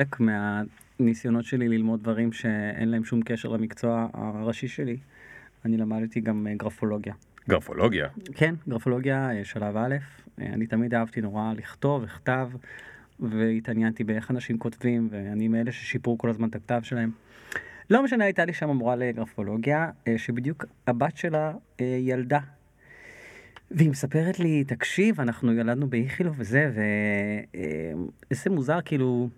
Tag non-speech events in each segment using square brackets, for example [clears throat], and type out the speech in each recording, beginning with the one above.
חלק מהניסיונות שלי ללמוד דברים שאין להם שום קשר למקצוע הראשי שלי, אני למדתי גם אה, גרפולוגיה. גרפולוגיה. כן, גרפולוגיה אה, שלב א', אה, אני תמיד אהבתי נורא לכתוב וכתב, והתעניינתי באיך אנשים כותבים, ואני מאלה ששיפרו כל הזמן את הכתב שלהם. לא משנה, הייתה לי שם מורה לגרפולוגיה, שבדיוק הבת שלה ילדה. והיא מספרת לי, תקשיב, אנחנו ילדנו באיכילוב וזה, ואיזה מוזר, כאילו,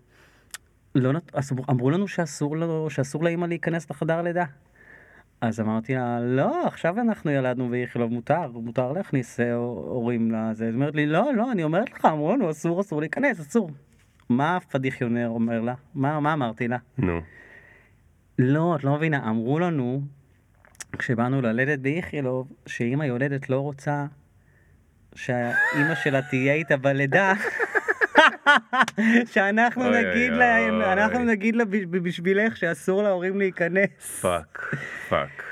לא נת... אמרו לנו שאסור, לו, שאסור לאמא להיכנס לחדר לידה. אז אמרתי לה, לא, עכשיו אנחנו ילדנו באיכילוב, מותר, מותר להכניס אה, הורים לזה. היא אומרת לי, לא, לא, אני אומרת לך, אמרו לנו, אסור, אסור להיכנס, אסור. מה הפדיחיונר אומר לה? מה, מה אמרתי לה? נו. לא, את לא מבינה, אמרו לנו, כשבאנו ללדת באיכילוב, שאמא יולדת לא רוצה שהאימא שלה תהיה איתה בלידה. [laughs] [laughs] שאנחנו אוי, נגיד אוי, להם, אוי. אנחנו נגיד לה "בש- בשבילך שאסור להורים להיכנס. fuck, fuck.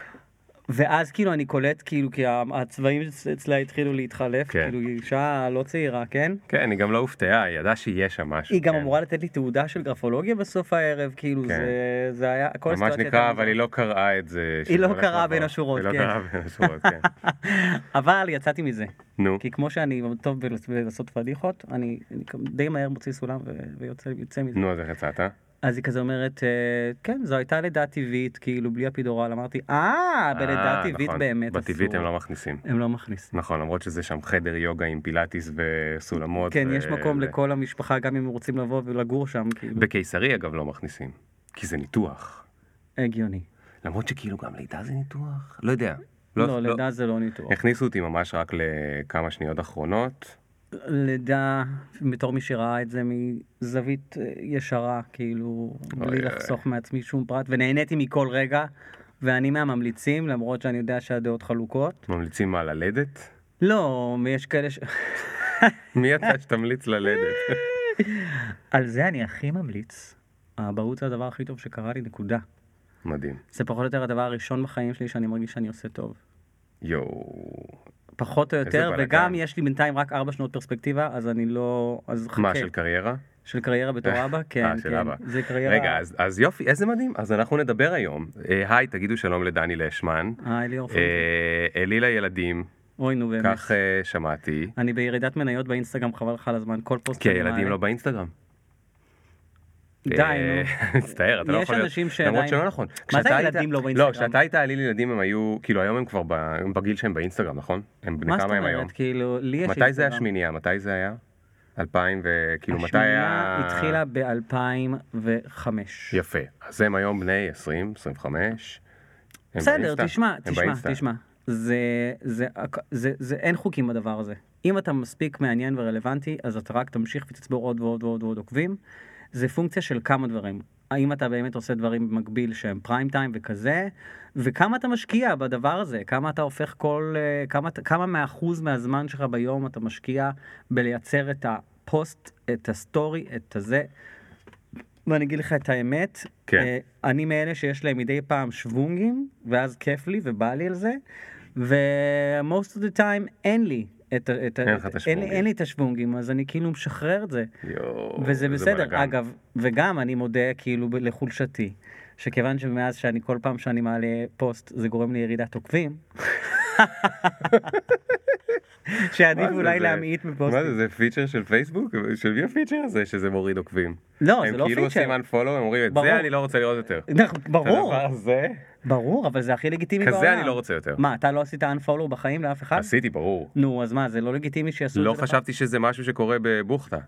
ואז כאילו אני קולט כאילו כי הצבעים אצלה התחילו להתחלף, כן. כאילו היא אישה לא צעירה, כן? כן, היא גם לא הופתעה, היא ידעה שיש שם משהו. היא גם כן. אמורה לתת לי תעודה של גרפולוגיה בסוף הערב, כאילו כן. זה, זה היה, כל ממש נקרא, אבל היא לא קראה את זה. היא לא קראה לבוא. בין השורות, היא לא כן. קראה בין השורות, כן. [laughs] אבל יצאתי מזה, נו, כי כמו שאני טוב בל- בלעשות פדיחות, אני, אני די מהר מוציא סולם ויוצא יוצא מזה. נו, אז איך יצאת? אז היא כזה אומרת, אה, כן, זו הייתה לידה טבעית, כאילו, בלי הפידורל. אמרתי, אה, בלידה אה, טבעית נכון. באמת אסור. בטבעית הם לא מכניסים. הם לא מכניסים. נכון, למרות שזה שם חדר יוגה עם פילאטיס וסולמות. כן, ו- יש מקום. לכל המשפחה, גם אם הם רוצים לבוא ולגור שם, כאילו, בקיסרי אגב לא מכניסים, כי זה ניתוח. הגיוני. למרות שכאילו גם לידה זה ניתוח? לא יודע. לא, לידה זה לא ניתוח. הכניסו אותי ממש רק לכמה שניות אחרונות. לידה, בתור מי שראה את זה מזווית אה, ישרה, כאילו, בלי אוי, לחסוך מעצמי שום פרט, ונהניתי מכל רגע, ואני מהממליצים, למרות שאני יודע שהדעות חלוקות. ממליצים מה ללדת? לא, יש כאלה ש... [laughs] מי אתה שתמליץ ללדת? [laughs] על זה אני הכי ממליץ. האבהות זה הדבר הכי טוב שקרה לי, נקודה. מדהים. זה פחות או יותר הדבר הראשון בחיים שלי שאני מרגיש שאני עושה טוב. יואו. פחות או יותר. וגם יש לי בינתיים רק ארבע שנות פרספקטיבה, אז אני לא... אז חכה. מה, של קריירה? של קריירה בתור אבא? [laughs] כן, אה, של כן. אבא. זה קריירה... רגע, אז, אז יופי, איזה מדהים. אז אנחנו נדבר היום. אה, היי, תגידו שלום לדני לשמן. היי ליאור. אה, אלי לילדים, אוי, נו באמת. כך אה, שמעתי. אני בירידת מניות באינסטגרם, חבל לך על הזמן, כל פוסט... כי הילדים לא באינסטגרם. די, אה, נו. [laughs] מצטער, אתה לא יש יכול להיות... אנשים שעדיין- למרות שלא נכון. מה זה ילדים לא באינסטגרם? לא, כשאתה היית עלי לילדים הם היו, כאילו היום הם כבר בגיל שהם באינסטגרם, נכון? הם בני מה זאת כמה הם היום? אומרת? כאילו, לי יש מתי זה אינסטגרם. השמינייה? מתי זה היה? 2000 וכאילו מתי השמינייה היה... התחילה ב-2005. יפה. אז הם היום בני 20, 25. הם בסדר? תשמע, תשמע. תשמע. זה, זה, זה, זה, זה, אין חוקים בדבר הזה. אם אתה מספיק מעניין ורלוונטי, אז אתה רק תמשיך ותצבור עוד ועוד ועוד ועוד עוקבים. זה פונקציה של כמה דברים. האם אתה באמת עושה דברים במקביל שהם prime time וכזה, וכמה אתה משקיע בדבר הזה, כמה אתה הופך כל, אה, כמה, כמה מהאחוז מהזמן שלך ביום אתה משקיע בלייצר את הפוסט, את הסטורי, את הזה. ואני אגיד לך את האמת, כן. אה, אני מאלה שיש להם מדי פעם שוונגים, ואז כיף לי ובא לי על זה, ו-most of the time אין לי. את, את, אין את אין. אין לי את השוונגים, אז אני כאילו משחרר את זה. יואו, וזה בסדר, בלאגן. אגב, וגם אני מודה כאילו לחולשתי, שכיוון שמאז שאני כל פעם שאני מעלה פוסט זה גורם לי ירידת עוקבים, [laughs] שעדיף מה אולי להמעיט מה בפוסטים. זה, זה פיצ'ר של פייסבוק? של מי הפיצ'ר הזה שזה מוריד עוקבים? לא, זה הם לא כאילו עושים פיצ'ר. unfollow, הם אומרים את. זה אני לא רוצה לראות יותר. נכון, ברור, ברור, אבל זה הכי לגיטימי בעולם. כזה אני לא רוצה יותר. מה, אתה לא עשית unfollow בחיים לאף אחד? עשיתי, ברור. נו, אז מה, זה לא לגיטימי שיעשו את לא זה? לך? חשבתי שזה משהו שקורה בבוכטה.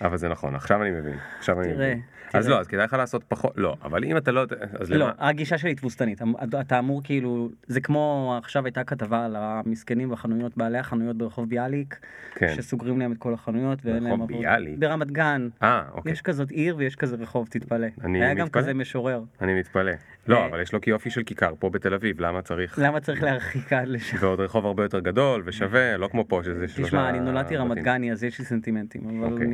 אבל זה נכון, עכשיו אני מבין. עכשיו אני מבין. אז. לא, אז כדאי לך לעשות פחות, לא, אבל אם אתה לא, אז לא, למה? הגישה שלי תבוסתנית. אתה אמור כאילו, זה כמו עכשיו הייתה כתבה על המסכנים בחנויות, בעלי החנויות ברחוב ביאליק, כן. שסוגרים להם את כל החנויות ואין להם... עבוד. ביאליק? ברמת גן. אה, אוקיי. יש כזאת עיר ויש כזה רחוב, תתפלא. אני היה גם מתפלא. כזה משורר. אני מתפלא. לא, אה. אבל יש לו יופי של כיכר פה בתל אביב, למה צריך? למה צריך להרחיק עד לשם? ועוד רחוב הרבה יותר גדול ושווה, לא כמו פה שזה שלושה... תשמע, אני נולדתי רמת. גני, אז יש לי סנטימנטים, אבל אוקיי.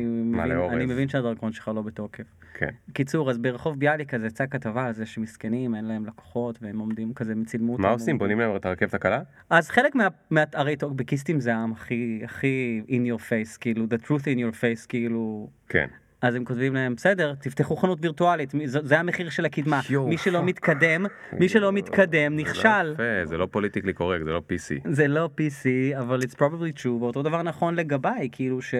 אני מבין- שהדרכון שלך לא בתוקף. כן. קיצור, אז ברחוב ביאליק אז יצאה כתבה על זה שמסכנים, אין להם לקוחות, והם עומדים כזה, הם צילמו אותם. מה עושים? בונים להם את הרכבת הקלה? אז חלק מה... מה הרי טוקבקיסטים זה העם הכי in your face, כאילו, the truth in your face, כאילו, כן. אז הם כותבים להם, בסדר, תפתחו חנות וירטואלית, זה זה המחיר של הקדמה. מי שלא. מתקדם, מי שלא מתקדם לא נכשל. זה לא פוליטיקלי קורקט, זה לא PC. זה לא PC, אבל it's probably true, ואותו דבר נכון לגביי, כאילו ש...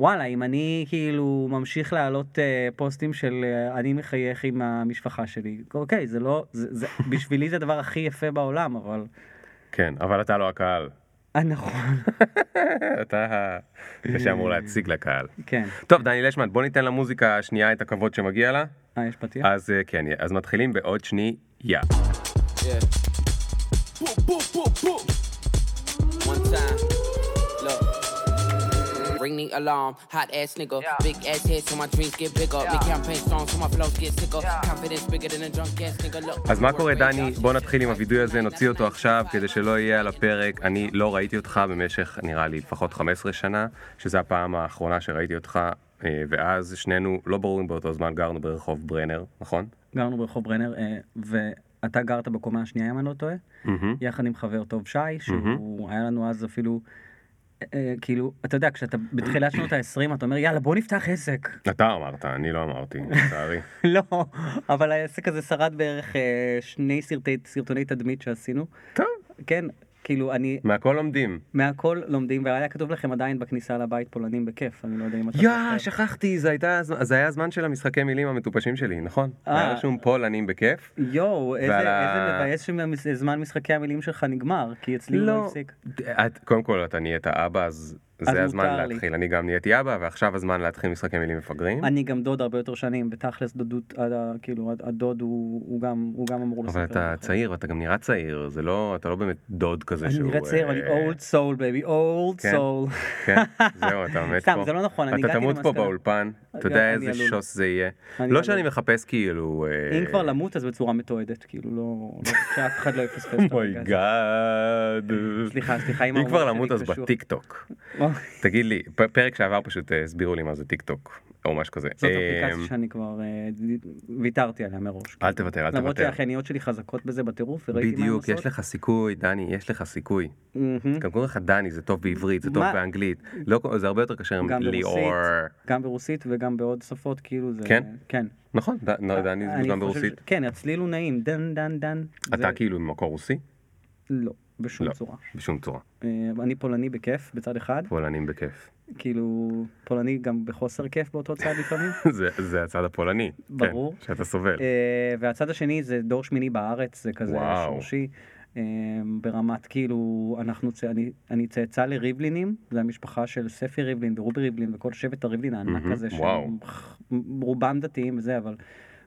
וואלה, אם אני כאילו ממשיך להעלות אה, פוסטים של אה, אני מחייך עם המשפחה שלי, אוקיי, זה לא, זה, זה, [laughs] בשבילי זה הדבר הכי יפה בעולם, אבל... כן, אבל אתה לא הקהל. אה, נכון, אתה זה שאמור להציג לקהל. כן. טוב, דני לשמן, בוא ניתן למוזיקה השנייה את הכבוד שמגיע לה. אה, יש פתיח? אז אה, כן, אז מתחילים בעוד שנייה. Yeah. Boom, boom, boom, boom. One time. Ring the alarm, hot ass nigga. Big ass head so my dreams get bigger. Make campaign songs so my flows get sicker. Confidence bigger than a drunk ass nigga. Look. אז מה קורה דני? בוא נתחיל עם הווידוי הזה, נוציא אותו עכשיו כדי שלא יהיה על הפרק. אני לא ראיתי אותך במשך נראה לי לפחות 15 שנה, שזו הפעם האחרונה שראיתי אותך, אה, ואז שנינו, לא ברור אם באותו זמן גרנו ברחוב ברנר, נכון? גרנו ברחוב ברנר, אה, ואתה גרת בקומה השנייה, אם אני לא טועה, מהמם. יחד עם חבר טוב שי, שהוא היה לנו אז אפילו, כאילו, אתה יודע, כשאתה בתחילת שנות ה-20, אתה אומר, יאללה, בוא נפתח עסק. אתה אמרת, אני לא אמרתי, לצערי. [laughs] לא, אבל העסק הזה שרד בערך אה, שני סרטוני תדמית שעשינו. טוב, כן, כאילו, אני מהכל לומדים. מהכל לומדים, והיה כתוב לכם עדיין בכניסה לבית פולנים בכיף, אני לא יודע אם אתה... יא, זוכר. שכחתי, זה הייתה- זה היה הזמן של המשחקי מילים המטופשים שלי, נכון? אה. היה רשום פולנים בכיף. יואו, איזה ועל ה- איזה מבאס שזמן משחקי המילים שלך נגמר, כי אצלי לא לא, הפסיק. את, קודם כל אתה נהיית אבא, אז זה הזמן לי. להתחיל. אני גם נהייתי אבא, ועכשיו הזמן להתחיל משחקי מילים מפגרים. אני גם דוד הרבה יותר שנים, בתכלס דודות, כאילו הד- הדוד הוא הוא גם הוא גם אמור לספר. אבל אתה. צעיר ואתה גם נראה צעיר, זה לא, אתה לא באמת דוד כזה אני שהוא... נראה צעיר, אני אה, old soul baby, old. soul. כן, זהו, אתה מת [laughs] סתם, פה. זה לא נכון, אני אתה הגעתי תמות פה למסקנה. באולפן, אתה אני יודע איזה. שוס זה יהיה. אני לא. שאני מחפש כאילו... אה, אם כבר למות אז בצורה מתועדת, כאילו לא, לא- שאף אחד לא יפספס את הרגע הזה. סליחה, סליחה, אם כבר למות אז קשוח. תגיד לי, פרק שעבר פשוט אה, הסבירו לי מה זה טיק טוק, או משהו כזה. זאת אה, אפליקציה שאני כבר אה, ויתרתי עליה מראש. אל תוותר, אל למרות תוותר. שהאחייניות שלי חזקות בזה בטירוף, וראיתי מה הן בדיוק, יש. לך סיכוי, דני, יש לך סיכוי. גם קוראים לך דני, זה טוב בעברית, זה טוב? באנגלית. לא, זה הרבה יותר קשה עם ליאור. גם ברוסית וגם בעוד שפות, כאילו זה... כן? כן. נכון, דני זה גם ברוסית. כן, הצליל הוא נעים, דן דן דן. אתה כאילו ממקור רוסי? לא, בשום לא. צורה. בשום צורה. אה, אני פולני בכיף בצד אחד, פולנים בכיף. כאילו פולני גם בחוסר כיף באותו צד לפעמים. [laughs] זה- זה הצד הפולני. כן, ברור. שאתה סובל. אה, והצד השני זה דור שמיני בארץ, זה כזה וואו. שורשי. אה, ברמת כאילו אנחנו צ... אני, אני צאצא לריבלינים זה המשפחה של ספי ריבלין ורובי ריבלין וכל שבט הריבלין הענק מהמם, הזה. שהם רובם דתיים וזה אבל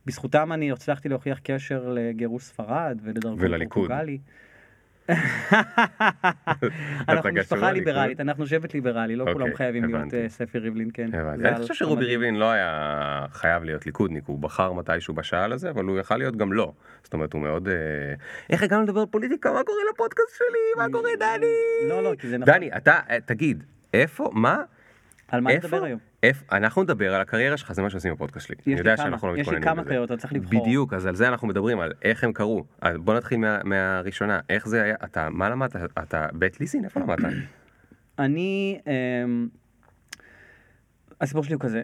בזכותם אני הצלחתי להוכיח קשר לגירוש ספרד ולדרכון. פורטוגלי. אנחנו משפחה? ליברלית אנחנו שבט ליברלי לא כולם אוקיי, חייבים להיות. אה, ספי ריבלין כן. אני חושב שרובי. ריבלין לא היה חייב להיות ליכודניק, הוא בחר מתישהו בשעה לזה, אבל הוא יכל להיות גם לא. זאת אומרת, הוא מאוד... אה, איך הגענו לדבר פוליטיקה? מה קורה לפודקאסט שלי? מה קורה, דני? לא לא כי זה נכון. דני, אתה, אה, תגיד, איפה, מה? על מה איפה? נדבר היום? איפ- אנחנו נדבר על הקריירה שלך, זה מה שעושים בפודקאסט שלי. אני יודע כמה, שאנחנו לא יש לי מתכוננים כמה לזה. קריירות, אתה צריך לבחור. בדיוק, אז על זה אנחנו מדברים, על איך הם קרו. בוא נתחיל מה- מהראשונה. איך זה היה, אתה, מה למדת? אתה בית ליסין? איפה למדת? אני, אמ, הסיפור שלי הוא כזה.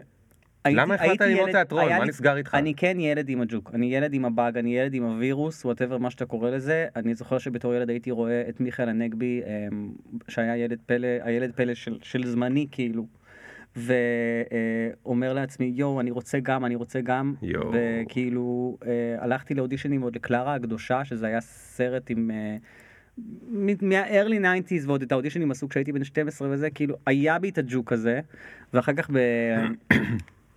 למה החלטת ללמוד תיאטרון? מה נסגר איתך? אני כן ילד עם הג'וק, אני ילד עם הבאג, אני ילד עם הווירוס, whatever מה שאתה קורא לזה. אני זוכר שבתור ילד הייתי רואה את מיכאל הנגבי, אמ, שהיה ילד פלא, הילד פלא של, של זמני כאילו. ואומר לעצמי יואו אני רוצה גם אני רוצה גם יואו. וכאילו אה, הלכתי לאודישנים עוד לקלרה הקדושה שזה היה סרט עם אה, מה-early 90's ועוד את האודישנים עשו כשהייתי בן 12 וזה כאילו היה בי את הג'וק הזה ואחר כך ב... [coughs]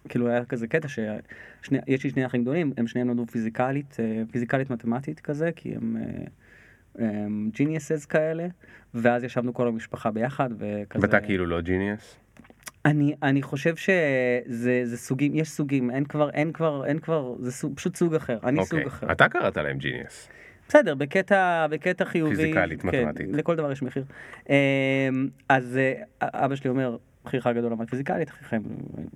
כאילו היה כזה קטע שיש לי שני אחים גדולים הם שניהם למדו פיזיקלית אה, פיזיקלית מתמטית כזה כי הם. geniuses כאלה ואז ישבנו כל המשפחה ביחד וכזה ואתה כאילו לא genius? אני אני חושב שזה זה סוגים יש סוגים אין כבר אין כבר אין כבר זה סוג, פשוט סוג אחר אני סוג אוקיי. אחר אתה קראת להם genius. בסדר בקטע בקטע חיובי פיזיקלית, כן, מתמטית. לכל דבר יש מחיר אמ, אז אה, אבא שלי אומר אחיך הגדול למד פיזיקלית אחיכם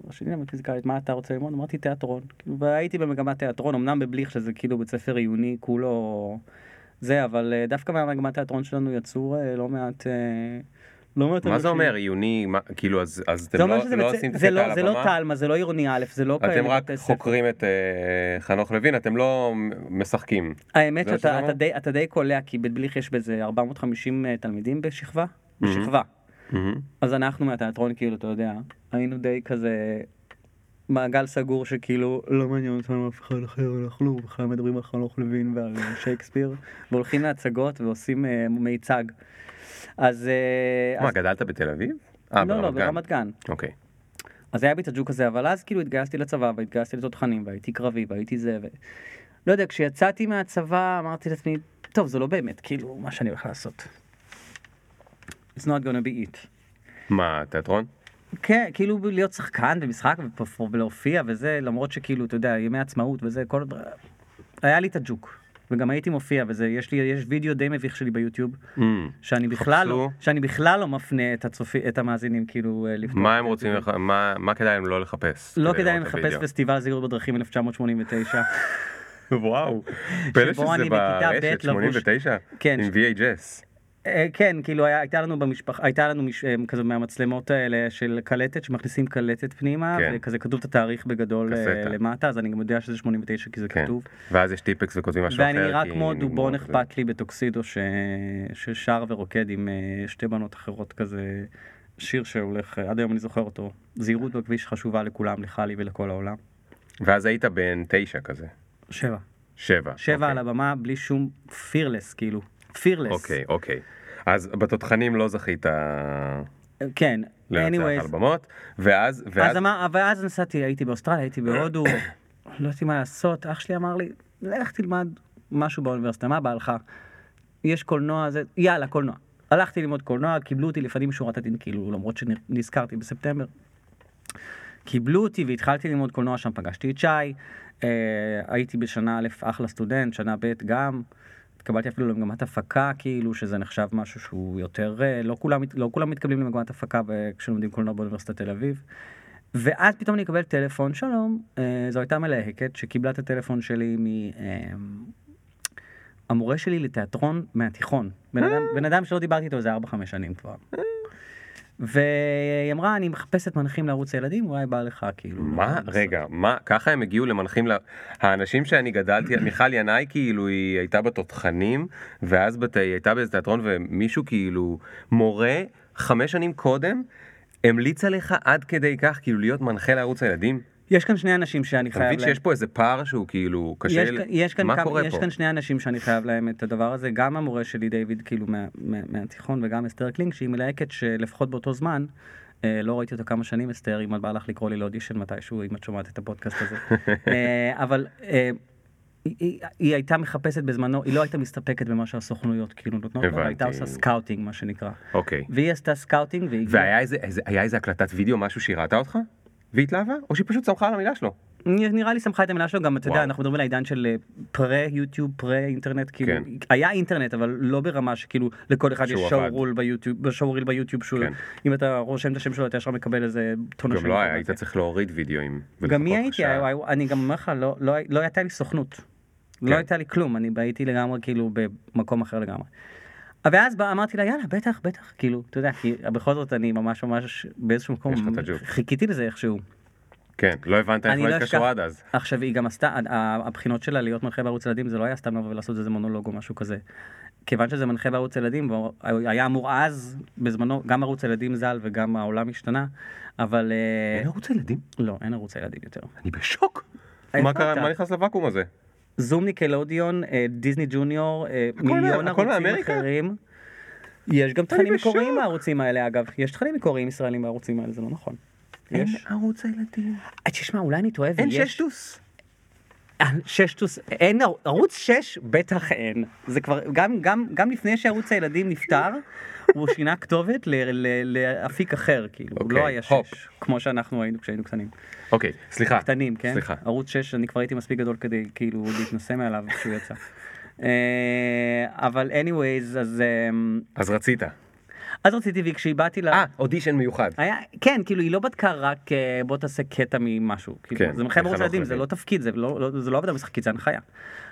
השני למד פיזיקלית מה אתה רוצה ללמוד אמרתי תיאטרון כאילו, והייתי במגמת תיאטרון אמנם בבליך שזה כאילו בית ספר עיוני כולו זה אבל אה, דווקא מהמגמת תיאטרון שלנו יצאו אה, לא מעט. אה, לא מעט מה זה. אומר עיוני, מה- כאילו אז אז זה אתם לא לא עושים את זה לא- זה לא? תלמה, זה לא עירוני א', זה לא כאלה אתם רק. חוקרים את אה, חנוך לוין, אתם לא משחקים. האמת שאתה אתה? די- אתה די קולע, כי בבליך יש בזה 450 תלמידים בשכבה. בשכבה. אז אנחנו מהתיאטרון, כאילו, אתה יודע, היינו די כזה מעגל סגור שכאילו לא מעניין אותנו אף אחד אחר, אנחנו בכלל מדברים על חנוך לוין ועל אה, שייקספיר, והולכים להצגות ועושים אה, מיצג. אז... אה, מה, אז- גדלת בתל אביב? אה, לא, לא, ברמת גן. אוקיי. אז היה בי את הג'וק הזה, אבל אז כאילו התגייסתי לצבא והתגייסתי לתותחנים והייתי קרבי והייתי זה ו... לא יודע, כשיצאתי מהצבא אמרתי לעצמי, טוב, זה לא באמת כאילו מה שאני הולך לעשות. It's not gonna be it. מה, תיאטרון? כן, כאילו להיות שחקן במשחק ולהופיע וזה, למרות שכאילו, אתה יודע, ימי עצמאות וזה, כל... היה לי את הג'וק. וגם הייתי מופיע וזה, יש לי, יש וידאו די מביך שלי ביוטיוב, אמ, שאני בכלל לא. שאני בכלל לא מפנה את הצופי, את המאזינים כאילו אה, לבדוק. מה הם רוצים, לח- מה מה כדאי להם לא לחפש? לא כדאי את לחפש? פסטיבל זהירות בדרכים 1989. [laughs] וואו, פלא שזה ברשת, לבוש- 89? כן. עם VHS. אה, כן, כאילו היה, הייתה לנו במשפחה, הייתה לנו מש, אה, כזה מהמצלמות האלה של קלטת, שמכניסים קלטת פנימה, כן. וכזה כתוב את התאריך בגדול אה, קסטה. למטה, אז אני גם יודע שזה 89 כי זה כן. כתוב. ואז יש טיפקס וכותבים משהו אחר. ואני נראה כמו דובון. אכפת לי בטוקסידו ש... ששר ורוקד עם שתי בנות אחרות כזה, שיר שהולך, עד היום אני זוכר אותו, זהירות בכביש חשובה לכולם, לך לי ולכל העולם. ואז היית בן תשע כזה. שבע. שבע. שבע אוקיי. על הבמה בלי שום פירלס, כאילו. פירלס. אוקיי, אוקיי. אז בתותחנים לא זכית כן, anyways. על במות, ואז, ואז, אז אמר, ואז נסעתי, הייתי באוסטרליה, הייתי בהודו, לא ידעתי מה לעשות, אח שלי אמר לי, לך תלמד משהו באוניברסיטה, מה בא לך? יש קולנוע, זה, יאללה, קולנוע. הלכתי ללמוד קולנוע, קיבלו אותי לפנים משורת הדין, כאילו, למרות שנזכרתי בספטמבר. קיבלו אותי והתחלתי ללמוד קולנוע, שם פגשתי את שי, אה, הייתי בשנה א' אחלה סטודנט, שנה ב' גם, התקבלתי אפילו למגמת הפקה, כאילו, שזה נחשב משהו שהוא יותר, אה, לא כולם, לא כולם מתקבלים למגמת הפקה ב- כשלומדים קולנוע באוניברסיטת תל אביב. ואז פתאום אני אקבל טלפון, שלום, אה, זו הייתה מלהקת שקיבלה את הטלפון שלי מ... אה, המורה שלי לתיאטרון מהתיכון. בן אדם, בן אדם שלא דיברתי איתו איזה 4-5 שנים כבר. והיא אמרה, אני מחפשת מנחים לערוץ הילדים, אולי בא לך, כאילו. מה, לעשות." רגע, מה, ככה הם הגיעו למנחים, ל... האנשים שאני גדלתי, [clears throat] מיכל ינאי כאילו היא הייתה בתותחנים, ואז בת... היא הייתה באיזה תיאטרון ומישהו כאילו, מורה, חמש שנים קודם, המליץ עליך עד כדי כך כאילו להיות מנחה לערוץ הילדים? יש כאן שני אנשים שאני אתה חייב מבין להם. שיש פה איזה פער שהוא כאילו קשה, יש, ל- כאן- יש, כאן מה כמה, קורה יש פה? כאן שני אנשים שאני חייב להם את הדבר הזה, גם המורה שלי דיוויד כאילו מה, מה, מהתיכון וגם אסתר קלינג שהיא מלהקת שלפחות באותו זמן, אה, לא ראיתי אותה כמה שנים אסתר, אם את באה לך לקרוא לי לאודישן מתישהו אם את שומעת את הפודקאסט הזה, [laughs] אה, אבל אה, היא, היא, היא הייתה מחפשת בזמנו, היא לא הייתה מסתפקת במה שהסוכנויות כאילו נותנות, הבנתי. הייתה עושה scouting מה שנקרא, אוקיי. והיא עשתה scouting והיא והיה איזה, איזה, איזה הקלטת וידאו, משהו שהיא ראתה אותך? והתלהבה? או שהיא פשוט סמכה על המילה שלו? נראה לי סמכה על המילה שלו גם אתה יודע. אנחנו מדברים על העידן של pre YouTube pre אינטרנט כאילו כן. היה אינטרנט אבל לא ברמה שכאילו לכל אחד יש שהוא שואו עבד. רול ביוטיוב show reel ביוטיוב שהוא כן. אם אתה רושם את השם שלו אתה ישר מקבל איזה טונה גם של לא היה. היית צריך להוריד וידאוים. גם מי הייתי אני גם אומר לך לא לא לא הייתה לי סוכנות. כן. לא הייתה לי כלום אני הייתי לגמרי כאילו במקום אחר לגמרי. ואז בא- אמרתי לה יאללה בטח בטח כאילו אתה יודע כי בכל זאת אני ממש ממש באיזשהו מקום. חיכיתי לזה איכשהו. כן, לא הבנת איך לא התקשרו. עד אז. עכשיו היא גם עשתה, הבחינות שלה להיות מנחה בערוץ ילדים זה לא היה סתם לבוא ולעשות איזה מונולוג או משהו כזה. כיוון שזה מנחה בערוץ ילדים, היה אמור אז, בזמנו, גם ערוץ ילדים ז"ל וגם העולם השתנה, אבל אה, אין ערוץ ילדים? לא, אין ערוץ ילדים יותר. אני בשוק. מה קרה? מה נכנס לוואקום הזה? זום ניקלודיון, אה, דיסני ג'וניור, אה, מיליון ערוצים? אחרים. יש גם תכנים. מקוריים מהערוצים האלה אגב, יש תכנים מקוריים ישראלים בערוצים האלה, זה לא נכון. יש. ערוץ הילדים. אה, תשמע, אולי אני טועה אין. ששטוס. ששטוס, אין, ערוץ 6 בטח אין. זה כבר, גם, גם, גם לפני שערוץ הילדים נפטר, הוא שינה כתובת ל, ל, לאפיק אחר, כאילו, הוא אוקיי, לא היה 6, הופ. כמו שאנחנו היינו כשהיינו קטנים. אוקיי, סליחה. קטנים, כן? סליחה. ערוץ 6, אני כבר הייתי מספיק גדול כדי כאילו להתנסה מעליו כשהוא יצא. אה, אבל anyways, אז... אה, אז רצית. אז רציתי, וכשהיא לה... אה, אודישן מיוחד. היה, כן, כאילו היא לא בדקה רק אה, בוא תעשה קטע ממשהו. כאילו, כן, זה מחייב ערוץ ילדים, זה לא תפקיד, זה לא, לא, זה לא עבודה משחקית, זה הנחיה.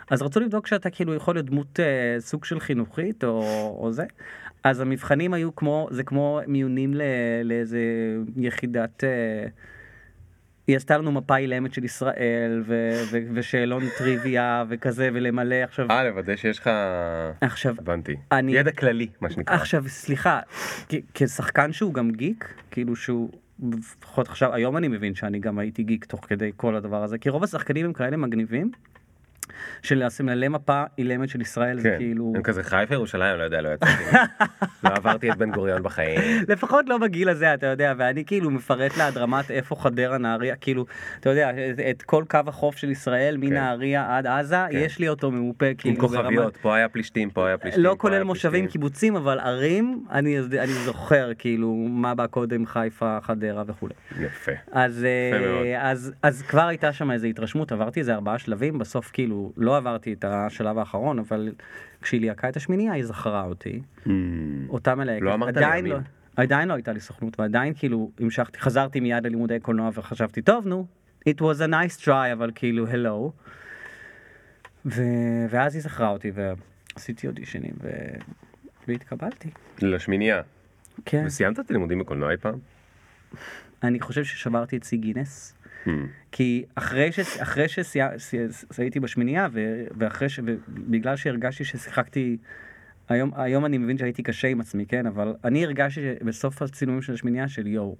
אז רצו לבדוק שאתה כאילו יכול להיות דמות אה, סוג של חינוכית או, או זה. אז המבחנים היו כמו, זה כמו מיונים ל, לאיזה יחידת... אה, היא עשתה לנו מפה אילמת של ישראל ו- ו- ושאלון טריוויה וכזה ולמלא עכשיו אה, לוודא שיש לך... עכשיו הבנתי. אני- ידע כללי, מה שנקרא. עכשיו סליחה כשחקן שהוא גם גיק כאילו שהוא לפחות עכשיו היום אני מבין שאני גם הייתי גיק תוך כדי כל הדבר הזה כי רוב השחקנים הם כאלה מגניבים. שלמלא מפה אילמת של ישראל זה כן, כאילו הם כזה חיפה ירושלים, לא יודע, לא יצאתי. לא עברתי את בן גוריון בחיים. [laughs] לפחות לא בגיל הזה אתה יודע ואני כאילו מפרט לה דרמת איפה חדרה נהריה כאילו אתה יודע את, כל קו החוף של ישראל מנהריה עד עזה כן. יש לי אותו ממופה עם כאילו כוכביות, פה היה פלישתים, פה היה פלישתים. לא כולל מושבים. קיבוצים אבל ערים אני זוכר כאילו מה בא קודם חיפה חדרה וכולי יפה. אה, אז אז כבר הייתה שם איזו התרשמות עברתי איזה ארבעה שלבים בסוף כאילו לא עברתי את השלב האחרון אבל כשהיא ליהקה את השמינייה היא זכרה אותי אותה מלהקת לא אמרת לי עדיין. לא עדיין לא הייתה לי סוכנות ועדיין כאילו המשכתי חזרתי מיד ללימודי קולנוע וחשבתי טוב נו it was a nice try אבל כאילו hello. ו... ואז היא זכרה אותי ועשיתי אודישנים ו... והתקבלתי. לשמינייה. כן. וסיימת את הלימודים בקולנוע אי פעם? אני חושב ששברתי את שיא גינס. כי אחרי, ש... אחרי שהייתי בשמינייה ו... ואחרי ש... ובגלל שהרגשתי ששיחקתי היום, היום אני מבין שהייתי קשה עם עצמי כן אבל אני הרגשתי שבסוף הצילומים של השמינייה של יואו.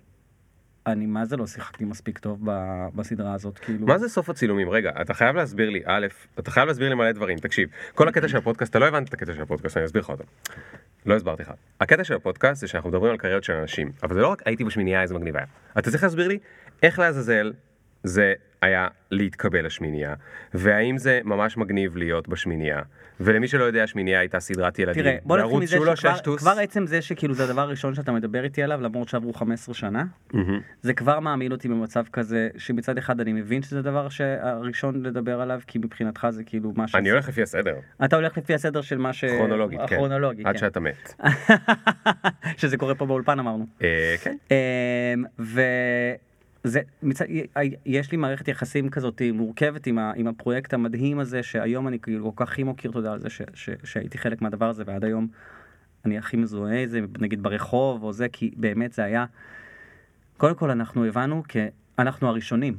אני מה זה לא שיחקתי מספיק טוב ב... בסדרה הזאת כאילו מה זה סוף הצילומים? רגע, אתה חייב להסביר לי, א', אתה חייב להסביר לי מלא דברים. תקשיב, כל הקטע של הפודקאסט, אתה לא הבנת את הקטע של הפודקאסט, אני אסביר לך אותו. לא הסברתי לך. הקטע של הפודקאסט זה שאנחנו מדברים על קריירות של אנשים, אבל זה לא רק הייתי בשמינייה איזה מגניב היה. אתה צריך להסביר לי איך לעזאזל זה היה להתקבל לשמינייה, והאם זה ממש מגניב להיות בשמינייה, ולמי שלא יודע, השמינייה הייתה סדרת ילדים. תראה בוא נתחיל מזה שכבר. כבר עצם זה שכאילו זה הדבר הראשון שאתה מדבר איתי עליו למרות שעברו 15 שנה מהמם. זה כבר מעמיד אותי במצב כזה שמצד אחד אני מבין שזה הדבר שהראשון לדבר עליו כי מבחינתך זה כאילו מה ש... אני הולך לפי הסדר, אתה הולך לפי הסדר של מה ש... כרונולוגית, כן. הכרונולוגי, עד כן. שאתה מת. [laughs] שזה קורה פה באולפן אמרנו. אה, כן. אמ, וזה מצד יש לי מערכת יחסים כזאת מורכבת עם, ה, עם הפרויקט המדהים הזה שהיום אני כאילו כל כך מוקיר תודה על זה ש, ש, שהייתי חלק מהדבר הזה ועד היום אני הכי מזוהה עם זה נגיד ברחוב או זה כי באמת זה היה קודם כל אנחנו הבנו כי אנחנו הראשונים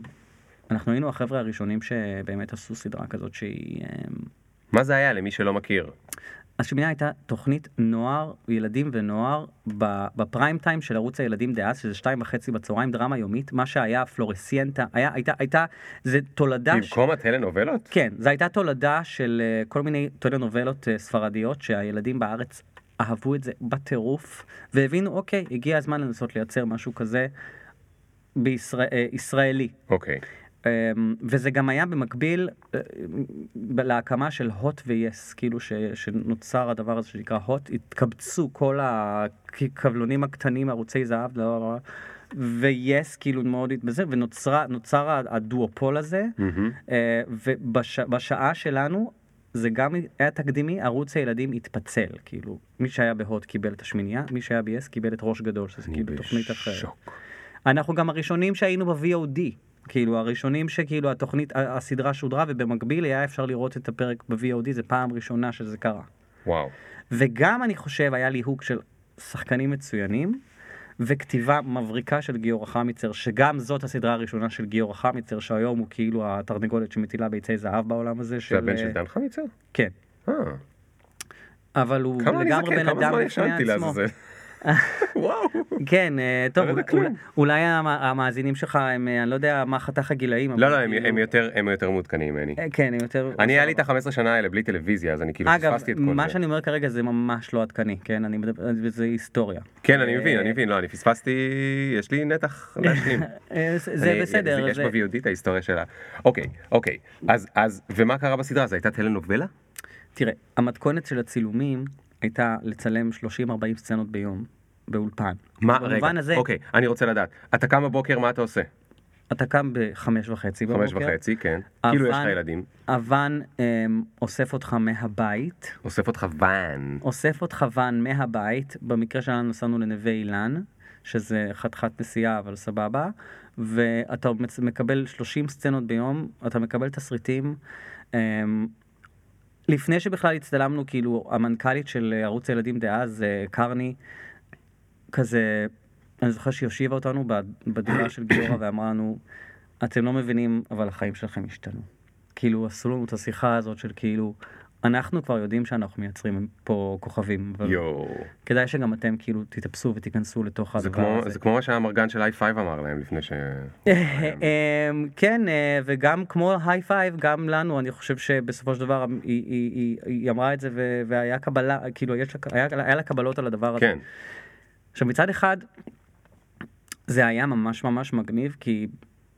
אנחנו היינו החבר'ה הראשונים שבאמת עשו סדרה כזאת שהיא אמ, מה זה היה למי שלא מכיר? השמינייה הייתה תוכנית נוער, ילדים ונוער, בפריים טיים של ערוץ הילדים דאז, שזה שתיים וחצי בצהריים, דרמה יומית, מה שהיה פלורסיאנטה, היה, הייתה, הייתה, זה תולדה, ש... במקום הטלנובלות? כן, זו הייתה תולדה של אה, כל מיני טלנובלות אה, ספרדיות, שהילדים בארץ אהבו את זה בטירוף, והבינו, אוקיי, הגיע הזמן לנסות לייצר משהו כזה בישראל, אה, ישראלי. אוקיי. אמ, וזה גם היה במקביל אה, להקמה של הוט ויס, כאילו ש, שנוצר הדבר הזה שנקרא הוט, התקבצו כל הכבלונים הקטנים, ערוצי זהב, לא, לא, לא, ויס כאילו מאוד בזה, ונוצר הדואופול הזה, מהמם. אה, ובשעה שלנו זה גם היה תקדימי, ערוץ הילדים התפצל, כאילו, מי שהיה בהוט קיבל את השמינייה, מי שהיה ב-yes קיבל את ראש גדול, שזה כאילו תוכנית אחרת. אנחנו גם הראשונים שהיינו ב-VOD, כאילו הראשונים שכאילו התוכנית, הסדרה שודרה ובמקביל היה אפשר לראות את הפרק ב-VOD, זה פעם ראשונה שזה קרה. וואו. וגם אני חושב היה ליהוק של שחקנים מצוינים. וכתיבה מבריקה של גיורא חמיצר, שגם זאת הסדרה הראשונה של גיורא חמיצר, שהיום הוא כאילו התרנגולת שמטילה ביצי זהב בעולם הזה. זה הבן של דן חמיצר? כן. אה. אבל הוא כמה אני לגמרי זקן, בן כמה אדם זמן בפני ישנתי עצמו. לעזאזל. [laughs] וואו. כן, אה, טוב, אולי- המאזינים שלך הם, אה, אני לא יודע מה חתך הגילאים. לא, לא, הם- כאילו- הם יותר- מעודכנים ממני. אה, כן, הם יותר... אני היה לי את ה-15 שנה האלה בלי טלוויזיה, אז אני כאילו אגב, פספסתי את כל זה. מה שאני אומר כרגע זה ממש לא עדכני, כן? אני מדבר, זה היסטוריה. כן, אני מבין, אני מבין, לא, אני פספסתי, יש לי נתח להשלים. זה- בסדר. יש ב-VOD את ההיסטוריה שלה. אוקיי, אוקיי. אז, ומה קרה בסדרה? זו הייתה טלנובלה? תראה, המתכונת של הצילומים הייתה לצלם 30-40 סצנות ביום, באולפן. מה, רגע, הזה, אוקיי, אני רוצה לדעת. אתה קם בבוקר, מה אתה עושה? אתה קם בחמש וחצי חמש בבוקר. וחצי, כן. כאילו יש לך אבן- ילדים. אבן אמ, אוסף אותך מהבית, אוסף אותך ואן. אוסף אותך ואן מהבית, במקרה שלנו נסענו לנווה אילן, שזה חתיכת נסיעה אבל סבבה, ואתה מקבל 30 סצנות ביום, אתה מקבל תסריטים. אמ, לפני שבכלל הצטלמנו, כאילו, המנכ"לית של ערוץ הילדים דאז, אה, קרני, כזה, אני זוכר שהיא הושיבה אותנו בד- בדירה של גיורא [coughs] ואמרה לנו, אתם לא מבינים, אבל החיים שלכם השתנו. כאילו, עשו לנו את השיחה הזאת של כאילו, אנחנו כבר יודעים שאנחנו מייצרים פה כוכבים, אבל יואו. כדאי שגם אתם כאילו תתאפסו ותיכנסו לתוך הדבר כמו, הזה. זה כמו מה שהאמרגן של i5 אמר להם לפני ש... [laughs] אמ, כן, אה, וגם כמו היי פייב, גם לנו, אני חושב שבסופו של דבר היא- היא- היא היא אמרה את זה והיה קבלה, כאילו יש היה היה לה קבלות על הדבר הזה. כן. עכשיו מצד אחד, זה היה ממש ממש מגניב, כי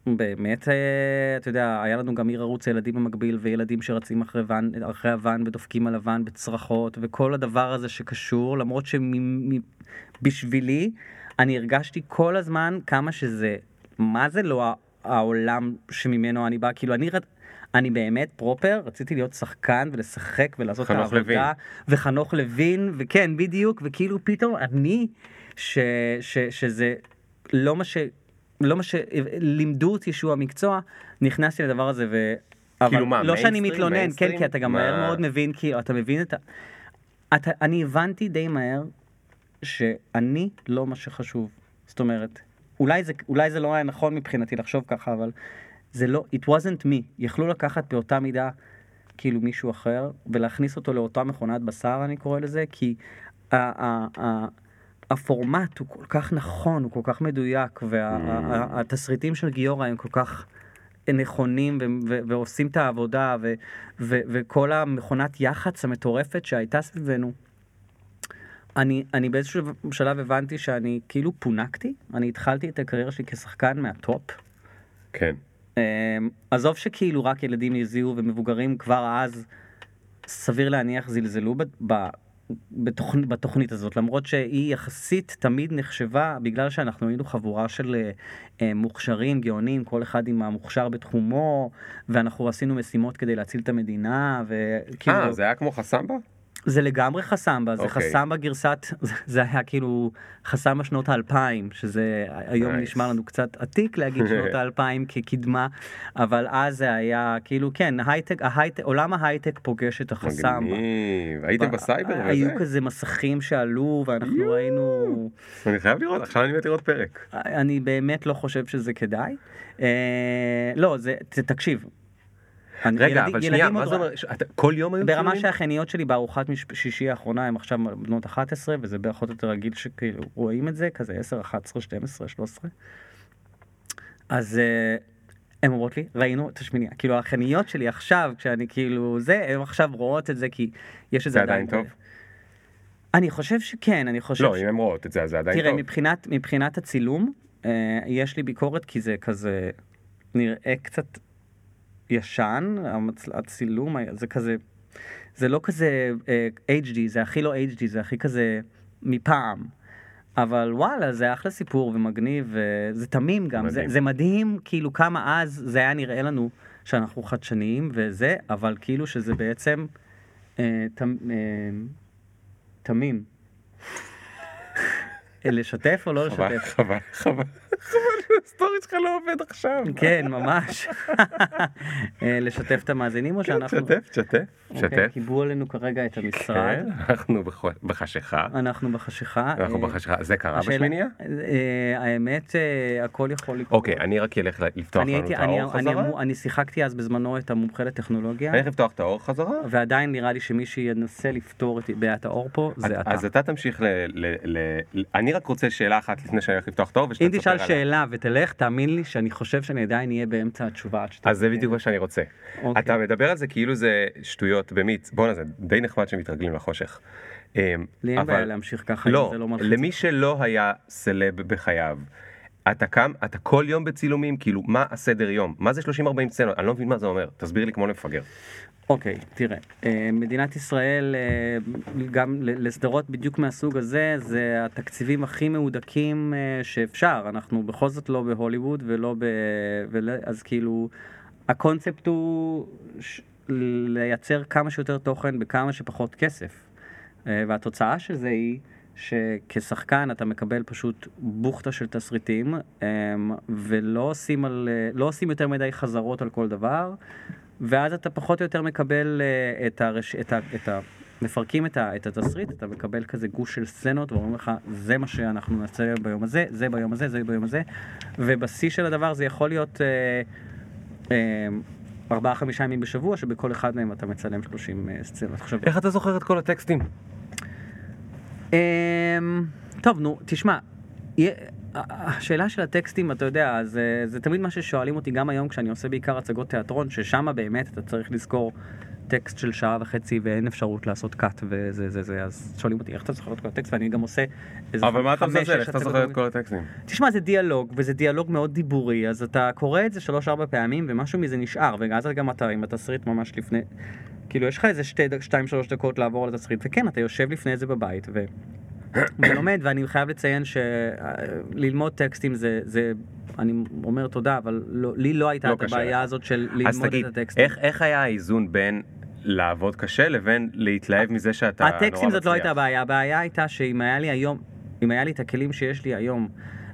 באמת, אה, אתה יודע, היה לנו גם עיר ערוץ ילדים במקביל, וילדים שרצים אחרי ואן, אחרי הוואן ודופקים על הוואן בצרחות, וכל הדבר הזה שקשור, למרות שבשבילי, אני הרגשתי כל הזמן כמה שזה, מה זה לא העולם שממנו אני בא, כאילו אני... אני באמת פרופר, רציתי להיות שחקן ולשחק ולעשות את חנוך העבודה. לוין. וחנוך לוין, וכן, בדיוק, וכאילו פתאום אני, ש, ש, שזה לא מה ש... לא מה שלימדו אותי שהוא המקצוע, נכנסתי לדבר הזה ו... כאילו מה, לא שאני? מתלונן, כן? כי אתה גם מה? מהר מאוד מבין, כאילו, אתה מבין את ה... אתה, אני הבנתי די מהר שאני לא מה שחשוב. זאת אומרת, אולי זה, אולי זה לא היה נכון מבחינתי לחשוב ככה, אבל זה לא, it wasn't me. יכלו לקחת באותה מידה כאילו מישהו אחר ולהכניס אותו לאותה מכונת בשר, אני קורא לזה, כי ה- ה- ה- הפורמט הוא כל כך נכון, הוא כל כך מדויק, והתסריטים של גיורא הם כל כך נכונים ועושים את העבודה, וכל המכונת יח"צ המטורפת שהייתה סביבנו. אני, אני באיזשהו שלב הבנתי שאני כאילו פונקתי, אני התחלתי את הקריירה שלי כשחקן מהטופ. כן. אמ, עזוב שכאילו רק ילדים הזיעו ומבוגרים כבר אז, סביר להניח זלזלו ב, ב, בתוכנ, בתוכנית הזאת, למרות שהיא יחסית תמיד נחשבה, בגלל שאנחנו היינו חבורה של אה, אה, מוכשרים, גאונים, כל אחד עם המוכשר בתחומו, ואנחנו עשינו משימות כדי להציל את המדינה, וכאילו... אה, זה היה כמו חסמבה? זה לגמרי חסמבה, זה אוקיי. חסמבה גרסת, זה היה כאילו חסמבה שנות האלפיים, שזה היום Nice. נשמע לנו קצת עתיק להגיד [laughs] שנות האלפיים כקדמה, אבל אז זה היה כאילו, כן, הייטק, ההייטק, עולם ההייטק פוגש את החסמבה. מגניב. הייתם בסייבר וזה? היו כזה מסכים שעלו ואנחנו יואו. היינו, אני חייב לראות, עכשיו אני מת לראות פרק. אני באמת לא חושב שזה כדאי. אה, לא, זה, תקשיב. רגע, אבל שנייה, מה זה אומר? כל יום היו ברמה צילומים? שהאחייניות שלי בארוחת מש- שישי האחרונה הם עכשיו בנות 11 וזה פחות או יותר רגיל שכאילו רואים את זה כזה 10 11 12 13 אז אה, הן אומרות לי ראינו את השמיניה כאילו האחייניות שלי עכשיו כשאני כאילו זה הן עכשיו רואות את זה כי יש את זה זה עדיין טוב? אני חושב שכן אני חושב לא, ש... אם הן רואות את זה, אז זה עדיין תראה טוב. מבחינת מבחינת הצילום אה, יש לי ביקורת כי זה כזה נראה קצת ישן המצ... הצילום זה כזה זה לא כזה אה, HD זה הכי לא HD זה הכי כזה מפעם. אבל וואלה זה אחלה סיפור ומגניב וזה תמים גם זה, מדהים. זה מדהים כאילו כמה אז זה היה נראה לנו שאנחנו חדשניים וזה אבל כאילו שזה בעצם אה, תמ, אה, תמים. [laughs] לשתף או לא לשתף? חבל, חבל, חבל שהסטורי שלך לא עובד עכשיו. כן ממש. אה, לשתף את המאזינים או כן, שאנחנו... שתף, שתף, אוקיי, שתף. קיבלו עלינו כרגע את המשרד. כן, אנחנו בח- בחשיכה. אנחנו בחשיכה. אנחנו אה, בחשיכה. זה קרה בשמיניה? אה, האמת, הכל יכול לקרות. אוקיי, אני רק אלך לפתוח לנו את האור חזרה. אני שיחקתי אז בזמנו את המומחה לטכנולוגיה, אני אלך לפתוח את האור חזרה. ועדיין נראה לי שמי שינסה לפתור את בעיית האור פה זה אתה. אז אתה תמשיך ל... אני רק רוצה שאלה אחת לפני שאני הולך לפתוח את האור אם תשאל. שאלה ותלך, תאמין לי שאני חושב שאני עדיין אהיה באמצע התשובה עד שאתה... אז זה בדיוק מה שאני רוצה. אוקיי. אתה מדבר על זה כאילו זה שטויות במיץ. בואנה זה די נחמד שמתרגלים לחושך. אמ, לי אין בעיה להמשיך ככה, לא, זה לא מלחיץ. למי שלא היה סלב בחייו, אתה קם, אתה כל יום בצילומים, כאילו, מה הסדר יום? מה זה 30-40 סצנות? אני לא מבין מה זה אומר, תסביר לי כמו למפגר. אוקיי, תראה, אה, מדינת ישראל, אה, גם לסדרות בדיוק מהסוג הזה, זה התקציבים הכי מהודקים אה, שאפשר. אנחנו בכל זאת לא בהוליווד ולא ב... ול... אז כאילו, הקונספט הוא ש... לייצר כמה שיותר תוכן בכמה שפחות כסף. אה, והתוצאה של זה היא שכשחקן אתה מקבל פשוט בוכטה של תסריטים, ולא עושים, על, לא עושים יותר מדי חזרות על כל דבר. ואז אתה פחות או יותר מקבל uh, את, הרש... את, ה... את ה... מפרקים את, ה... את התסריט, אתה מקבל כזה גוש של סצנות ואומרים לך, זה מה שאנחנו נעשה ביום הזה, זה ביום הזה, זה ביום הזה, ובשיא של הדבר זה יכול להיות uh, uh, ארבעה חמישה ימים בשבוע, שבכל אחד מהם אתה מצלם 30 uh, סצנות. עכשיו, איך אתה זוכר את כל הטקסטים? אמ, טוב, נו, תשמע, השאלה של הטקסטים, אתה יודע, זה, זה תמיד מה ששואלים אותי גם היום כשאני עושה בעיקר הצגות תיאטרון, ששם באמת אתה צריך לזכור טקסט של שעה וחצי ואין אפשרות לעשות קאט וזה זה זה, אז שואלים אותי איך אתה זוכר את כל הטקסט ואני גם עושה איזה אבל מה אתה מזלזל? איך אתה זוכר את כל הטקסטים? תשמע, זה דיאלוג, וזה דיאלוג מאוד דיבורי, אז אתה קורא את זה שלוש-ארבע פעמים, ומשהו מזה נשאר, ואז גם אתה עם התסריט ממש לפני... כאילו, יש לך איזה שתיים-שלוש דקות לעבור על התסריט, וכן, אתה יושב לפני זה בבית, ו... ולומד, ואני חייב לציין שללמוד טקסטים זה, זה, אני אומר תודה, אבל לא, לי לא הייתה לא את הבעיה. הזאת של אז ללמוד תגיד, את הטקסטים. איך, איך היה האיזון בין לעבוד קשה לבין להתלהב מזה שאתה נורא מצליח? הטקסטים זאת לא הייתה הבעיה, הבעיה הייתה שאם היה לי היום, אם היה לי את הכלים שיש לי היום,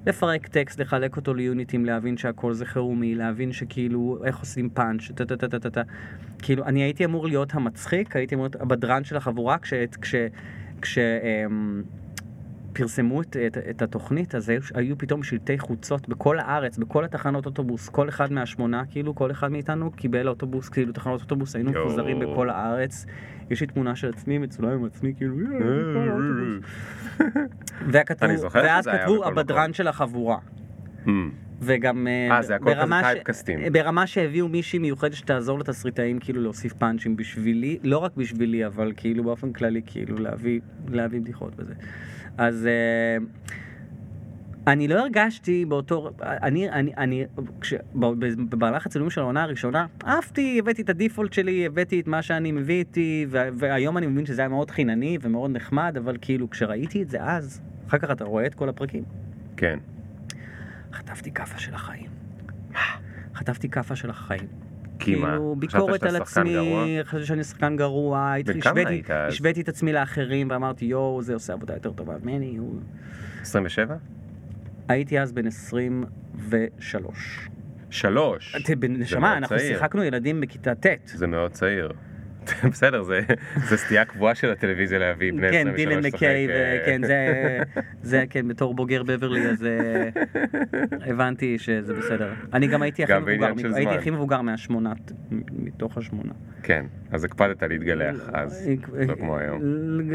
לפרק טקסט, לחלק אותו ליוניטים, להבין שהכל זה חירומי, להבין שכאילו, איך עושים פאנץ', טה טה טה טה טה טה. כאילו, אני הייתי אמור להיות המצחיק, הייתי אמור להיות הבדרן של החבורה, כש... כש... כש אמ, פרסמו את, את, את התוכנית, אז היו, היו פתאום שלטי חוצות בכל הארץ, בכל התחנות אוטובוס, כל אחד מהשמונה, כאילו, כל אחד מאיתנו קיבל אוטובוס, כאילו, תחנות אוטובוס, היינו. מפוזרים בכל הארץ. יש לי תמונה של עצמי מצולם עם עצמי, כאילו. וכתבו, [laughs] אני זוכר ואז כתבו הבדרן. של החבורה. Hmm. וגם אה, זה הכל כזה ברמה ש- טייפקסטים. ברמה שהביאו מישהי מיוחדת שתעזור לתסריטאים כאילו להוסיף פאנצ'ים בשבילי, לא רק בשבילי, אבל כאילו באופן כללי, כאילו להביא, להביא בדיחות וזה. אז אה, אני לא הרגשתי באותו, אני, אני, אני, כש, במהלך הצילומים של העונה הראשונה, עפתי, הבאתי את הדיפולט שלי, הבאתי את מה שאני מביא איתי, והיום אני מבין שזה היה מאוד חינני ומאוד נחמד, אבל כאילו כשראיתי את זה אז, אחר כך אתה רואה את כל הפרקים. כן. חטפתי כאפה של החיים. חטפתי כאפה של החיים. כאילו, ביקורת על עצמי? חשבתי שאני שחקן גרוע, השוויתי- את עצמי לאחרים ואמרתי, יואו, זה עושה עבודה יותר טובה ממני. הוא-" 27? הייתי אז בן 23. שלוש. אתה- בן- נשמה, מאוד אנחנו. שיחקנו ילדים בכיתה ט'. זה מאוד צעיר. [laughs] בסדר, זה זה סטייה קבועה של הטלוויזיה להביא בני 23 כן, דילן מקיי, אה, וכן, זה, זה, כן, בתור בוגר בברלי, אז אה, הבנתי שזה בסדר. אני גם הייתי הכי מבוגר, הייתי. הכי מבוגר מהשמונה, מתוך השמונה. כן, אז הקפדת להתגלח אז, לא כמו היום.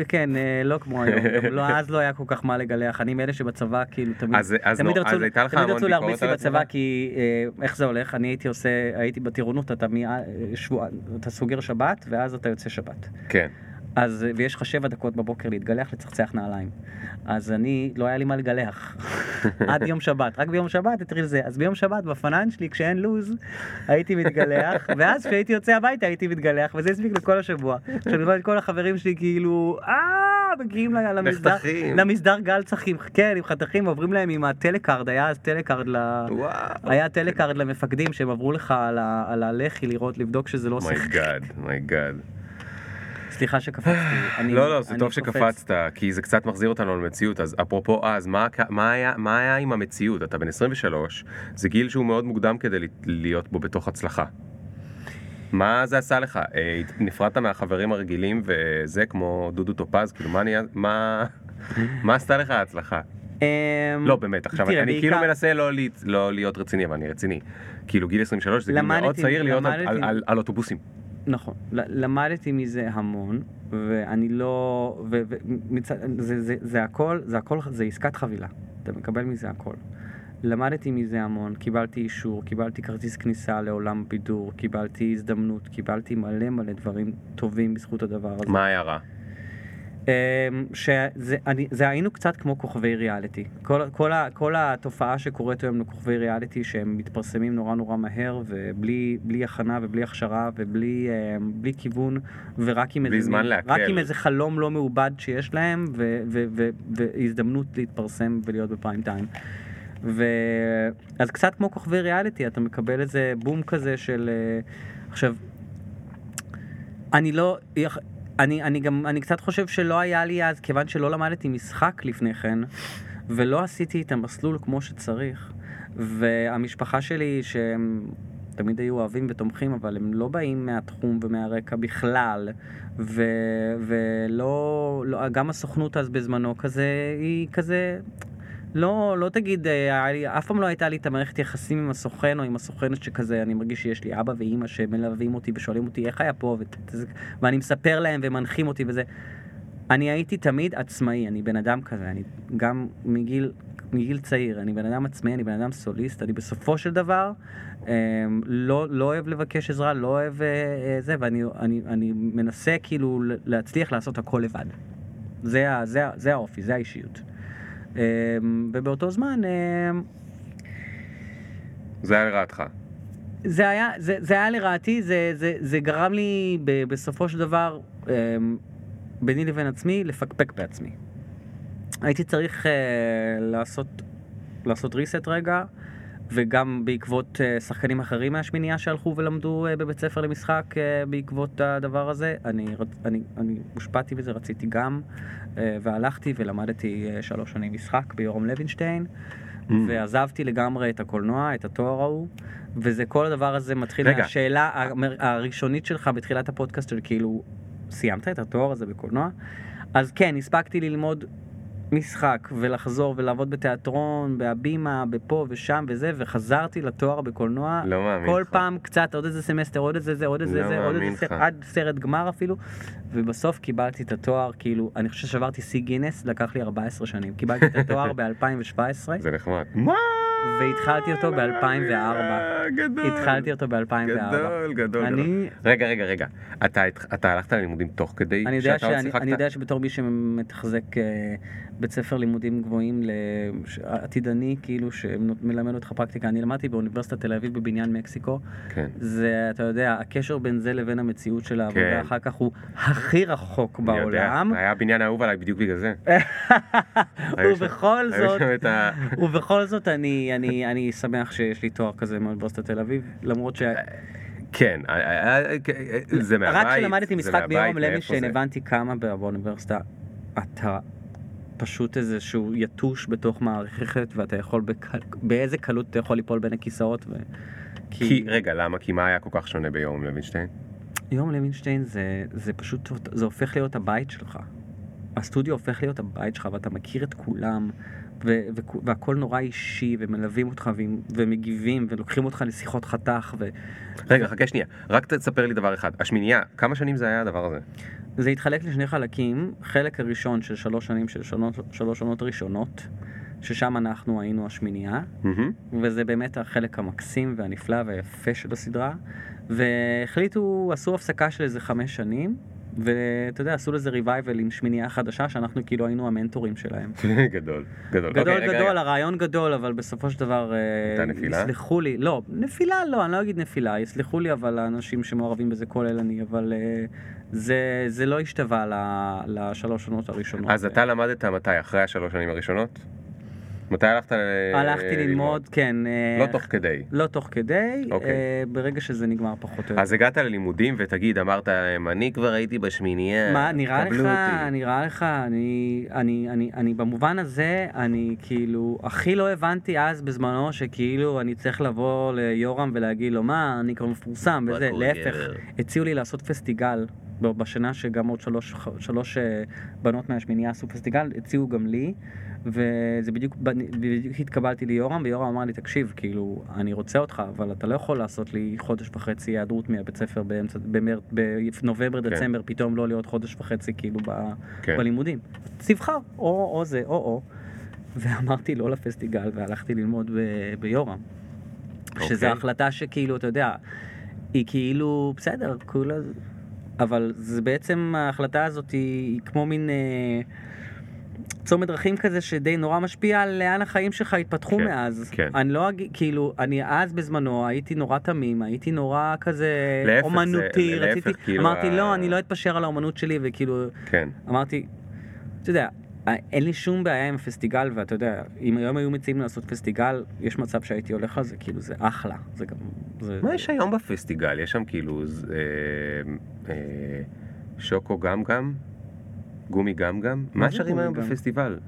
כן, אה, לא כמו היום. לא, אז לא היה כל כך מה לגלח. אני מאלה שבצבא, כאילו, תמיד נו, רצו- תמיד רצו להרביץ לי בצבא? כי אה, איך זה הולך? אני הייתי עושה, הייתי בטירונות, אתה סוגר שבת, ואז אתה יוצא שבת. כן. אז, ויש לך שבע דקות בבוקר להתגלח, לצחצח נעליים. אז אני, לא היה לי מה לגלח. [laughs] עד יום שבת, רק ביום שבת התחיל זה. אז ביום שבת, בפנן שלי, כשאין לו"ז, הייתי מתגלח, [laughs] ואז כשהייתי יוצא הביתה הייתי מתגלח, וזה הספיק לכל השבוע. כשאני רואה את כל החברים שלי כאילו, אה, מגיעים למסדר. למסדר גלצחים, כן, עם חתכים, עוברים להם עם הטלקארד, היה אז טלקארד ל... היה טלקארד למפקדים שהם עברו לך. על הלחי לראות, לבדוק שזה לא שיחק. my god, my god. סליחה שקפצתי. [sighs] אני- לא, לא, זה טוב קופץ. שקפצת, כי זה קצת מחזיר אותנו למציאות. אז אפרופו אז, מה מה היה- מה היה עם המציאות? אתה בן 23, זה גיל שהוא מאוד מוקדם כדי להיות בו בתוך הצלחה. מה זה עשה לך? אה, נפרדת מהחברים הרגילים וזה כמו דודו טופז? כאילו, מה נהיה, מה... [laughs] מה עשתה לך ההצלחה? אמ, לא, באמת, עכשיו, אני כאילו מנסה לא להיות- לא להיות רציני, אבל אני רציני. כאילו, גיל 23 זה גיל מאוד צעיר להיות על אוטובוסים. נכון, למדתי מזה המון, ואני לא, ו- ו- מצד- זה- זה- זה הכל, זה הכל, זה עסקת חבילה, אתה מקבל מזה הכל. למדתי מזה המון, קיבלתי אישור, קיבלתי כרטיס כניסה לעולם בידור, קיבלתי הזדמנות, קיבלתי מלא מלא דברים טובים בזכות הדבר הזה. מה היה רע? שזה היינו קצת כמו כוכבי ריאליטי. כל, כל, ה, כל התופעה שקורית היום לכוכבי ריאליטי שהם מתפרסמים נורא נורא מהר ובלי הכנה ובלי הכשרה ובלי אמ, בלי כיוון ורק עם, איזה, זמן. רק עם איזה חלום לא מעובד שיש להם ו, ו, ו, והזדמנות להתפרסם ולהיות בפריים טיים. ו... אז קצת כמו כוכבי ריאליטי, אתה מקבל איזה בום כזה של... אה, עכשיו, אני לא... אני, אני גם, אני קצת חושב שלא היה לי אז, כיוון שלא למדתי משחק לפני כן, ולא עשיתי את המסלול כמו שצריך, והמשפחה שלי, שהם תמיד היו אוהבים ותומכים, אבל הם לא באים מהתחום ומהרקע בכלל, ו, ולא, לא, גם הסוכנות אז בזמנו כזה, היא כזה, לא, לא תגיד, אה, אף פעם לא הייתה לי את המערכת יחסים עם הסוכן או עם הסוכנת שכזה, אני מרגיש שיש לי אבא ואימא שמלווים אותי ושואלים אותי איך היה פה, ות, ואני מספר להם ומנחים אותי וזה. אני הייתי תמיד עצמאי, אני בן אדם כזה, אני גם מגיל, מגיל צעיר, אני בן אדם עצמאי, אני בן אדם סוליסט, אני בסופו של דבר אה, לא, לא אוהב לבקש עזרה, לא אוהב אה, אה, זה, ואני אני, אני מנסה כאילו להצליח לעשות הכל לבד. זה, זה, זה האופי, זה האישיות. אמ, ובאותו זמן... אמ, זה היה לרעתך. זה היה, זה, זה היה לרעתי, זה, זה, זה גרם לי ב, בסופו של דבר, אמ, ביני לבין עצמי, לפקפק בעצמי. הייתי צריך לעשות, לעשות reset רגע, וגם בעקבות uh, שחקנים אחרים מהשמינייה שהלכו ולמדו uh, בבית ספר למשחק uh, בעקבות הדבר הזה, אני, אני, אני הושפעתי בזה, רציתי גם. אה, והלכתי ולמדתי אה, שלוש שנים משחק ביורם לוינשטיין, mm. ועזבתי לגמרי את הקולנוע, את התואר ההוא, וזה כל הדבר הזה מתחיל רגע. מהשאלה הראשונית שלך בתחילת הפודקאסט של כאילו, סיימת את התואר הזה בקולנוע? אז כן, הספקתי ללמוד משחק ולחזור ולעבוד בתיאטרון, בהבימה, בפה ושם וזה, וחזרתי לתואר בקולנוע. לא מאמין כל לך. פעם קצת, עוד איזה סמסטר, עוד איזה זה, עוד איזה לא זה, עוד איזה סרט, עד סרט גמר אפילו, ובסוף קיבלתי את התואר, כאילו, אני חושב ששברתי שיא גינס, לקח לי 14 שנים. קיבלתי את התואר [laughs] ב-2017. זה נחמד. מה? והתחלתי אותו ב-2004. גדול. התחלתי אותו ב-2004. גדול, גדול. אני... רגע, רגע, רגע. אתה, אתה הלכת ללימודים תוך כדי אני שאתה עוד שיחקת? אני יודע שבתור מי שמתחזק uh, בית ספר לימודים גבוהים לעתידני, כאילו, שמלמד אותך פרקטיקה, אני למדתי באוניברסיטת תל אביב בבניין מקסיקו. כן. זה, אתה יודע, הקשר בין זה לבין המציאות של העבודה כן. אחר כך הוא הכי רחוק בעולם. אני יודע, היה בניין אהוב עליי בדיוק בגלל זה. [laughs] ובכל זאת, [laughs] ובכל זאת אני... אני, אני שמח שיש לי תואר כזה מאוניברסיטת תל אביב, למרות ש... כן, אה, אה, אה, זה מהבית, רק כשלמדתי משחק ביום לוינשטיין הבנתי כמה באוניברסיטה אתה פשוט איזשהו יתוש בתוך מערכת ואתה יכול, באיזה קלות אתה יכול ליפול בין הכיסאות. ו... כי, רגע, למה? כי מה היה כל כך שונה ביום לוינשטיין? יום לוינשטיין זה, זה פשוט, זה הופך להיות הבית שלך. הסטודיו הופך להיות הבית שלך ואתה מכיר את כולם ו- ו- והכל נורא אישי, ומלווים אותך ומגיבים, ולוקחים אותך לשיחות חתך. ו... רגע, חכה שנייה, רק תספר לי דבר אחד. השמינייה, כמה שנים זה היה הדבר הזה? זה התחלק לשני חלקים, חלק הראשון של שלוש שנים של שונות, שלוש עונות ראשונות, ששם אנחנו היינו השמינייה, mm-hmm. וזה באמת החלק המקסים והנפלא והיפה של הסדרה, והחליטו, עשו הפסקה של איזה חמש שנים. ואתה יודע, עשו לזה ריווייבל עם שמינייה חדשה, שאנחנו כאילו היינו המנטורים שלהם. [laughs] גדול, גדול. גדול, okay, גדול, רגע, הרעיון גדול, אבל בסופו של דבר... אה, הייתה נפילה? יסלחו לי, לא, נפילה לא, אני לא אגיד נפילה, יסלחו לי אבל האנשים שמעורבים בזה כולל אני, אבל אה, זה, זה לא השתווה לשלוש שנות הראשונות. אז אתה למדת מתי? אחרי השלוש שנים הראשונות? מתי הלכת ללמוד? הלכתי ללמוד, כן. לא תוך כדי. לא תוך כדי, אוקיי. ברגע שזה נגמר פחות או יותר. אז הגעת ללימודים ותגיד, אמרת להם, אני כבר הייתי בשמינייה, מה, נראה לך, נראה לך, אני, במובן הזה, אני כאילו, הכי לא הבנתי אז בזמנו, שכאילו אני צריך לבוא ליורם ולהגיד לו, מה, אני כבר מפורסם, וזה, להפך, הציעו לי לעשות פסטיגל. בשנה שגם עוד שלוש, שלוש אה, בנות מהשמינייה עשו פסטיגל, הציעו גם לי. וזה בדיוק, בדיוק התקבלתי ליורם, ויורם אמר לי, תקשיב, כאילו, אני רוצה אותך, אבל אתה לא יכול לעשות לי חודש וחצי היעדרות מהבית ספר באמצע, במר, בנובמבר, כן. דצמבר, פתאום לא להיות חודש וחצי כאילו ב, כן. בלימודים. תבחר, או, או זה, או, או. ואמרתי לא לפסטיגל, והלכתי ללמוד ב, ביורם. אוקיי. שזו החלטה שכאילו, אתה יודע, היא כאילו, בסדר, כולה... אבל זה בעצם, ההחלטה הזאת היא, היא כמו מין אה, צומת דרכים כזה שדי נורא משפיע על לאן החיים שלך התפתחו כן, מאז. כן. אני לא אגיד, כאילו, אני אז בזמנו הייתי נורא תמים, הייתי נורא כזה להפך, זה- אומנותי, להפך, רציתי, כאילו, אמרתי ה- לא, אני לא אתפשר על האומנות שלי, וכאילו, כן. אמרתי, אתה יודע, אין לי שום בעיה עם הפסטיגל, ואתה יודע, אם היום היו מציעים לעשות פסטיגל, יש מצב שהייתי הולך על זה, כאילו, זה אחלה. זה גם... זה, מה יש היום בפסטיגל? יש שם כאילו ז- אה, אה, שוקו גם גם? גומי גם גם? מה שרים היום? בפסטיבל?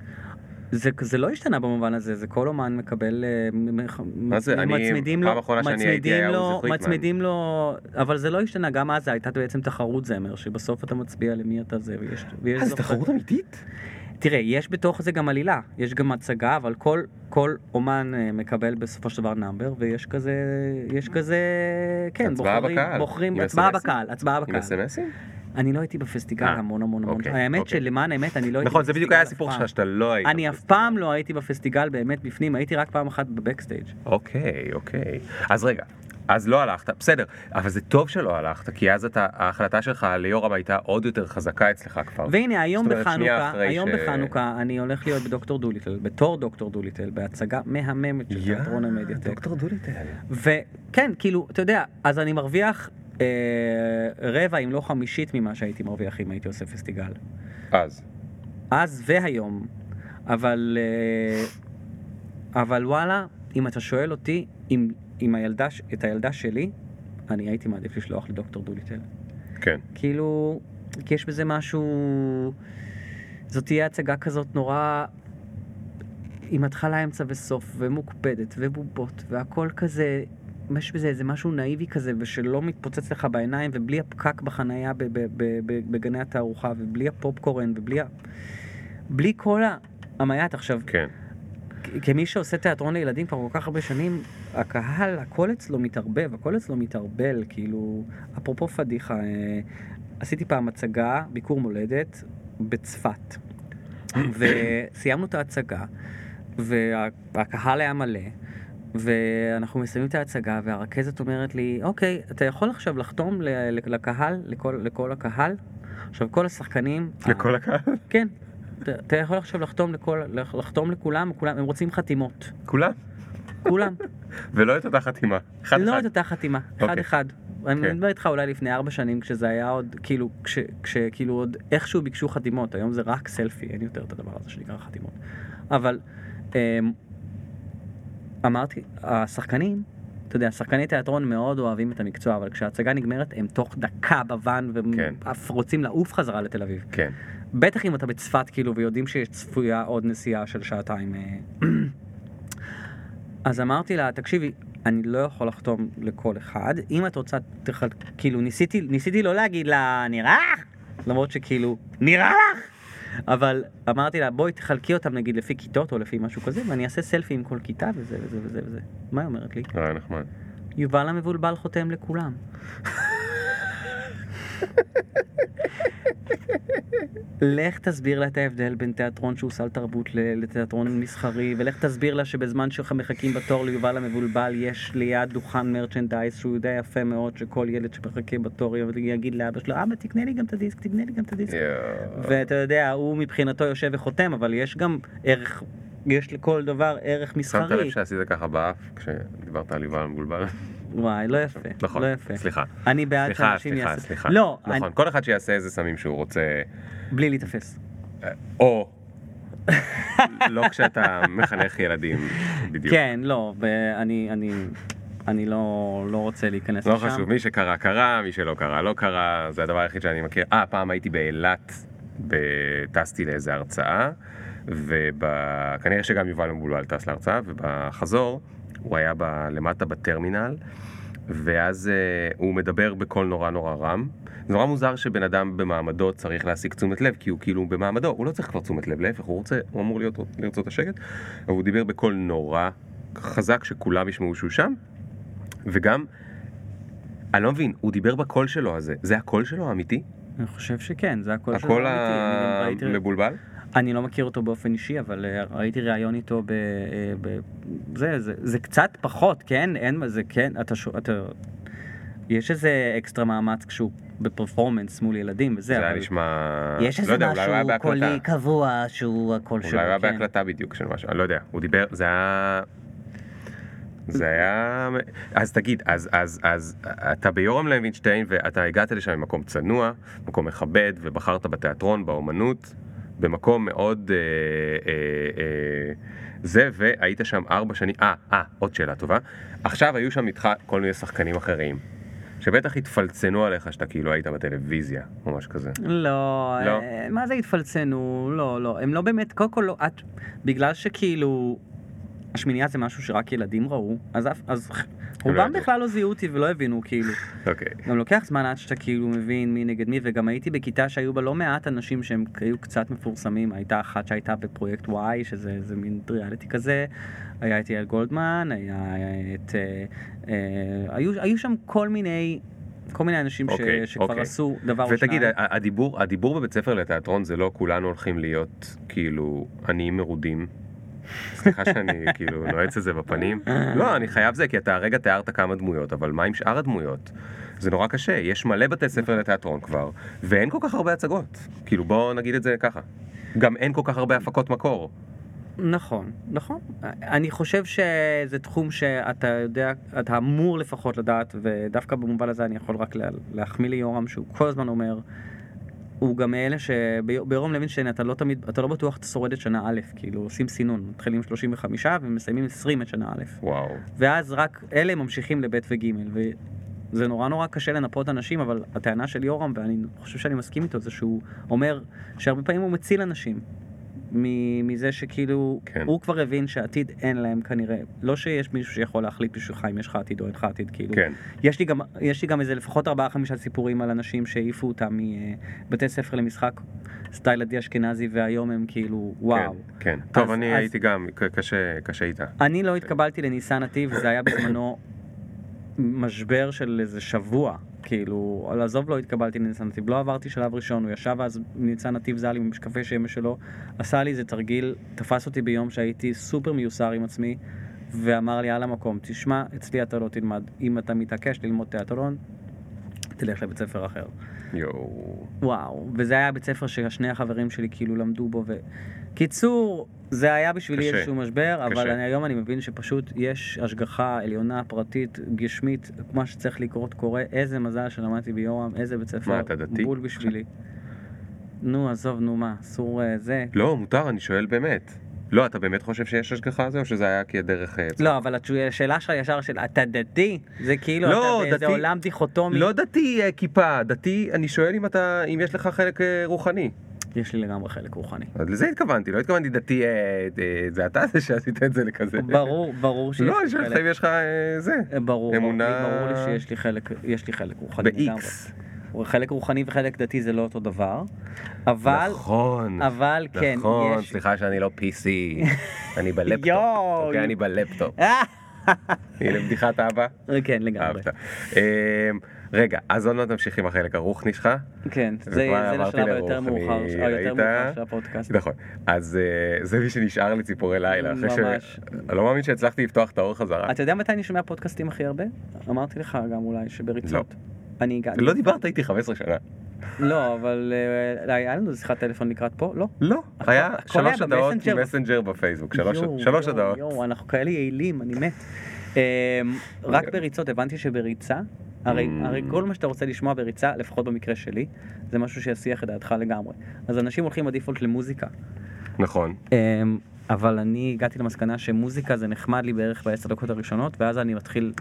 זה, זה לא השתנה במובן הזה, זה כל אומן מקבל, אה, מה זה? אני- מצמידים פעם אחרונה שאני הייתי היה לו, עוזי פריטמן. מצמידים לו, אבל זה לא השתנה, גם אז הייתה בעצם תחרות זמר, שבסוף אתה מצביע למי אתה זה, ויש, ויש אה, זו זוכה. תחרות אמיתית? תראה, יש בתוך זה גם עלילה, יש גם הצגה, אבל כל, כל אומן אה, מקבל בסופו של דבר נאמבר, ויש כזה, יש כזה, כן, בוחרים, בקהל. בוחרים, הצבעה? בקהל, הצבעה עם בקהל. אני לא הייתי בפסטיגל אה, המון המון המון, אוקיי, האמת אוקיי. שלמען האמת אני לא הייתי נכון, זה בדיוק בפסטיגל היה אף הסיפור פעם. שלך, שאתה לא היית. אני אף בפסטיגל. פעם לא הייתי בפסטיגל באמת בפנים, הייתי רק פעם אחת בבקסטייג'. אוקיי, אוקיי. אז רגע, אז לא הלכת, בסדר, אבל זה טוב שלא הלכת, כי אז אתה, ההחלטה שלך ליורם הייתה עוד יותר חזקה אצלך כבר. והנה היום בחנוכה, היום ש- בחנוכה אני הולך להיות בדוקטור דוליטל, בתור דוקטור דוליטל, בהצגה מהממת של תיאטרון המדיאטק. דוקטור דוליטל. וכן, כאילו, אתה יודע, אז אני מרוויח רבע אם לא חמישית ממה שהייתי מרוויח אם הייתי עושה פסטיגל. אז. אז והיום. אבל, אה, אבל וואלה, אם אתה שואל אותי, אם, אם הילדה, את הילדה שלי, אני הייתי מעדיף לשלוח לדוקטור דוליטל. כן. כאילו, כי יש בזה משהו... זאת תהיה הצגה כזאת נורא... עם התחלה, אמצע וסוף, ומוקפדת, ובובות, והכל כזה... יש בזה איזה משהו נאיבי כזה, ושלא מתפוצץ לך בעיניים, ובלי הפקק בחנייה בגני התערוכה, ובלי הפופקורן, ובלי ה... בלי כל המעיית. עכשיו, כן. כמי שעושה תיאטרון לילדים כבר כל כך הרבה שנים, הקהל, הכל אצלו מתערבב, הכל אצלו מתערבל, כאילו, אפרופו פדיחה, אה, עשיתי פעם הצגה, ביקור מולדת, בצפת. [coughs] וסיימנו את ההצגה, והקהל היה מלא, ואנחנו מסיימים את ההצגה, והרכזת אומרת לי, אוקיי, אתה יכול עכשיו לחתום לקהל, לכל, לכל הקהל? עכשיו, כל השחקנים... לכל הקהל? כן. אתה- אתה יכול עכשיו לחתום לכל, לח- לחתום לכולם, כולם, הם רוצים חתימות. כולם? כולם. [laughs] ולא את אותה חתימה. אחד לא אחד. את אותה חתימה, אוקיי. אחד אחד. אני כן. מדבר איתך אולי לפני ארבע שנים, כשזה היה עוד, כאילו, כש- כשכאילו עוד איכשהו ביקשו חתימות, היום זה רק סלפי, אין יותר את הדבר הזה שנקרא חתימות. אבל אמ, אמרתי, השחקנים, אתה יודע, שחקני תיאטרון מאוד אוהבים את המקצוע, אבל כשההצגה נגמרת, הם תוך דקה בוואן, והם כן. אף רוצים לעוף חזרה לתל אביב. כן. בטח אם אתה בצפת כאילו ויודעים שצפויה עוד נסיעה של שעתיים. אה. [clears throat] אז אמרתי לה, תקשיבי, אני לא יכול לחתום לכל אחד, אם את רוצה, תחל... כאילו ניסיתי, ניסיתי לא להגיד לה, נראה לך? למרות שכאילו, נראה לך? אבל אמרתי לה, בואי תחלקי אותם נגיד לפי כיתות או לפי משהו כזה, ואני אעשה סלפי עם כל כיתה וזה וזה וזה וזה. מה היא אומרת לי? רעיון נחמד. יובל המבולבל חותם לכולם. לך תסביר לה את ההבדל בין תיאטרון שהוא סל תרבות לתיאטרון מסחרי, ולך תסביר לה שבזמן שלך מחכים בתור ליובל המבולבל, יש ליד דוכן מרצ'נדייז שהוא יודע יפה מאוד שכל ילד שמחכה בתור יגיד לאבא שלו, אבא תקנה לי גם את הדיסק, תקנה לי גם את הדיסק. יואו. ואתה יודע, הוא מבחינתו יושב וחותם, אבל יש גם ערך, יש לכל דבר ערך שמת מסחרי. לב שעשית ככה באף כשדיברת על יובל מבולבל? וואי, לא יפה, נכון, לא יפה. סליחה. אני בעד סליחה, שאנשים סליחה, יעשו... סליחה. לא, נכון, אני- כל אחד שיעשה איזה סמים שהוא רוצה, בלי להיתפס. או [laughs] לא כשאתה מחנך ילדים, בדיוק. כן, לא, ואני אני, אני לא, לא רוצה להיכנס לא לשם. חשוב, מי שקרה קרה, מי שלא קרה לא קרה, זה הדבר היחיד שאני מכיר. אה, פעם הייתי באילת, טסתי לאיזה הרצאה, וכנראה שגם יובל מבולבל טס להרצאה, ובחזור הוא היה ב... למטה בטרמינל, ואז אה, הוא מדבר בקול נורא נורא רם. זה נורא מוזר שבן אדם במעמדו צריך להשיג תשומת לב, כי הוא כאילו במעמדו, הוא לא צריך כבר תשומת לב, להפך, הוא רוצה, הוא אמור להיות, לרצות את השקט, אבל הוא דיבר בקול נורא חזק, שכולם ישמעו שהוא שם, וגם, אני לא מבין, הוא דיבר בקול שלו הזה, זה הקול שלו האמיתי? אני חושב שכן, זה הקול אמיתי. אני גם ראיתי- המבולבל? אני לא מכיר אותו באופן אישי, אבל אה, ראיתי ראיון איתו ב... אה, ב זה, זה, זה קצת פחות, כן? אין מה זה, כן? אתה... שו- אתה יש איזה אקסטרה מאמץ כשהוא בפרפורמנס מול ילדים וזה, זה היה אבל נשמע... יש לא איזה יודע, אולי הוא היה משהו בהקלטה. קולי קבוע שהוא הקול שלו, אולי הוא היה כן. בהקלטה בדיוק של משהו, אני לא יודע, הוא דיבר, זה היה... זה היה... אז תגיד, אז, אז, אז אתה ביורם לוינשטיין ואתה הגעת לשם ממקום צנוע, מקום מכבד, ובחרת בתיאטרון, באומנות, במקום מאוד... אה, אה, אה, זה, והיית שם ארבע שנים, אה, אה, עוד שאלה טובה. עכשיו היו שם איתך כל מיני שחקנים אחרים, שבטח התפלצנו עליך שאתה כאילו היית בטלוויזיה, או משהו כזה. לא, לא? אה, מה זה התפלצנו? לא, לא, הם לא באמת, קודם כל לא, את, בגלל שכאילו, השמינייה זה משהו שרק ילדים ראו, אז, אז לא רובם ידעו. בכלל לא זיהו אותי ולא הבינו, כאילו. אוקיי. גם לוקח זמן עד שאתה כאילו מבין מי נגד מי, וגם הייתי בכיתה שהיו בה לא מעט אנשים שהם היו קצת מפורסמים, הייתה אחת שהייתה בפרויקט Y, שזה מין ריאליטי כזה, היה את יעל גולדמן, היה את... אה, אה, היו, היו שם כל מיני... כל מיני אנשים ש, אוקיי, שכבר אוקיי. עשו דבר או ותגיד, שניים. ה- הדיבור, הדיבור בבית ספר לתיאטרון זה לא כולנו הולכים להיות כאילו עניים מרודים. סליחה שאני כאילו נועץ את זה בפנים. לא, אני חייב זה, כי אתה הרגע תיארת כמה דמויות, אבל מה עם שאר הדמויות? זה נורא קשה, יש מלא בתי ספר לתיאטרון כבר, ואין כל כך הרבה הצגות. כאילו בוא נגיד את זה ככה. גם אין כל כך הרבה הפקות מקור. נכון, נכון. אני חושב שזה תחום שאתה יודע, אתה אמור לפחות לדעת, ודווקא במובן הזה אני יכול רק לה- להחמיא ליורם שהוא כל הזמן אומר, הוא גם מאלה שביורם לוינשטיין אתה לא תמיד, אתה לא בטוח אתה שורד את שנה א', כאילו עושים סינון, מתחילים 35 ומסיימים 20 את שנה א', וואו. ואז רק אלה ממשיכים לב' וג', וזה נורא נורא קשה לנפות אנשים, אבל הטענה של יורם, ואני חושב שאני מסכים איתו, זה שהוא אומר שהרבה פעמים הוא מציל אנשים. מזה שכאילו, כן. הוא כבר הבין שעתיד אין להם כנראה, לא שיש מישהו שיכול להחליט בשבילך אם יש לך עתיד או אין לך עתיד, כאילו. כן. יש לי גם, יש לי גם איזה לפחות ארבעה חמישה סיפורים על אנשים שהעיפו אותם מבתי ספר למשחק סטייל עדי אשכנזי והיום הם כאילו וואו. כן, כן. טוב, אז- אני אז- הייתי גם, קשה, קשה איתה. אני לא התקבלתי לניסן נתיב, זה היה בזמנו משבר של איזה שבוע. כאילו, לעזוב לא התקבלתי לניסן נתיב, לא עברתי שלב ראשון, הוא ישב אז ניצן נתיב ז"ל עם משקפי שמש שלו, עשה לי איזה תרגיל, תפס אותי ביום שהייתי סופר מיוסר עם עצמי, ואמר לי על המקום, תשמע, אצלי אתה לא תלמד, אם אתה מתעקש ללמוד תיאטרון, תלך לבית ספר אחר. יואו. וואו, וזה היה בית ספר ששני החברים שלי כאילו למדו בו, ו... קיצור, זה היה בשבילי קשה, איזשהו משבר, אבל קשה. אני, היום אני מבין שפשוט יש השגחה עליונה, פרטית, גשמית, מה שצריך לקרות קורה, איזה מזל שלמדתי ביורם, איזה בית ספר, מה, אתה דתי? בול בשבילי. נו, עזוב, נו מה, אסור אה, זה. לא, מותר, אני שואל באמת. לא, אתה באמת חושב שיש השגחה על זה, או שזה היה כדרך... אה, לא, אבל השאלה שלך ישר של אתה דתי? זה כאילו, לא, אתה באיזה דתי- עולם דיכוטומי. לא דתי אה, כיפה, דתי, אני שואל אם אתה, אם יש לך חלק רוחני. יש לי לגמרי חלק רוחני. אז לזה התכוונתי, לא התכוונתי דתי, אה, אה, זה אתה זה שעשית את זה לכזה. ברור, ברור שיש לא, אני לי שואל אותך חלק. אם יש לך אה, זה. ברור, אמונה- ברור לי שיש לי חלק, יש לי חלק רוחני לגמרי. ב-X. חלק רוחני וחלק דתי זה לא אותו דבר, אבל, נכון. אבל כן, נכון, יש... סליחה שאני לא PC, [laughs] אני בלפטופ. יואו. אוקיי, אני בלפטופ. [laughs] הנה בדיחת אהבה. כן, לגמרי. רגע, אז עוד מעט נמשיך עם החלק הרוחני שלך. כן, זה זה לשלב היותר מאוחר, היותר? מאוחר של הפודקאסט. נכון. אז אה, זה מי שנשאר לי ציפורי לילה. ש... ממש. אני לא מאמין שהצלחתי לפתוח את האור חזרה. אתה יודע מתי אני שומע פודקאסטים הכי הרבה? אמרתי לך גם אולי שבריצות. אני הגעתי. לא דיברת איתי 15 שנה. לא, אבל אה, היה לנו שיחת טלפון לקראת פה? לא. לא. היה שלוש הודעות. מסנג'ר בפייסבוק. שלוש- הודעות. אנחנו כאלה יעילים, אני מת. אמ, רק בריצות, הבנתי שבריצה, הרי Mm. הרי כל מה שאתה רוצה לשמוע בריצה, לפחות במקרה שלי, זה משהו שיסיח את דעתך לגמרי. אז אנשים הולכים בדיפולט למוזיקה. נכון. אמ, אבל אני הגעתי למסקנה שמוזיקה זה נחמד לי בערך בעשר דקות הראשונות, ואז אני מתחיל.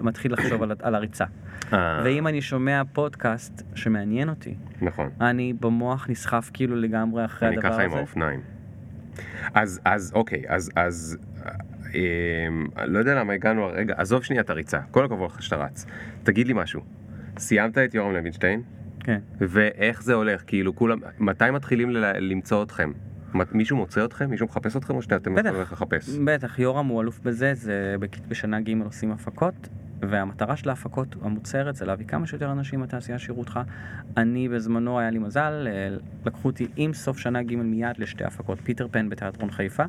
מתחיל לחשוב על, על הריצה. אה, ואם אני שומע פודקאסט שמעניין אותי, נכון. אני במוח נסחף כאילו לגמרי אחרי אני הדבר ככה עם הזה. האופניים. אז, אז, אוקיי, אז, אז, אמ, לא יודע למה הגענו, רגע, עזוב שנייה את הריצה, כל הכבוד לך שאתה רץ. תגיד לי משהו, סיימת את יורם לוינשטיין? כן. ואיך זה הולך? כאילו, כולם, מתי מתחילים ל- למצוא אתכם? מישהו מוצא אתכם? מישהו מחפש אתכם או שאתם. יכולים לחפש? בטח, יורם הוא אלוף בזה, זה בשנה ג' עושים הפקות, והמטרה של ההפקות המוצהרת זה להביא כמה שיותר אנשים לתעשייה שיראו אותך. אני בזמנו, היה לי מזל, אה, לקחו אותי עם סוף שנה ג' מיד לשתי הפקות, פיטר פן בתיאטרון חיפה,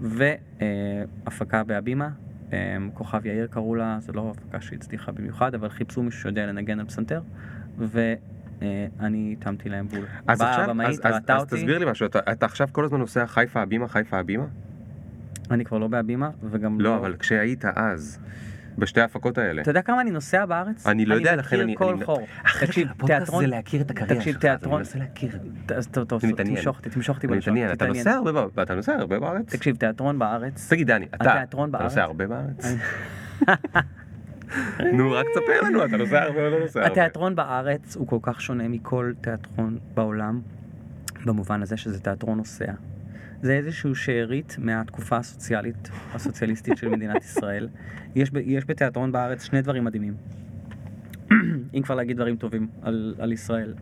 והפקה בהבימה, אמ, כוכב יאיר קראו לה, זו לא הפקה שהצליחה במיוחד, אבל חיפשו מישהו שיודע לנגן על פסנתר, ואני התאמתי להם בול. אז באה עכשיו, הבמאית, אז, אז, ראתה אז אותי, תסביר לי משהו, אתה, אתה עכשיו כל הזמן נוסע חיפה הבימה, חיפה הבימה? אני כבר לא בהבימה, וגם לא, אבל כשהיית אז, בשתי ההפקות האלה. אתה יודע כמה אני נוסע בארץ? אני לא יודע, לכן אני- מכיר כל אני- חור. תקשיב, תיאטרון, זה להכיר את הקריירה תקשיב, שלך, אני תיאטרון, מנסה להכיר. טוב, טוב, אני. תמשוך אותי, תמשוך אותי אני בלשון, אתה. נוסע הרבה, ב- אתה נוסע הרבה בארץ? תקשיב, תיאטרון בארץ, תגיד דני, אתה, בארץ? נוסע הרבה בארץ? נו, רק תספר לנו, אתה נוסע הרבה או לא נוסע הרבה? התיאטרון בארץ הוא כל כך שונה מכל תיאטרון בעולם, במובן הזה שזה תיאטרון נוסע. זה איזשהו שארית מהתקופה הסוציאלית, הסוציאליסטית של מדינת ישראל. יש, יש בתיאטרון בארץ שני דברים מדהימים. אם כבר להגיד דברים טובים על, על ישראל.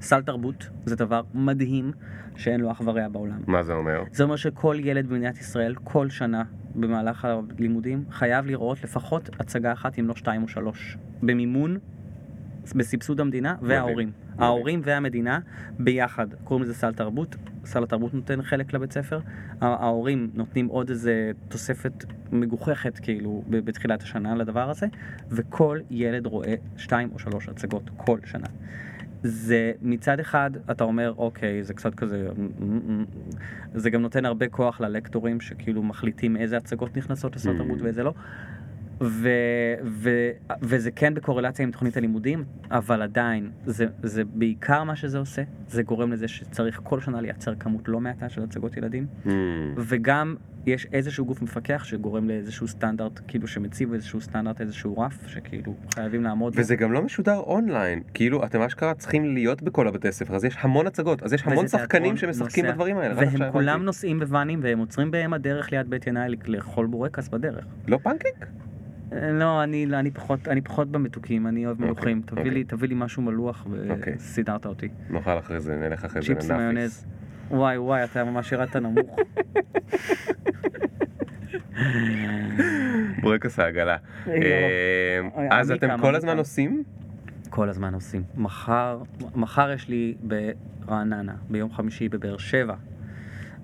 סל תרבות זה דבר מדהים שאין לו אח ורע בעולם. מה זה אומר? זה אומר שכל ילד במדינת ישראל, כל שנה במהלך הלימודים, חייב לראות לפחות הצגה אחת, אם לא שתיים או שלוש, במימון, בסבסוד המדינה וההורים. ההורים והמדינה ביחד, קוראים לזה סל תרבות, סל התרבות נותן חלק לבית ספר, ההורים נותנים עוד איזה תוספת מגוחכת כאילו בתחילת השנה לדבר הזה, וכל ילד רואה שתיים או שלוש הצגות כל שנה. זה מצד אחד אתה אומר אוקיי זה קצת כזה זה גם נותן הרבה כוח ללקטורים שכאילו מחליטים איזה הצגות נכנסות לסל Mm. תרבות ואיזה לא. ו, ו, וזה כן בקורלציה עם תוכנית הלימודים אבל עדיין זה, זה בעיקר מה שזה עושה זה גורם לזה שצריך כל שנה לייצר כמות לא מעטה של הצגות ילדים Hmm. וגם יש איזשהו גוף מפקח שגורם לאיזשהו סטנדרט כאילו שמציב איזשהו סטנדרט איזשהו רף שכאילו חייבים לעמוד בו. וזה גם לא משודר אונליין, כאילו אתם אשכרה צריכים להיות בכל הבתי ספר, אז יש המון הצגות, אז יש המון שחקנים שמשחקים נוסע. בדברים האלה. והם כולם. נוסעים בוואנים והם עוצרים בהם הדרך ליד בית ינאי לאכול בורקס בדרך. לא פנקק? אה, לא, אני, אני, פחות, אני פחות במתוקים, אני אוהב אוקיי, מלוכים. תביא, אוקיי. לי, תביא לי משהו מלוח אוקיי. וסידרת אותי. נאכל אחרי זה, נלך אחרי זה צ'יפס לנאפיס. מיונז. וואי וואי, אתה ממש ירדת נמוך. בורקס העגלה. אוי, אה, אוי, אז אתם כל הזמן. עושים? כל הזמן עושים. מחר, מחר יש לי ברעננה, ביום חמישי בבאר שבע.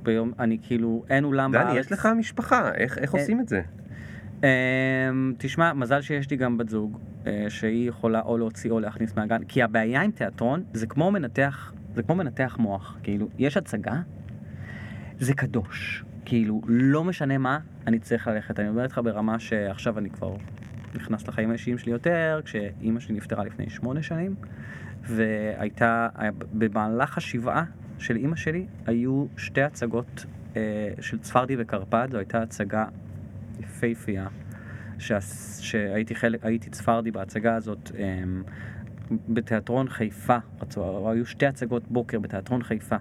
ביום, אני כאילו, אין אולם בארץ. דני, יש לך משפחה, איך איך אה, עושים את זה? אמ, תשמע, מזל שיש לי גם בת זוג, אה, שהיא יכולה או להוציא או להכניס מהגן, כי הבעיה עם תיאטרון זה כמו מנתח, זה כמו מנתח מוח, כאילו, יש הצגה, זה קדוש, כאילו, לא משנה מה, אני צריך ללכת, אני אומר לך ברמה שעכשיו אני כבר נכנס לחיים האישיים שלי יותר, כשאימא שלי נפטרה לפני שמונה שנים, והייתה, במהלך השבעה של אימא שלי, היו שתי הצגות אה, של צפרדי וקרפד, זו הייתה הצגה יפהפייה, שה- שהייתי חלק, הייתי צפרדי בהצגה הזאת אמ, בתיאטרון חיפה, רצו, היו שתי הצגות בוקר בתיאטרון חיפה.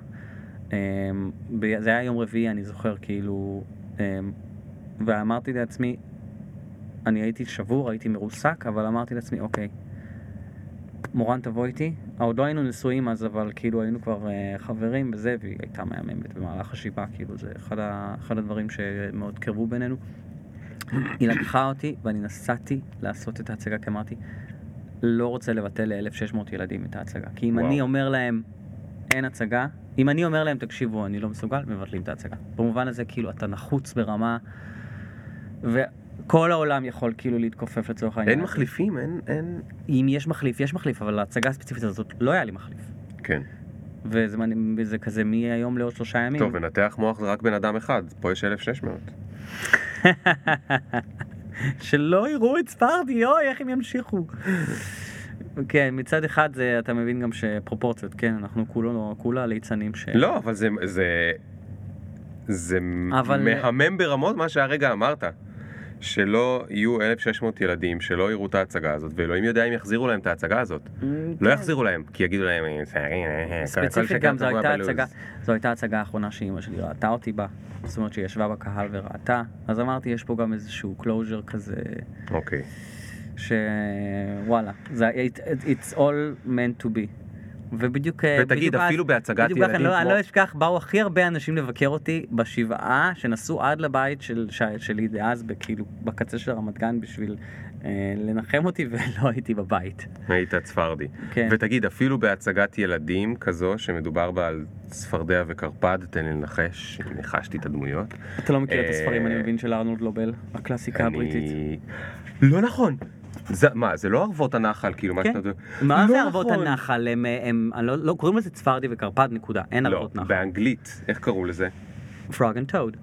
אמ, זה היה יום רביעי, אני זוכר, כאילו, אמ, ואמרתי לעצמי, אני הייתי שבור, הייתי מרוסק, אבל אמרתי לעצמי, אוקיי, מורן תבוא איתי, עוד לא היינו נשואים אז, אבל כאילו היינו כבר uh, חברים וזה, והיא הייתה מהממת במהלך השבעה, כאילו זה אחד, אחד הדברים שמאוד קרבו בינינו. היא לקחה אותי ואני נסעתי לעשות את ההצגה, כי אמרתי, לא רוצה לבטל ל-1,600 ילדים את ההצגה. כי אם וואו. אני אומר להם, אין הצגה, אם אני אומר להם, תקשיבו, אני לא מסוגל, מבטלים את ההצגה. במובן הזה, כאילו, אתה נחוץ ברמה, וכל העולם יכול כאילו להתכופף לצורך העניין. אין. מחליפים? אין... אין... אם יש מחליף, יש מחליף, אבל להצגה הספציפית הזאת לא היה לי מחליף. כן. וזה, וזה כזה מהיום לעוד שלושה ימים. טוב, מנתח מוח זה רק בן אדם אחד, פה יש 1,600. [laughs] שלא יראו את ספרדי, אוי, איך הם ימשיכו. כן, מצד אחד זה, אתה מבין גם שפרופורציות, כן, אנחנו כולו, כולה ליצנים ש... לא, אבל זה... זה... זה אבל- מהמם ברמות מה שהרגע אמרת. שלא יהיו 1,600 ילדים שלא יראו את ההצגה הזאת, ואלוהים יודע אם יחזירו להם את ההצגה הזאת. לא יחזירו להם, כי יגידו להם, "אה, אה, אה, ספציפית גם זו הייתה. הצגה, זו הייתה הצגה האחרונה שאימא שלי ראתה אותי בה. זאת אומרת שהיא ישבה בקהל וראתה, אז אמרתי, יש פה גם איזשהו closure כזה, אוקיי. שוואלה, זה it's all meant to be. ובדיוק... אה, ותגיד, בדיוק אפילו בהצגת ככה, ילדים לא, אני כמו- לא אשכח, באו הכי הרבה אנשים לבקר אותי בשבעה, שנסעו עד לבית של, שלי דאז, כאילו, בקצה של רמת גן, בשביל אה, לנחם אותי, [laughs] ולא הייתי בבית. היית צפרדי. כן. ותגיד, אפילו בהצגת ילדים כזו, שמדובר בה על צפרדע וקרפד, תן לי לנחש, ניחשתי את הדמויות. אתה לא מכיר את אה, הספרים, אני מבין, של ארנולד לובל, הקלאסיקה הבריטית. אני... לא נכון. זה, מה, זה לא ערבות הנחל, כאילו, מה כן. שאתה... מה לא זה ערבות נכון. הנחל? הם, הם, אני לא, לא, קוראים לזה צפרדי וקרפד, נקודה. אין לא, ערבות נחל. באנגלית, איך קראו לזה? Frog and Toad.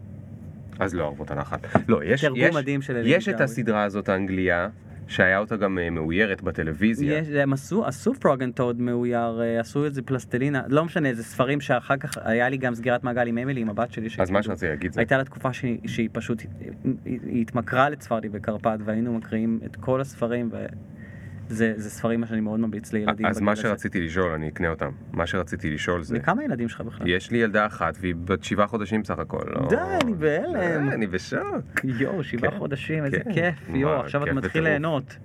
אז לא ערבות הנחל. לא, יש, יש, יש את. הסדרה הזאת האנגליה, שהיה אותה גם אה, מאוירת בטלוויזיה. יש, הם עשו, עשו Frog and Toad מאויר, אה, עשו את זה פלסטלינה, לא משנה, זה ספרים שאחר כך, היה לי גם סגירת מעגל עם אמילי, עם הבת שלי. אז מה שרציתי להגיד זה, הייתה לה תקופה שהיא, שהיא פשוט, היא, היא התמכרה לצפרדי וקרפד, והיינו מקריאים את כל הספרים, וזה זה ספרים שאני מאוד ממליץ לילדים. אז מה הזה. שרציתי לשאול, אני אקנה אותם. מה שרציתי לשאול זה, וכמה ילדים שלך בכלל? יש לי ילדה אחת והיא בת שבעה חודשים סך הכל. לא- די, אני בהלם. אני בשוק. יואו, שבעה כן, חודשים, איזה כן. כיף, יואו, עכשיו אתה כיף מתחיל בטירוף. ליהנות.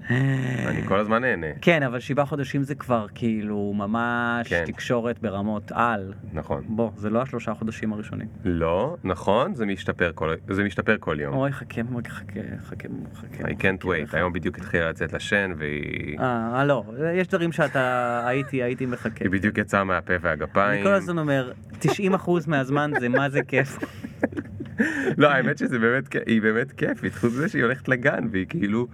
אני כל הזמן נהנה. כן, אבל שבעה חודשים זה כבר כאילו ממש כן. תקשורת ברמות על. נכון. בוא, זה לא השלושה חודשים הראשונים. לא, נכון, זה משתפר כל, זה משתפר כל יום. אוי, חכה, חכה, חכה, חכה. I can't wait, היום בדיוק התחילה לצאת לשן והיא אה, לא, יש דברים שאתה, הייתי, הייתי מחכה. היא בדיוק יצאה מהפה והגפיים. אני כל הזמן אומר, 90% מהזמן זה מה זה כיף. לא, האמת שזה באמת, היא באמת כיפית, חוץ מזה שהיא הולכת לגן והיא כאילו,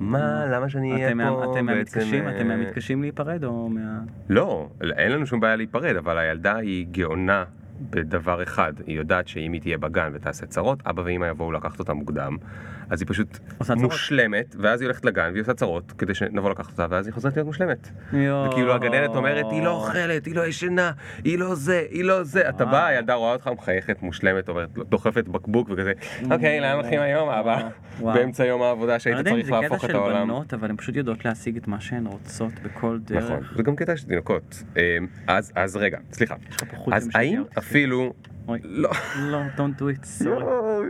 מה, למה שאני אהיה פה אתם מהמתקשים? אה, אתם מהמתקשים להיפרד או מה... לא, אין לנו שום בעיה להיפרד, אבל הילדה היא גאונה בדבר אחד, היא יודעת שאם היא תהיה בגן ותעשה צרות, אבא ואמא יבואו לקחת אותה מוקדם, אז היא פשוט? מושלמת, ואז היא הולכת לגן והיא עושה צרות, כדי שנבוא לקחת אותה, ואז היא חוזרת להיות מושלמת. וכאילו הגננת אומרת, היא לא אוכלת, היא לא ישנה, היא לא זה, היא לא זה. אתה בא, הילדה רואה אותך מחייכת, מושלמת, אומרת, דוחפת בקבוק וכזה, אוקיי, לאן הולכים היום, אבא? באמצע יום העבודה אני שהיית לא יודע אם צריך זה קטע להפוך את של העולם. בנות, אבל הן פשוט יודעות להשיג את מה שהן רוצות בכל דרך. נכון, זה גם קטע של תינוקות. אמ, אז, רגע, סליחה. אז האם אותי. אפילו... אוי, לא. לא, don't do it, sorry.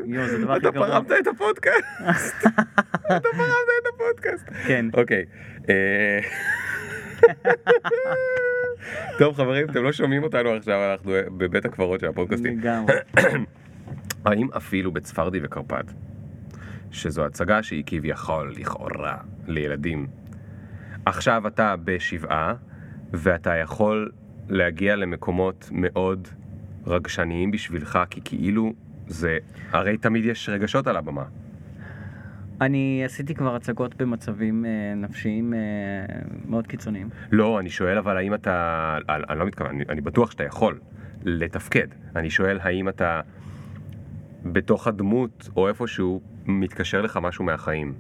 יואו, זה הדבר הכי אתה גרוע. פרמת את הפודקאסט. [laughs] אתה פרמת את הפודקאסט. כן. אוקיי. אה, טוב חברים, אתם לא שומעים אותנו עכשיו, אנחנו בבית הקברות של הפודקאסטים. לגמרי. [coughs] האם אפילו בצפרדי וקרפד, שזו הצגה שהיא כביכול, לכאורה, לילדים, עכשיו אתה בשבעה, ואתה יכול להגיע למקומות מאוד רגשניים בשבילך, כי כאילו זה, הרי תמיד יש רגשות על הבמה. אני עשיתי כבר הצגות במצבים אה, נפשיים אה, מאוד קיצוניים. לא, אני שואל אבל האם אתה, אני, אני לא מתכוון, אני, אני בטוח שאתה יכול לתפקד. אני שואל האם אתה בתוך הדמות או איפשהו מתקשר לך משהו מהחיים.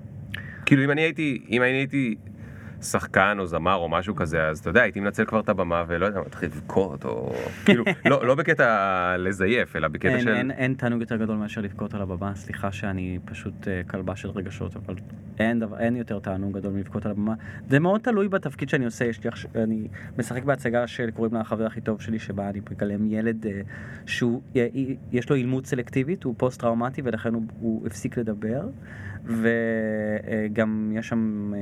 כאילו אם אני הייתי, אם אני הייתי שחקן או זמר או משהו כזה, אז אתה יודע, הייתי מנצל כבר את הבמה ולא יודע, מתחיל לבכות או... כאילו, לא, לא בקטע לזייף, אלא בקטע אין, של... אין, אין תענוג יותר גדול מאשר לבכות על הבמה, סליחה שאני פשוט אה, כלבה של רגשות, אבל אין, דבר, אין יותר תענוג גדול מלבכות על הבמה. זה מאוד תלוי בתפקיד שאני עושה, יש לי עכשיו, אני משחק בהצגה שקוראים לה החבר הכי טוב שלי, שבה אני מגלם ילד אה, שהוא, אה, יש לו אילמות סלקטיבית, הוא פוסט טראומטי ולכן הוא, הוא הפסיק לדבר, וגם יש שם... אה,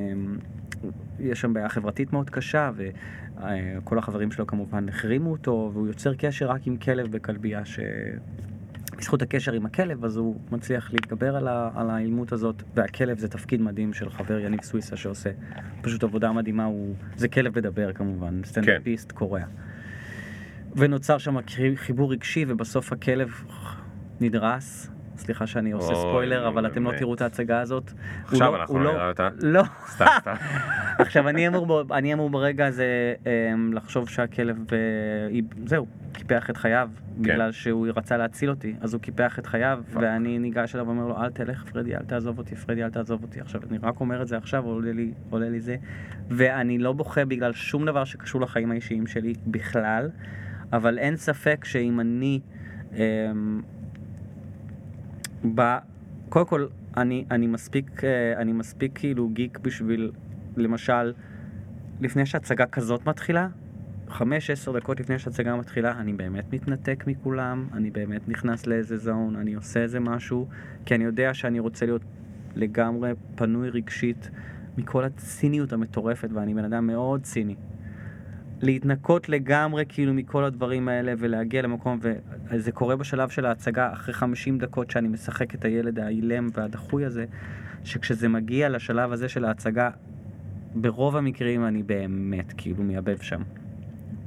יש שם בעיה חברתית מאוד קשה, וכל החברים שלו כמובן החרימו אותו, והוא יוצר קשר רק עם כלב בכלבייה, ש... בזכות הקשר עם הכלב, אז הוא מצליח להתגבר על, ה... על האילמות הזאת, והכלב זה תפקיד מדהים של חבר יניב סוויסה שעושה פשוט עבודה מדהימה, הוא... זה כלב מדבר כמובן, סטנדאפיסט קורע. ונוצר שם חיבור רגשי, ובסוף הכלב נדרס. סליחה שאני עושה ספוילר, אבל אתם לא. תראו את ההצגה הזאת. עכשיו לא- אנחנו הוא נראה אותה. לא. סתם, סתם. [laughs] עכשיו, אני אמור, ברגע הזה אמ, לחשוב שהכלב, אה, זהו, קיפח את חייו, כן. בגלל שהוא רצה להציל אותי, אז הוא קיפח את חייו, ואני ניגש אליו ואומר לו, אל תלך, פרדי, אל תעזוב אותי, פרדי, אל תעזוב אותי. עכשיו, אני רק אומר את זה עכשיו, עולה לי, עולה לי זה, ואני לא בוכה בגלל שום דבר שקשור לחיים האישיים שלי בכלל, אבל אין ספק שאם אני... ב... קודם כל, אני, אני מספיק, אה, אני מספיק כאילו גיק בשביל, למשל, לפני שהצגה כזאת מתחילה, חמש, עשר דקות לפני שהצגה מתחילה, אני באמת מתנתק מכולם, אני באמת נכנס לאיזה זון, אני עושה איזה משהו, כי אני יודע שאני רוצה להיות לגמרי פנוי רגשית מכל הציניות המטורפת, ואני בן אדם מאוד ציני. להתנקות לגמרי כאילו מכל הדברים האלה ולהגיע למקום, וזה קורה בשלב של ההצגה אחרי 50 דקות שאני משחק את הילד האילם והדחוי הזה, שכשזה מגיע לשלב הזה של ההצגה, ברוב המקרים אני באמת כאילו מייבב שם.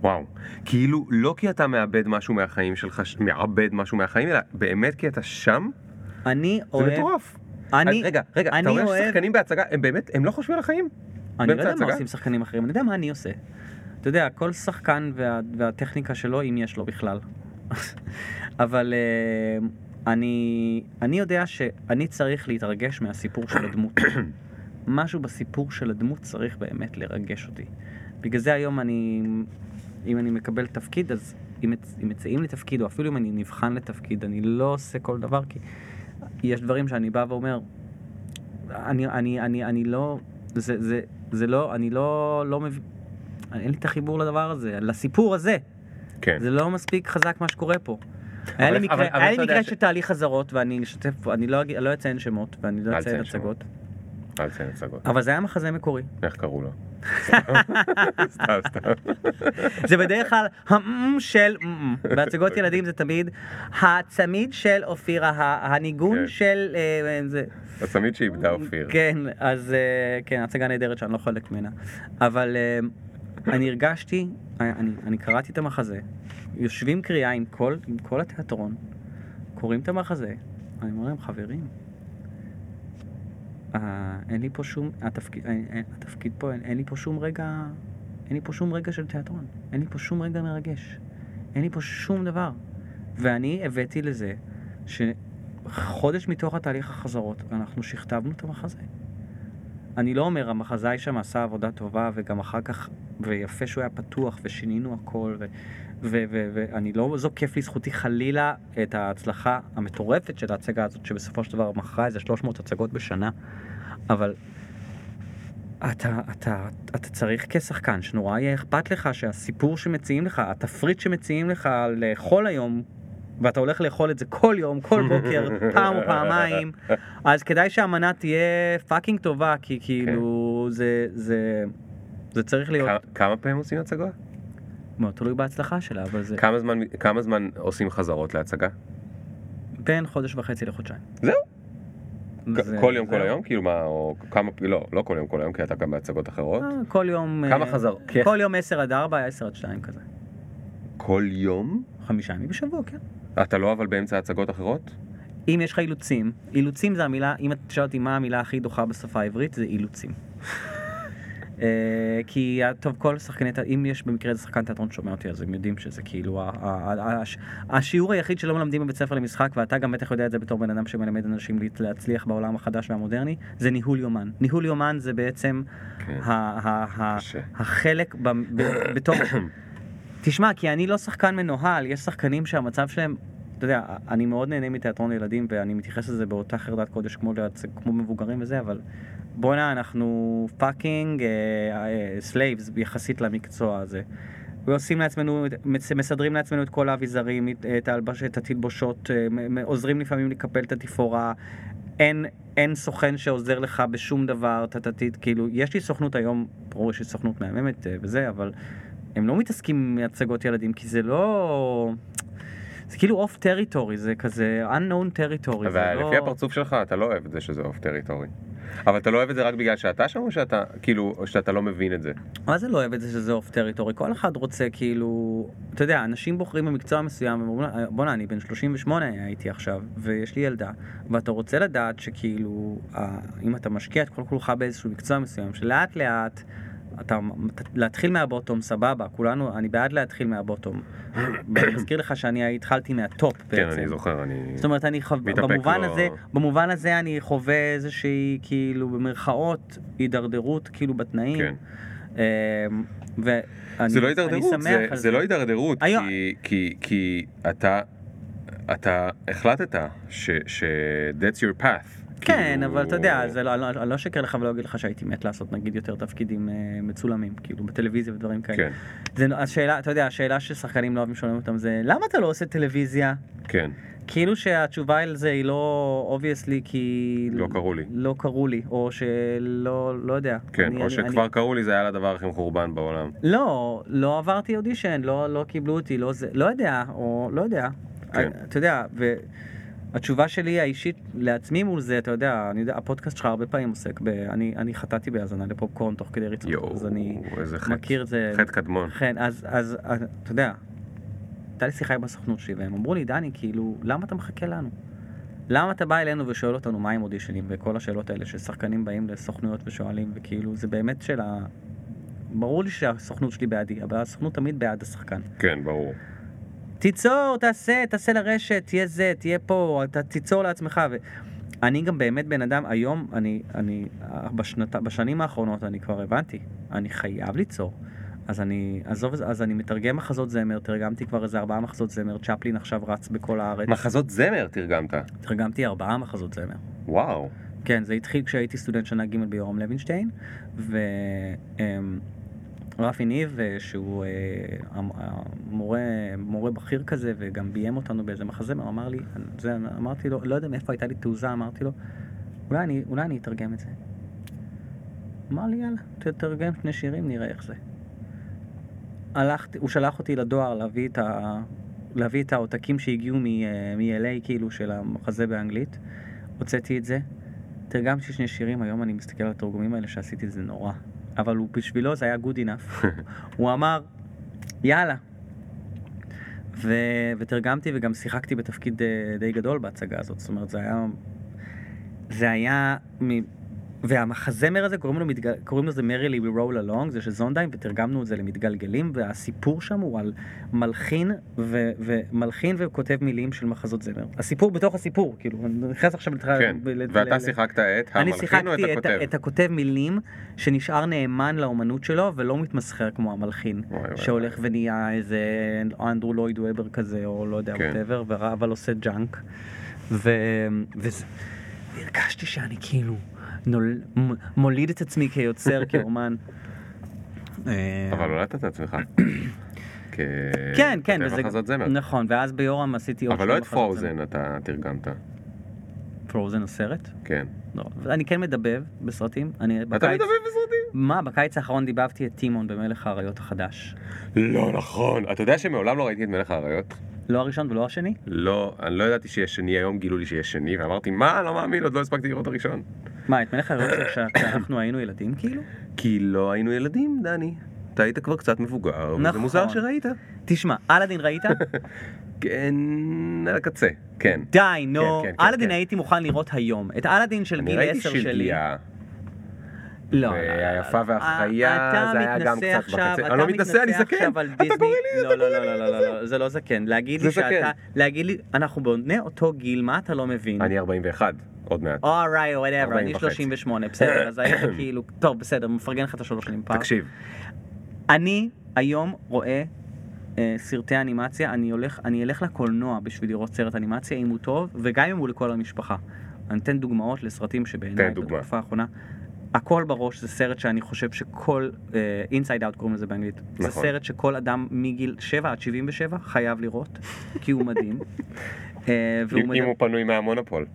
וואו, כאילו לא כי אתה מאבד משהו מהחיים שלך, מאבד משהו מהחיים, אלא באמת כי אתה שם? אני זה אוהב... מטורף. אני, רגע, רגע, אני אתה אומר אוהב- ששחקנים בהצגה, הם באמת, הם לא חושבים על החיים? אני לא יודע מה? עושים שחקנים אחרים, אני יודע מה אני עושה. אתה יודע, כל שחקן וה, והטכניקה שלו, אם יש לו בכלל. [laughs] אבל uh, אני, אני יודע שאני צריך להתרגש מהסיפור של הדמות. [coughs] משהו בסיפור של הדמות צריך באמת לרגש אותי. בגלל זה היום אני, אם אני מקבל תפקיד, אז אם, אם מציעים לי תפקיד, או אפילו אם אני נבחן לתפקיד, אני לא עושה כל דבר, כי יש דברים שאני בא ואומר, אני, אני, אני, אני לא, זה, זה, זה לא, אני לא, לא מבין, אין לי את החיבור לדבר הזה, לסיפור הזה. כן. זה לא מספיק חזק מה שקורה פה. היה לי מקרה, היה לי מקרה ש- של תהליך אזהרות, ואני אשתף, פה, אני לא לא אציין שמות, ואני לא אציין הצגות, אל תציין הצגות. אבל זה היה מחזה מקורי. [laughs] איך קראו לו? [laughs] סתם, סתם. זה בדרך כלל המ של. בהצגות ילדים זה תמיד הצמיד של אופירה, הניגון כן. של אה, זה. הצמיד שאיבדה אופיר. כן, אז אה, כן, הצגה נהדרת שאני לא חלק ממנה. אבל אה, אני הרגשתי, אני, אני קראתי את המחזה, יושבים קריאה עם כל, עם כל התיאטרון, קוראים את המחזה, אני אומר להם, חברים, אה, אין לי פה שום, התפקיד, אין, אין, התפקיד פה, אין, אין לי פה שום רגע, אין לי פה שום רגע של תיאטרון, אין לי פה שום רגע מרגש, אין לי פה שום דבר. ואני הבאתי לזה שחודש מתוך התהליך החזרות אנחנו שכתבנו את המחזה. אני לא אומר, המחזאי שם עשה עבודה טובה, וגם אחר כך, ויפה שהוא היה פתוח, ושינינו הכל, ואני לא זוקף לזכותי חלילה את ההצלחה המטורפת של ההצגה הזאת, שבסופו של דבר מכרה איזה 300 הצגות בשנה, אבל אתה, אתה, אתה צריך כשחקן שנורא יהיה אכפת לך שהסיפור שמציעים לך, התפריט שמציעים לך לאכול היום, ואתה הולך לאכול את זה כל יום, כל בוקר, [laughs] פעם או פעמיים, אז כדאי שהמנה תהיה פאקינג טובה, כי כאילו זה, זה, זה צריך להיות כ- כמה פעמים עושים הצגות? מאוד תלוי בהצלחה שלה, אבל זה כמה זמן- כמה זמן עושים חזרות להצגה? בין חודש וחצי לחודשיים. זהו? זה- כל יום כל. היום? כאילו מה, או כמה, לא, לא כל יום כל היום, כי אתה גם בהצגות אחרות. אה, כל יום... כמה אה, חזר- כן. כל יום 10 עד 4, 10 עד 2 כזה. כל יום? חמישה ימים בשבוע, כן. אתה לא אבל באמצע הצגות אחרות? אם יש לך אילוצים, אילוצים זה המילה, אם אתה תשאל אותי מה המילה הכי דוחה בשפה העברית, זה אילוצים. [laughs] אה, כי טוב כל שחקני אם יש במקרה איזה שחקן תיאטרון שומע אותי אז הם יודעים שזה כאילו השיעור היחיד שלא מלמדים בבית ספר למשחק ואתה גם בטח יודע את זה בתור בן אדם שמלמד אנשים להצליח בעולם החדש והמודרני זה ניהול יומן. ניהול יומן זה בעצם כן. החלק בתור... [coughs] תשמע, כי אני לא שחקן מנוהל, יש שחקנים שהמצב שלהם, אתה יודע, אני מאוד נהנה מתיאטרון לילדים ואני מתייחס לזה באותה חרדת קודש כמו. כמו מבוגרים וזה, אבל בואנה, אנחנו fucking slaves יחסית למקצוע הזה. ועושים לעצמנו, מסדרים לעצמנו את כל האביזרים, את- ההלבש, את התלבושות, אה, עוזרים לפעמים לקפל את התפאורה. אין, אין סוכן שעוזר לך בשום דבר, טטטית, כאילו, יש לי סוכנות היום, ברור, יש לי סוכנות מהממת אה, וזה, אבל הם לא מתעסקים עם הצגות ילדים, כי זה לא... זה כאילו off territory, זה כזה unknown territory. אבל לא... לפי הפרצוף שלך אתה לא אוהב את זה שזה off territory. אבל אתה לא אוהב את זה רק בגלל שאתה שם או שאתה כאילו או שאתה לא מבין את זה? מה זה לא אוהב את זה שזה off territory? כל אחד רוצה כאילו... אתה יודע, אנשים בוחרים במקצוע מסוים ואומרים, בואנה, אני בן 38 הייתי עכשיו, ויש לי ילדה, ואתה רוצה לדעת שכאילו, אם אתה משקיע את כל כולך באיזשהו מקצוע מסוים, שלאט לאט... אתה, להתחיל מהבוטום, סבבה, כולנו, אני בעד להתחיל מהבוטום. ואני מזכיר לך שאני התחלתי מהטופ בעצם. כן אני זוכר אני... זאת אומרת, אני חו... במובן לו. הזה, במובן הזה אני חווה איזושהי, כאילו, במרכאות, הידרדרות, כאילו, בתנאים. כן. אמ, ואני זה לא אני הידרדרות, זה, על זה לא הידרדרות, היום- כי, כי, כי אתה, אתה החלטת ש, ש- that's your path, כן, כאילו- אבל אתה יודע, זה לא, אני לא- אני לא אשקר לך ולא אגיד לך שהייתי מת לעשות נגיד יותר תפקידים אה, מצולמים, כאילו בטלוויזיה ודברים כאלה. כן, זה, השאלה, אתה יודע, השאלה ששחקנים לא אוהבים שואלים אותם זה, למה אתה לא עושה טלוויזיה? כן. כאילו שהתשובה על זה היא לא obviously כי... לא קראו לי. לא קראו לי, או שלא, לא יודע. כן, אני- או אני- שכבר אני- קראו לי זה היה לדבר הכי מחורבן בעולם. לא, לא עברתי אודישן, לא, לא קיבלו אותי, לא זה, לא יודע, או לא יודע. כן. אתה יודע, והתשובה שלי האישית לעצמי מול זה, אתה יודע, אני יודע, הפודקאסט שלך הרבה פעמים עוסק ב... אני, אני חטאתי בהאזנה לפופקורן תוך כדי ריצות, יואו, אז אני. מכיר את זה. חטא קדמון. כן, אז, אז, אז, אתה יודע, הייתה לי שיחה עם הסוכנות שלי, והם אמרו לי, דני, כאילו, למה אתה מחכה לנו? למה אתה בא אלינו ושואל אותנו מה עם אודישנים וכל השאלות האלה ששחקנים באים לסוכנויות ושואלים וכאילו זה באמת שאלה ברור לי שהסוכנות שלי בעדי אבל הסוכנות תמיד בעד השחקן כן, ברור. תיצור תעשה תעשה לרשת תהיה זה תהיה פה אתה תיצור לעצמך ואני גם באמת בן אדם היום אני אני בשנת, בשנים האחרונות אני כבר הבנתי אני חייב ליצור אז אני עזוב אז אני מתרגם מחזות זמר תרגמתי כבר איזה ארבעה מחזות זמר צ'פלין עכשיו רץ בכל הארץ מחזות זמר תרגמת. תרגמתי ארבעה מחזות זמר וואו. כן, זה התחיל כשהייתי סטודנט שנה ג' ביורם לוינשטיין, ורפי ניב, אה, שהוא אה, המ- המורה, מורה בכיר כזה, וגם ביים אותנו באיזה מחזמר, אמר לי, זה, אמרתי לו, לא יודע מאיפה הייתה לי תעוזה, אמרתי לו, אולי אני, אולי אני אתרגם את זה. אמר לי, יאללה, תתרגם שני שירים, נראה איך זה. הלכתי, הוא שלח אותי לדואר להביא את, ה, להביא את העותקים שהגיעו אה, מ-LA, כאילו, של המחזה באנגלית. הוצאתי את זה, תרגמתי שני שירים, היום אני מסתכל על התרגומים האלה שעשיתי, זה נורא. אבל הוא, בשבילו זה היה good enough. [laughs] הוא אמר, יאללה. ו... ותרגמתי וגם שיחקתי בתפקיד אה, די גדול בהצגה הזאת, זאת אומרת, זה היה... זה היה... מ... והמחזמר הזה, קוראים לו, מתגל... קוראים לזה מרילי We Roll Along, זה של זונדהיים, ותרגמנו את זה למתגלגלים, והסיפור שם הוא על מלחין, ו... ומלחין וכותב מילים של מחזות זמר. הסיפור בתוך הסיפור, כאילו, אני נכנס עכשיו... לתח- כן. ל- ואתה ל- שיחקת את אני המלחין או את שיחקתי את, הכותב? ה- את הכותב מילים שנשאר נאמן לאומנות שלו ולא מתמסחר כמו המלחין וואי, וואי, שהולך וואי. ונהיה איזה אנדרו לויד וובר כזה או לא יודע כן. whatever אבל עושה junk ו... וזה... והרגשתי שאני כאילו נול... מ- מוליד את עצמי כיוצר כאומן. אה, אבל הולדת את עצמך. [coughs] כן כן וזה מחזות זמר. נכון ואז ביורם עשיתי עוד אבל לא את. פרוזן אתה תרגמת. פרוזן הסרט? כן. לא. אני כן מדבב בסרטים. אני אתה בקיץ- מדבר בסרטים? מה, בקיץ האחרון דיבבתי את טימון במלך האריות החדש. לא נכון. אתה יודע שמעולם לא ראיתי את מלך האריות? לא הראשון ולא השני? לא, אני לא ידעתי שיש שני, היום גילו לי שיש שני, ואמרתי, מה, לא מאמין, עוד לא הספקתי לראות הראשון. מה, את מלך כשה- כשאנחנו היינו ילדים כאילו? כי לא היינו ילדים, דני. אתה היית כבר קצת מבוגר, וזה נכון. מוזר שראית. תשמע, אלאדין ראית? [laughs] כן, על הקצה, כן. די, נו. כן, כן, אלאדין כן. הייתי מוכן לראות היום. את אלאדין של אני גיל ראיתי 10 שלי. שלגיה, לא. והיפה והחיה, אתה זה היה גם קצת עכשיו- בקצה. אתה אני לא מתנשא, אני מתנשא זקן. עכשיו על אתה דיסני. קורא לי, אתה קורא לי, לא, לא, לא, זה לא זקן. להגיד לי. שאתה, להגיד לי, אנחנו בני אותו גיל, מה אתה לא מבין? אני 41, עוד מעט. alright, whatever, 40 אני וחצי. 38, בסדר, אז היית [coughs] כאילו, טוב, בסדר, מפרגן לך את השלוש שנים פעם. תקשיב, אני היום רואה אה, סרטי אנימציה, אני הולך, אני אלך לקולנוע בשביל לראות סרט אנימציה אם הוא טוב, וגם אם הוא לכל המשפחה. אני אתן דוגמאות לסרטים שבעיניי. בתקופה האחרונה. הכל בראש זה סרט שאני חושב שכל, אינסייד אאוט קוראים לזה באנגלית. זה נכון. סרט שכל אדם מגיל 7 עד 77 חייב לראות, כי הוא מדהים. [laughs] והוא אם מדבר- אם הוא פנוי מהמונופול.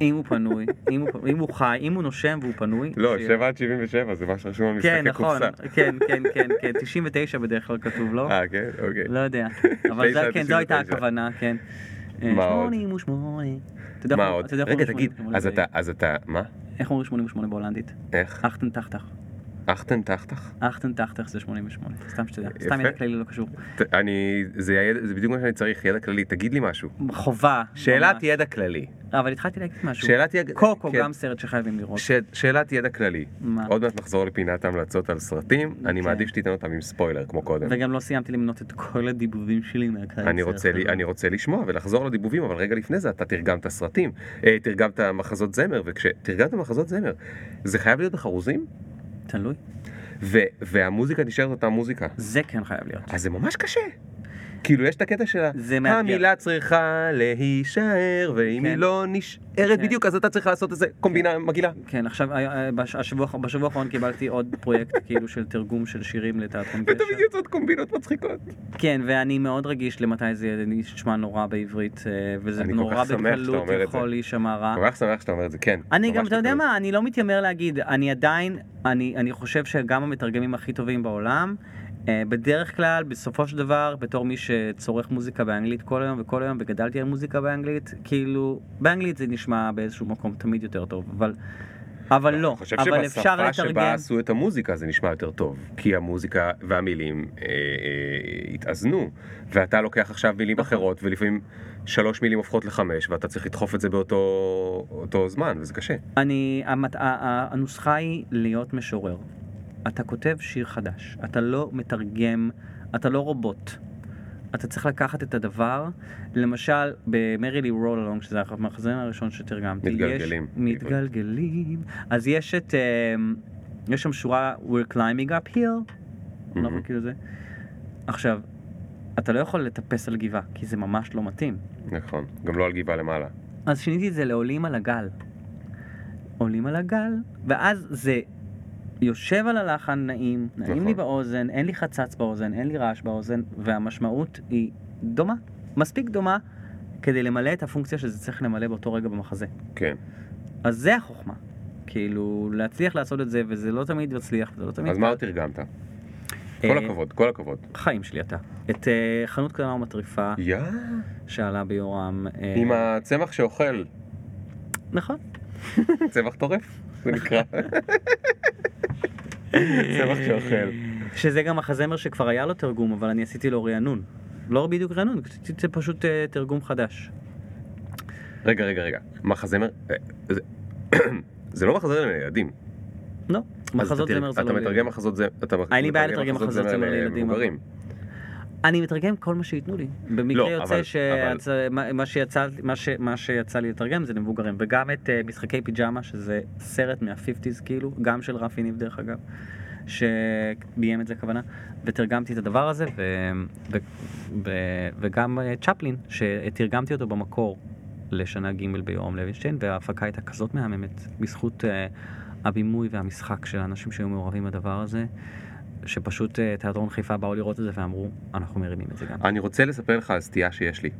אם הוא פנוי, אם הוא, אם הוא חי, אם הוא נושם והוא פנוי. לא, ש- 7 עד 77 זה מה שרשום על כן, משחקי נכון, קופסה. כן, כן, כן, כן, 99 בדרך כלל כתוב, לא? אה, כן? אוקיי. לא יודע, [laughs] אבל זה, כן, זו הייתה 99. הכוונה, כן. מה עוד? 88. אתה יודע מה עוד? רגע, תגיד, 88 אז ב- אתה, אז אתה, מה? איך אומרים 88 בהולנדית? איך? אכטן תחתך. אכטן תחתך? אכטן תחתך זה 88. סתם שתדע. סתם ידע כללי לא קשור. אני, זה זה בדיוק מה שאני צריך, ידע כללי, תגיד לי משהו. חובה. שאלת ממש. ידע כללי. אבל התחלתי להגיד משהו. שאלת ידע... קוקו כן. גם סרט שחייבים לראות. ש- שאלת ידע כללי. מה? עוד מעט נחזור לפינת המלצות על סרטים, אני כן. מעדיף שתיתן אותם עם ספוילר כמו קודם. וגם לא סיימתי למנות את כל הדיבובים שלי מהקיץ. אני לי. אני רוצה לשמוע ולחזור לדיבובים, אבל רגע לפני זה אתה תרגמת סרטים, אה, תרגמת מחזות זמר, וכשתרגמת מחזות זמר, זה חייב להיות בחרוזים, תלוי. ו- והמוזיקה נשארת אותה מוזיקה. זה כן חייב להיות. אז זה ממש קשה. כאילו יש את הקטע של. המילה צריכה להישאר, ואם כן. היא לא נשארת כן. בדיוק, אז אתה צריך לעשות איזה קומבינה מגעילה. כן, עכשיו, אה, אה, בש- השבוע בשבוע האחרון קיבלתי עוד פרויקט [laughs] כאילו של תרגום של שירים לתיאטרון גשר. ותמיד יוצאות קומבינות מצחיקות. כן, ואני מאוד רגיש למתי זה נשמע נורא בעברית, אה, וזה אני נורא בקלות. יכול להישמע רע. כל כך שמח שאתה אומר את זה, כן. אני גם, אתה יודע. מה, אני לא מתיימר להגיד, אני עדיין, אני, אני חושב שגם המתרגמים הכי טובים בעולם, בדרך כלל, בסופו של דבר, בתור מי שצורך מוזיקה באנגלית כל היום וכל היום, וגדלתי על מוזיקה באנגלית, כאילו, באנגלית זה נשמע באיזשהו מקום תמיד יותר טוב, אבל, אבל לא, אני חושב אבל אפשר שבשפה שבה לתרגם. עשו את המוזיקה זה נשמע יותר טוב, כי המוזיקה והמילים אה, אה, התאזנו, ואתה לוקח עכשיו מילים נכון. אחרות, ולפעמים שלוש מילים הופכות לחמש, ואתה צריך לדחוף את זה באותו אותו זמן, וזה קשה. אני, המת, הנוסחה היא להיות משורר. אתה כותב שיר חדש, אתה לא מתרגם, אתה לא רובוט. אתה צריך לקחת את הדבר, למשל במרילי רול אלונג, שזה המחזן הראשון שתרגמתי, מתגלגלים. יש, מתגלגלים, אז יש את, אמ, יש שם שורה We're climbing up hill, לא מהמם. מכיר את זה. עכשיו, אתה לא יכול לטפס על גבעה, כי זה ממש לא מתאים. נכון, גם לא על גבעה למעלה. אז שיניתי את זה לעולים על הגל. עולים על הגל, ואז זה יושב על הלחן נעים, נעים נכון. לי באוזן, אין לי חצץ באוזן, אין לי רעש באוזן, והמשמעות היא דומה, מספיק דומה, כדי למלא את הפונקציה שזה צריך למלא באותו רגע במחזה. כן. אז זה החוכמה. כאילו, להצליח לעשות את זה, וזה לא תמיד מצליח, וזה לא תמיד... אז מה תרגמת? אה, כל הכבוד, כל הכבוד. חיים שלי אתה. את אה, חנות קטנה ומטריפה שעלה ביורם. אה, עם הצמח שאוכל, נכון. [laughs] צמח טורף, זה נקרא. [laughs] צמח שאוכל. שזה גם מחזמר שכבר היה לו תרגום, אבל אני עשיתי לו רענון. לא בדיוק רענון, זה פשוט אה, תרגום חדש. רגע, רגע, רגע, מחזמר, אה, [clears throat] זה- לא מחזמר לילדים. לא, אז מחזות אתה זמר זה אתה לא... מתרגם מחזות זמר, אתה אין לי בעיה לתרגם מחזות זמר לילדים. אני מתרגם כל מה שייתנו לי. במקרה לא, יוצא אבל- שמה שיצא, מה ש- מה שיצא לי לתרגם זה למבוגרים, וגם את אה, משחקי פיג'מה, שזה סרט מה-50's כאילו, גם של רפי ניב דרך אגב, שביים את זה כוונה, ותרגמתי את הדבר הזה, ו, ו, ו, וגם אה, צ'פלין, שתרגמתי אותו במקור לשנה ג' ביורם לוינשטיין, וההפקה הייתה כזאת מהממת, בזכות אה, הבימוי והמשחק של האנשים שהיו מעורבים בדבר הזה. שפשוט אה, תיאטרון חיפה באו לראות את זה ואמרו, אנחנו מרימים את זה גם. אני רוצה לספר לך על סטייה שיש לי.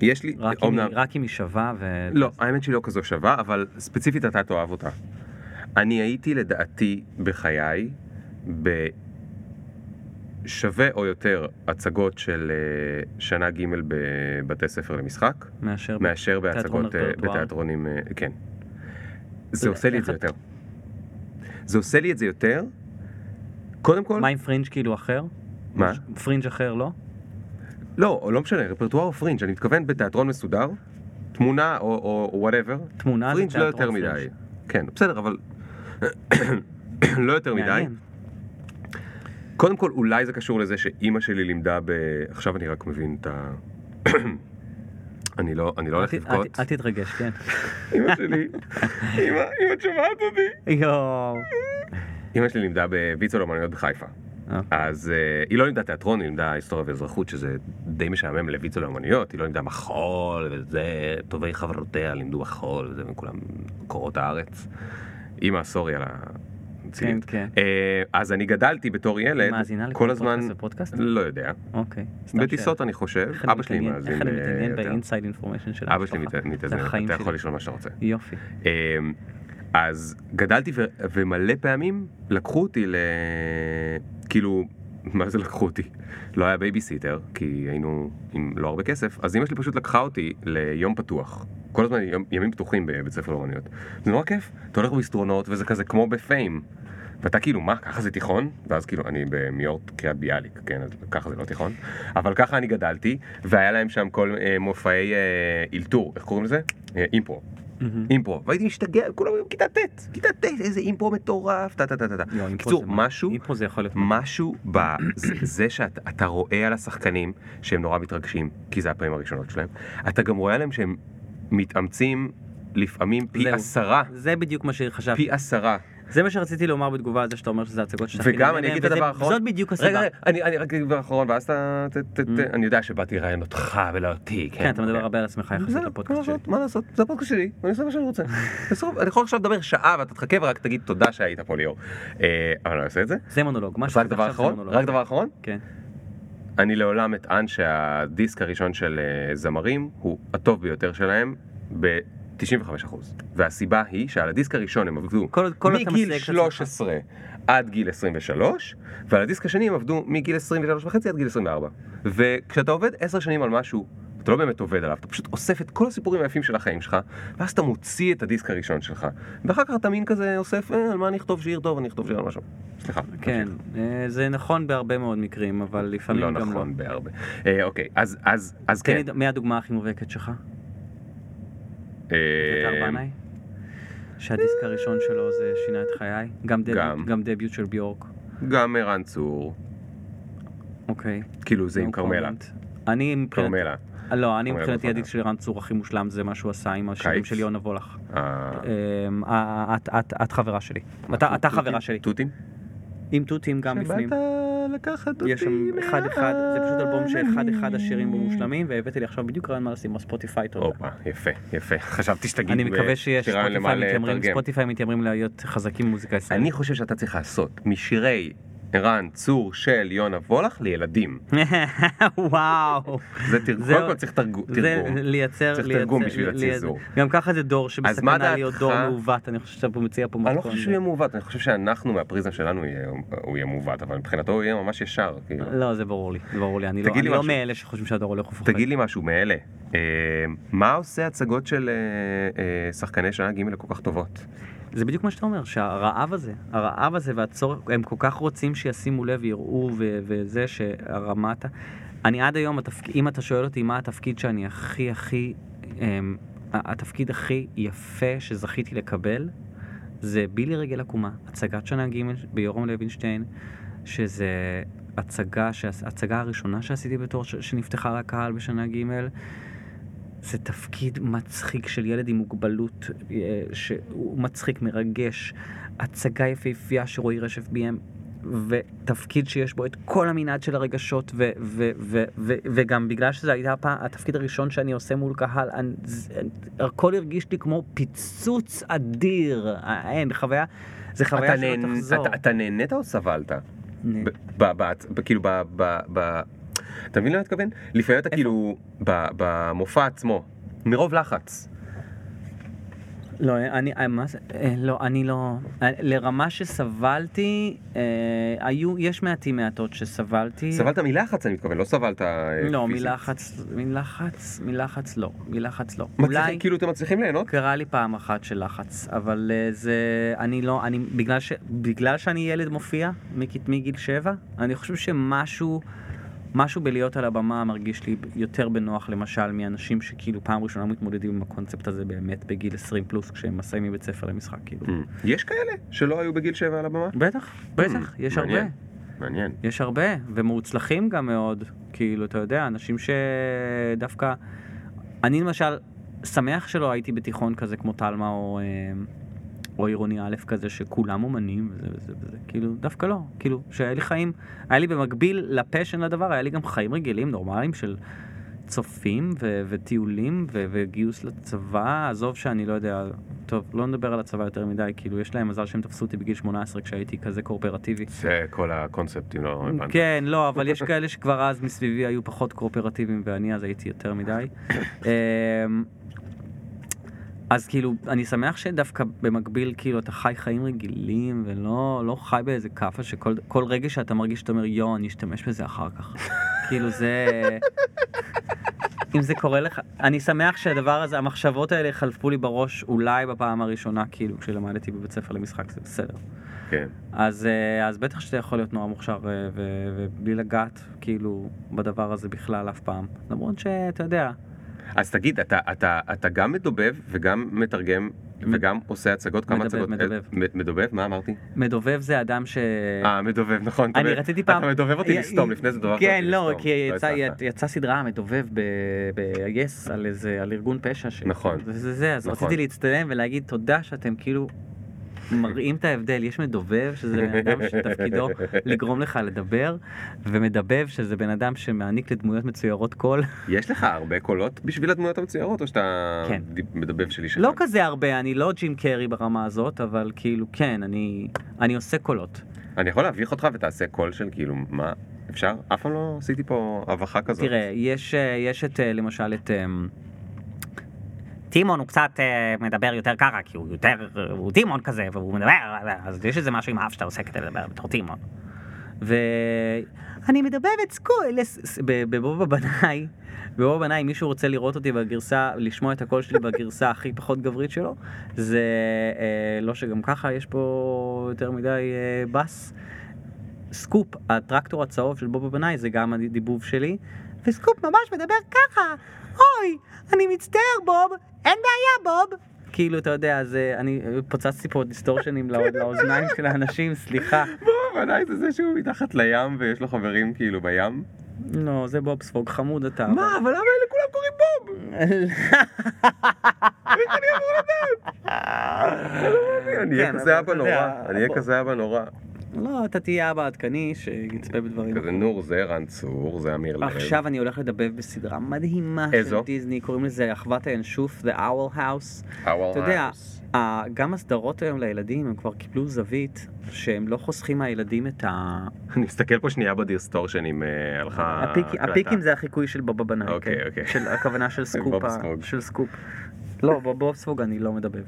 יש לי, רק אם, אומנם, רק אם היא שווה ו... לא, האמת שהיא לא כזו שווה, אבל ספציפית אתה תאהב אותה. אני הייתי לדעתי בחיי בשווה או יותר הצגות של אה, שנה ג' בבתי ספר למשחק, מאשר... מאשר תיאטרון בהצגות, אה. בתיאטרונים, כן. זה עושה לי את זה יותר. זה עושה לי את זה יותר, קודם כל, מה עם פרינג' כאילו אחר? מה? פרינג' אחר לא? לא, לא משנה, רפרטואר או פרינג', אני מתכוון בתיאטרון מסודר, תמונה או whatever, תמונה זה פרינג' לא תיאטרון יותר מדי. פרינג'. כן, בסדר, אבל [coughs] לא יותר מדי. קודם כל, אולי זה קשור לזה שאימא שלי לימדה ב... עכשיו אני רק מבין את ה... [coughs] אני לא, אני לא הולך לבכות. אל תתרגש, כן. אימא שלי, [laughs] אימא, אם את שומעת אותי. יואו. אימא שלי לימדה בוויצו לאמנויות בחיפה. אה. אז אה, היא לא לימדה תיאטרון, היא לימדה היסטוריה ואזרחות, שזה די משעמם לויצו לאמנויות, היא לא לימדה מחול, וזה, טובי חברותיה לימדו מחול, וזה, וכולם קורות הארץ. אימא, סורי על הציניות. כן, אה, אז אני גדלתי בתור ילד, מאזינה כל הזמן, ופודקאסט? לא יודע, אוקיי. בטיסות. אני חושב, אבא שלי מתעניין- מאזין איך אני מתעניין. ב inside information של אבא שלי המשפחה. מת- זה מתאזן, החיים אתה שלי. יכול לשאול מה שאתה רוצה. יופי. אז גדלתי ו- ומלא פעמים לקחו אותי ל... כאילו, מה זה לקחו אותי? לא היה בייביסיטר, כי היינו עם לא הרבה כסף, אז אמא שלי פשוט לקחה אותי ליום פתוח. כל הזמן ימים פתוחים בבית ספר לאומניות. זה נורא כיף, אתה הולך במסדרונות וזה כזה כמו ב Fame. ואתה כאילו, מה, ככה זה תיכון? ואז כאילו, אני במאורות קריית ביאליק, כן, אז ככה זה לא תיכון. אבל ככה אני גדלתי, והיה להם שם כל אה, מופעי אה, אילתור, איך קוראים לזה? אה, אימפרו. אימפרו, והייתי משתגע, כולם היו כיתה ט', כיתה ט', איזה אימפרו מטורף, טה טה טה טה. לא, מה- משהו, אימפרו זה יכול להיות... משהו בזה שאתה אתה רואה על השחקנים שהם נורא מתרגשים, כי זה הפעמים הראשונות שלהם, אתה גם רואה עליהם שהם מתאמצים לפעמים פי. עשרה, זה בדיוק מה שחשבתי. פי עשרה זה מה שרציתי לומר בתגובה על זה שאתה אומר שזה הצגות שאתה וגם אני אגיד את הדבר האחרון. זאת בדיוק הסיבה. רגע, אני רק אגיד דבר אחרון, ואז אתה... Mm. אני יודע שבאתי לראיין אותך ולא אותי, כן, אתה מדבר אוקיי. הרבה על עצמך יחסית לפודקאסט שלי. מה לעשות, זה הפודקאסט שלי, ואני עושה מה שאני רוצה. [laughs] בסוף, אני יכול עכשיו לדבר שעה ואתה תחכה ורק תגיד תודה שהיית פה ליאור. אה, אבל אני עושה את זה. זה מונולוג. מה רק דבר עכשיו זה אחרון? מונולוג. רק דבר אחרון? כן. אני לעולם אטען שהדיסק הראשון של אה, זמרים הוא הטוב ביותר שלהם ב-95%. והסיבה היא שעל הדיסק הראשון הם עבדו כל כל מגיל מסייג את עצמך. 13 עד גיל 23, ועל הדיסק השני הם עבדו מגיל 23 וחצי עד גיל 24. וכשאתה עובד 10 שנים על משהו, אתה לא באמת עובד עליו, אתה פשוט אוסף את כל הסיפורים היפים של החיים שלך, ואז אתה מוציא את הדיסק הראשון שלך. ואחר כך אתה מין כזה אוסף, אה, על מה אני אכתוב שיר טוב, אני אכתוב שיר על משהו. סליחה. כן, אה, זה נכון בהרבה מאוד מקרים, אבל לפעמים לא גם לא. נכון בהרבה. אה, אוקיי, אז, אז, אז תן כן. לי, מי הדוגמה הכי מובהקת שלך? אה? שהדיסק הראשון שלו זה שינה את חיי? גם דביוט- גם. גם דביוט של ביורק. גם ערן צור, אוקיי. כאילו זה עם כרמלה. אני מבחינת... כרמלה. לא, אני מבחינתי. הדיסק של ערן צור הכי מושלם זה מה שהוא עשה עם השירים? של יונה וולך. אה, אמ, אה, את- את- את חברה שלי. אתה? חברה שלי. תותים? עם תותים גם בפנים. שבאת לקחת אותי יש שם אחד אחד, זה פשוט אלבום שאחד אחד. השירים בו מושלמים, והבאתי לי עכשיו בדיוק רעיון מה לשים בספוטיפיי. הופה, יפה, יפה. [laughs] חשבתי שתגיד... אני מקווה שיש שרעיון ספוטיפיי מתיימרים, לתרגם. ספוטיפיי מתיימרים להיות חזקים במוזיקה הישראלית. אני חושב שאתה צריך לעשות משירי ערן צור של יונה וולך לילדים. [laughs] וואו. זה תרגום. קודם כל צריך תרגום. זה לייצר, צריך לייצר- תרגום בשביל הציזור. גם ככה זה דור שבסכנה להיות? דור מעוות, אני חושב שאתה מציע פה אני לא מתכון. חושב שהוא יהיה מעוות, אני חושב שאנחנו מהפריזם שלנו הוא יהיה מעוות, אבל מבחינתו הוא יהיה ממש ישר. כאילו. לא, זה ברור לי, זה ברור לי. אני לא לא. מאלה שחושבים שהדור הולך ופוחד. תגיד לי משהו מאלה, אה, מה עושה הצגות של אה, אה, שחקני שנה ג' כל כך טובות? זה בדיוק מה שאתה אומר, שהרעב הזה, הרעב הזה והצורך, הם כל כך רוצים שישימו לב, יראו ו- וזה שהרמת... אני עד היום, התפק... אם אתה שואל אותי מה התפקיד שאני הכי הכי, אמ, התפקיד הכי יפה שזכיתי לקבל, זה בילי רגל עקומה, הצגת שנה ג' ביורם לוינשטיין, שזה הצגה, הצגה הראשונה שעשיתי בתור. שנפתחה לקהל בשנה ג', זה תפקיד מצחיק של ילד עם מוגבלות, אה, שהוא מצחיק, מרגש, הצגה יפהפייה שרועי רשף ביים, ותפקיד שיש בו את כל המנעד של הרגשות, ו- ו- ו- ו- וגם בגלל שזה היה הפעם, התפקיד הראשון שאני עושה מול קהל, אני, הכל הרגיש לי כמו פיצוץ אדיר, אה, אין, חוויה, זה חוויה שלא נהנ- תחזור. אתה- אתה נהנית או סבלת? נה- ב- ב- ב- ב- כאילו ב... ב- ב- אתה מבין למה אני מתכוון? לפעמים אתה כאילו במופע עצמו, מרוב לחץ. לא, אני, אה, מה זה, אה, לא, אני לא, אה, לרמה שסבלתי, אה, היו, יש מעטים מעטות שסבלתי. סבלת מלחץ אני מתכוון, לא סבלת אה, לא, פיזית. מלחץ, מלחץ, מלחץ לא, מלחץ לא. אולי כאילו אתם מצליחים ליהנות? קרה לי פעם אחת של לחץ, אבל אה, זה, אני לא, אני, בגלל, ש, בגלל שאני ילד מופיע מגיל שבע, אני חושב שמשהו, משהו בלהיות על הבמה מרגיש לי יותר בנוח למשל מאנשים שכאילו פעם ראשונה מתמודדים עם הקונספט הזה באמת בגיל 20 פלוס כשהם מסיימים בית ספר למשחק כאילו. Mm. יש כאלה שלא היו בגיל שבע על הבמה? בטח, בטח, יש הרבה. מעניין. מעניין. יש הרבה, ומוצלחים גם מאוד. כאילו, אתה יודע, אנשים שדווקא... אני למשל שמח שלא הייתי בתיכון כזה כמו תלמה או, אה, או עירוני א' כזה, שכולם אומנים וזה וזה וזה. כאילו, דווקא לא. כאילו, שהיה לי חיים, היה לי במקביל לפשן לדבר, היה לי גם חיים רגילים, נורמליים של... צופים ו- וטיולים ו- וגיוס לצבא, עזוב שאני לא יודע, טוב, לא נדבר על הצבא יותר מדי, כאילו יש להם מזל שהם תפסו אותי בגיל 18 כשהייתי כזה קואופרטיבי. זה כל הקונספטים, לא הבנתי. כן, לא, אבל יש כאלה שכבר אז מסביבי היו פחות קואופרטיביים ואני אז הייתי יותר מדי. [coughs] אז כאילו, אני שמח שדווקא במקביל, כאילו, אתה חי חיים רגילים ולא לא חי באיזה כאפה שכל כל רגע שאתה מרגיש שאתה אומר, יואו, אני אשתמש בזה אחר כך. [laughs] כאילו, זה... אם זה קורה לך, אני שמח שהדבר הזה, המחשבות האלה חלפו לי בראש אולי בפעם הראשונה, כאילו, כשלמדתי בבית ספר למשחק, זה בסדר. כן. אז, אה, אז בטח שאתה יכול להיות נורא מוכשר ו- ובלי לגעת כאילו בדבר הזה בכלל אף פעם. למרות שאתה יודע, אז תגיד, אתה, אתה, אתה גם מדובב וגם מתרגם וגם עושה הצגות, כמה מדובב, הצגות? מדובב. אה, מדובב? מה אמרתי? מדובב זה אדם ש... אה, מדובב, נכון. אני רציתי פעם... אתה מדובב אותי י- לסתום, לפני זה דובבת אותי כן. לא, כי לא יצא-. יצא סדרה מדובב ב-yes על איזה, על ארגון פשע. ש- נכון. זה זה, זה, אז נכון. רציתי להצטלם ולהגיד תודה שאתם כאילו... מראים את ההבדל, יש מדובב, שזה בן אדם שתפקידו [laughs] לגרום לך לדבר, ומדבב, שזה בן אדם שמעניק לדמויות מצוירות קול. יש לך הרבה קולות בשביל הדמויות המצוירות, או שאתה כן. מדבב שלי שלך? לא כזה הרבה, אני לא ג'ים קרי ברמה הזאת, אבל כאילו, כן, אני, אני עושה קולות. אני יכול להביך אותך ותעשה קול של כאילו, מה? אפשר? אף פעם לא עשיתי פה הבכה כזאת. תראה, יש, אה, יש את, אה, למשל, את... טימון הוא קצת אה, מדבר יותר ככה, כי הוא יותר, הוא טימון כזה, והוא מדבר, אז יש איזה משהו עם האף שאתה עושה כדי לדבר בתור טימון. ואני מדבב את סקופ, בבוב הבנאי, בבוב הבנאי, מישהו רוצה לראות אותי בגרסה, לשמוע את הקול שלי בגרסה הכי פחות גברית שלו, זה אה, לא שגם ככה יש פה יותר מדי אה, בס. סקופ, הטרקטור הצהוב של בוב הבנאי זה גם הדיבוב שלי, וסקופ ממש מדבר ככה, אוי, אני מצטער בוב, אין בעיה בוב. כאילו, אתה יודע, אז אה, אני אה, פוצצתי פה דיסטורשנים לא- [laughs] לאוזניים של האנשים, סליחה. בוא, בנאי זה זה שהוא מתחת לים ויש לו חברים כאילו בים. לא, זה בוב ספוג, חמוד אתה. מה, אבל למה אלה כולם קוראים בוב? [laughs] איך אני אמור לדעת? אני אהיה כזה אבא נורא, אני אהיה. כזה אבא נורא. לא, אתה תהיה אבא עדכני שיצפה בדברים. כזה נור זה רן צור, זה אמיר לב. עכשיו אני הולך לדבב בסדרה מדהימה של? דיסני, קוראים לזה אחוזת הינשוף, The Owl House. Owl אתה יודע, House. גם הסדרות היום לילדים, הם כבר קיבלו זווית שהם לא חוסכים מהילדים את ה... [laughs] אני מסתכל פה שנייה ב distortion אם אה, הלכה הקלטה. הפיקים זה החיקוי של בוב הבנאי, אוקיי, כן. אוקיי. של הכוונה של [laughs] סקופ. של סקופ. לא, בוב- בוב ספוג אני לא מדבב.